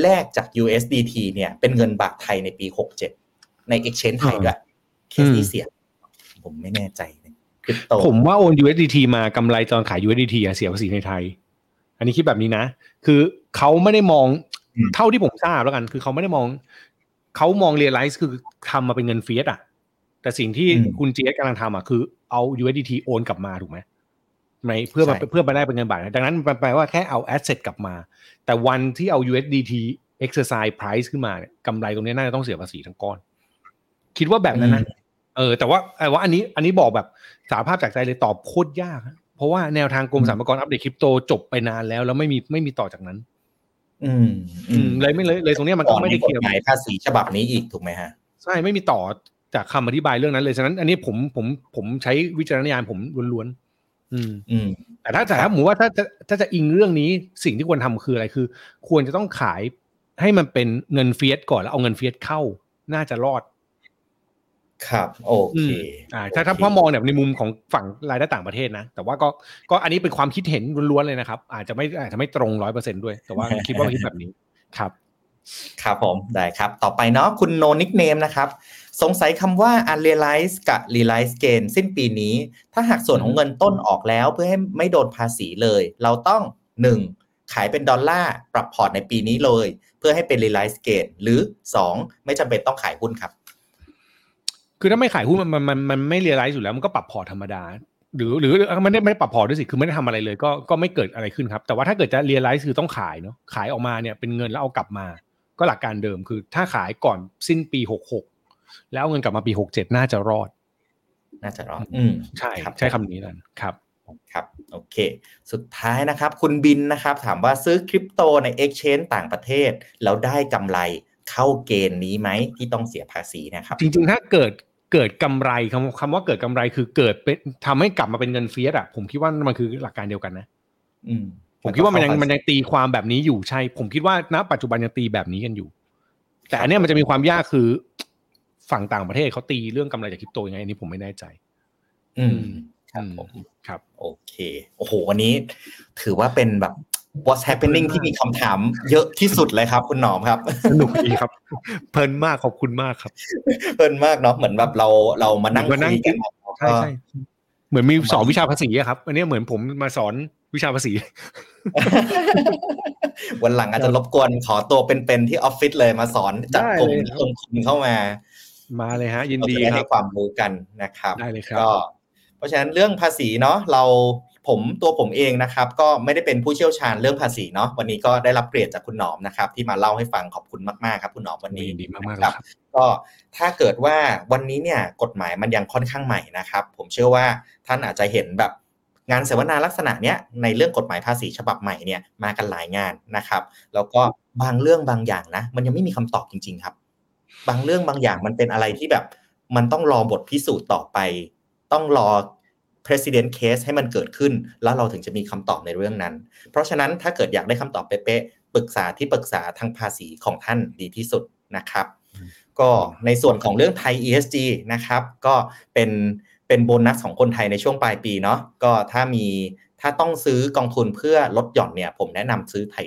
[SPEAKER 2] แลกจาก USDT เนี่ยเป็นเงินบาทไทยในปี 67 ใน Exchange ไทยด้วยเคสนี้เสีย ผมไม่แน่ใจคริปโต
[SPEAKER 3] ผมว่าโอน USDT มากำไรตอนขาย USDT อะเสียภาษีในไทย อันนี้คิดแบบนี้นะ คือเขาไม่ได้มอง
[SPEAKER 2] อืม
[SPEAKER 3] เท่าที่ผมทราบแล้วกัน คือเขาไม่ได้มองเขามองเรียลไลซ์คือทำมาเป็นเงินเฟียสอะแต่สิ่งที่คุณ GS กำลังทำอะคือเอา USDT โอนกลับมาถูกไหมไหมเพื่อมาเพื่อมาได้เป็นเงินบาท ดังนั้นมันแปลว่าแค่เอา asset กลับมา แต่วันที่เอา USDT exercise price ขึ้นมาเนี่ยกำไรตรงนี้น่าจะต้องเสียภาษีทั้งก้อน คิดว่าแบบนั้นนะเออแต่ว่าแต่ว่าอันนี้อันนี้บอกแบบสารภาพจากใจเลยตอบโคตรยากฮะเพราะว่าแนวทางกรมสรรพากรอัปเดตคริปโตจบไปนานแล้ว แล้วไม่มีไม่มีต่อจากนั้น
[SPEAKER 2] อืม
[SPEAKER 3] อืมเลยไม่เลยเลยตรงเนี้ยมันก็ไม่ได้
[SPEAKER 2] ก
[SPEAKER 3] เค
[SPEAKER 2] ฎ
[SPEAKER 3] ลียร์
[SPEAKER 2] หมายภาษีฉบับนี้อีกถูกไหมฮะ
[SPEAKER 3] ใช่ไม่มีต่อจากคำอธิบายเรื่องนั้นเลยฉะนั้น อันนี้ผมผมผมใช้วิจารณญาณผมล้วนๆอืม
[SPEAKER 2] อืม
[SPEAKER 3] แต่ถ้าแต่ถ้าหมูว่าถ้าจะถ้าจะอิงเรื่องนี้สิ่งที่ควรทำคืออะไรคือ ควรจะต้องขายให้มันเป็นเงิน fiat ก่อนแล้วเอาเงิน fiat เข้าน่าจะรอด
[SPEAKER 2] ครับโอเค
[SPEAKER 3] อ่าถ้าถ้าพ่อมองเนี่ยในมุมของฝั่งรายได้ต่างประเทศนะ แต่ว่าก็ก็อันนี้เป็นความคิดเห็นล้วนๆเลยนะครับ อาจจะไม่อาจจะไม่ตรงร้อยเปอร์เซ็นด้วย แต่ว่าคิดว่าคิดแบบนี้ครับ
[SPEAKER 2] ครับผมได้ครับ ต่อไปเนาะคุณ No Nickname นะครับ สงสัยคำว่า unrealize กับ realize gain สิ้นปีนี้ ถ้าหากส่วนของเงินต้นออกแล้วเพื่อให้ไม่โดนภาษีเลย เราต้อง 1. ขายเป็นดอลลาร์ปรับพอร์ตในปีนี้เลย เพื่อให้เป็น realize gain หรือ 2. ไม่จำเป็นต้องขายหุ้นครับ
[SPEAKER 3] คือถ้าไม่ขายหุ้นมันมันมันมันไม่ realize อยู่แล้วมันก็ปรับพอร์ตธรรมดา หรือหรือมันไม่ได้ไม่ได้ปรับพอร์ตด้วยสิคือไม่ได้ทำอะไรเลย ก็ก็ไม่เกิดอะไรขึ้นครับ แต่ว่าถ้าเกิดจะ realize คือต้องขายเนาะขายออกมาเนี่ยเป็นเงินแล้วเอากลับมา ก็หลักการเดิมคือ ถ้าขายก่อนสิ้นปีหกหกแล้วเอาเงินกลับมาปีหกเจ็ดน่าจะรอด
[SPEAKER 2] น่าจะรอด อืม
[SPEAKER 3] ใช่
[SPEAKER 2] ครับ
[SPEAKER 3] ใช้คำนี้นั่นครับ
[SPEAKER 2] ครับโอเค สุดท้ายนะครับ คุณบินนะครับ ถามว่าซื้อคริปโตใน Exchange ต่างประเทศ แล้วได้กำไรเข้าเกณฑ์นี้ไหมที่ต้องเสียภาษีนะครับ
[SPEAKER 3] จริงๆ ถ้าเกิด เกิดกำไรคำคำว่าเกิดกำไรคือเกิดเป็นทำให้กลับมาเป็นเงินเฟียสอะผมคิดว่ามันคือหลักการเดียวกันนะ
[SPEAKER 2] อืม
[SPEAKER 3] ผมคิดว่ามันยังมันยังตีความแบบนี้อยู่ใช่ ผมคิดว่าณ ปัจจุบันยังตีแบบนี้กันอยู่ แต่อันเนี้ยมันจะมีความยากคือ ฝั่งต่างประเทศเขาตีเรื่องกำไรจากคริปโตยังไงอันนี้ผมไม่แน่ใจ
[SPEAKER 2] อืมครับผม
[SPEAKER 3] ครับ
[SPEAKER 2] โอเค โอ้โหวันนี้ ถือว่าเป็นแบบ what's happening ที่มีคำถามเยอะที่สุดเลยครับ คุณหนอมครับ
[SPEAKER 3] สนุกดีครับ เพลินมากขอบคุณมากครับ
[SPEAKER 2] เพลินมากเนาะเหมือนแบบเราเรามานั่ง
[SPEAKER 3] เหมือนมานั่
[SPEAKER 2] คุ
[SPEAKER 3] ง
[SPEAKER 2] ยกัน
[SPEAKER 3] ใช่ใช่เหมือนมีสอนวิชาภาษีอะครับอันนี้เหมือนผมมาสอนวิชาภาษี
[SPEAKER 2] วันหลังอาจจะรบกวนขอตัวเป็นๆที่ออฟฟิศเลยมาสอนจัดกลุ่ม
[SPEAKER 3] ได้เลย
[SPEAKER 2] ลงทุนเข้ามา
[SPEAKER 3] มาเลยฮะ ยิน
[SPEAKER 2] เรา
[SPEAKER 3] ดี
[SPEAKER 2] จะได้
[SPEAKER 3] ครั
[SPEAKER 2] ให้
[SPEAKER 3] บ
[SPEAKER 2] ความรู้กันนะครับ
[SPEAKER 3] ได้เลยครับ
[SPEAKER 2] ก็เพราะฉะนั้นเรื่องภาษีเนาะเรา ผมตัวผมเองนะครับก็ไม่ได้เป็นผู้เชี่ยวชาญเรื่องภาษีเนาะวันนี้ก็ได้รับเกรดจากคุณหนอมนะครับ ที่มาเล่าให้ฟังขอบคุณมากๆครับ คุณหนอมวันนี้
[SPEAKER 3] ยินดีมากๆ
[SPEAKER 2] นะ
[SPEAKER 3] เลยครับ
[SPEAKER 2] ก็ถ้าเกิดว่าวันนี้เนี่ยกฎหมายมันยังค่อนข้างใหม่นะครับ ผมเชื่อว่าท่านอาจจะเห็นแบบงานเสวนาลักษณะเนี้ยในเรื่องกฎหมายภาษีฉบับใหม่เนี่ยมากันหลายงานนะครับ แล้วก็บางเรื่องบางอย่างนะ มันยังไม่มีคำตอบจริง ๆ ครับ บางเรื่องบางอย่างมันเป็นอะไรที่แบบ มันต้องรอบทพิสูจน์ต่อไป ต้องรอ president case ให้มันเกิดขึ้น แล้วเราถึงจะมีคำตอบในเรื่องนั้น เพราะฉะนั้นถ้าเกิดอยากได้คำตอบเป๊ะๆปรึกษาที่ปรึกษาทางภาษีของท่านดีที่สุดนะครับ ก็ในส่วนของเรื่องไทย ESG นะครับ ก็เป็นเป็นโบนัสของคนไทยในช่วงปลายปีเนาะก็ถ้ามีถ้าต้องซื้อกองทุนเพื่อลดหย่อนเนี่ย ผมแนะนำซื้อไทย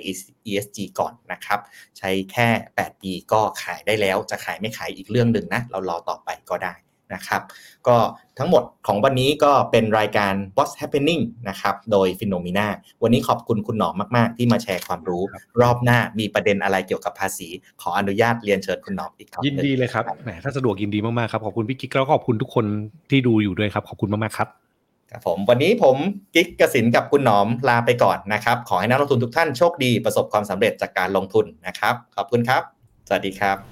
[SPEAKER 2] ESG ก่อนนะครับ ใช้แค่ 8 ปีก็ขายได้แล้ว จะขายไม่ขายอีกเรื่องหนึ่งนะ เรารอต่อไปก็ได้ นะครับ ก็ทั้งหมดของวันนี้ก็เป็นรายการ What's Happening นะครับโดย p h e n o m e n a วันนี้ขอบคุณคุณหนอมมาก ๆ ที่มาแชร์ความรู้ รอบหน้ามีประเด็นอะไรเกี่ยวกับภาษี ขออนุญาตเรียนเชิญคุณหนอมอีกครั้ง
[SPEAKER 3] ยินดีเลยครับแหมถ้าสะดวกยินดีมาก ๆ ครับ ขอบคุณพี่กิ๊กแล้วก็ขอบคุณทุกคนที่ดูอยู่ด้วยครับขอบคุณมาก ๆ ครับ
[SPEAKER 2] ครับผมวันนี้ผมกิ๊กกสินกับคุณหนอมลาไปก่อนนะครับ ขอให้นักลงทุนทุกท่านโชคดีประสบความสำเร็จจากการลงทุนนะครับ ขอบคุณครับ สวัสดีครับ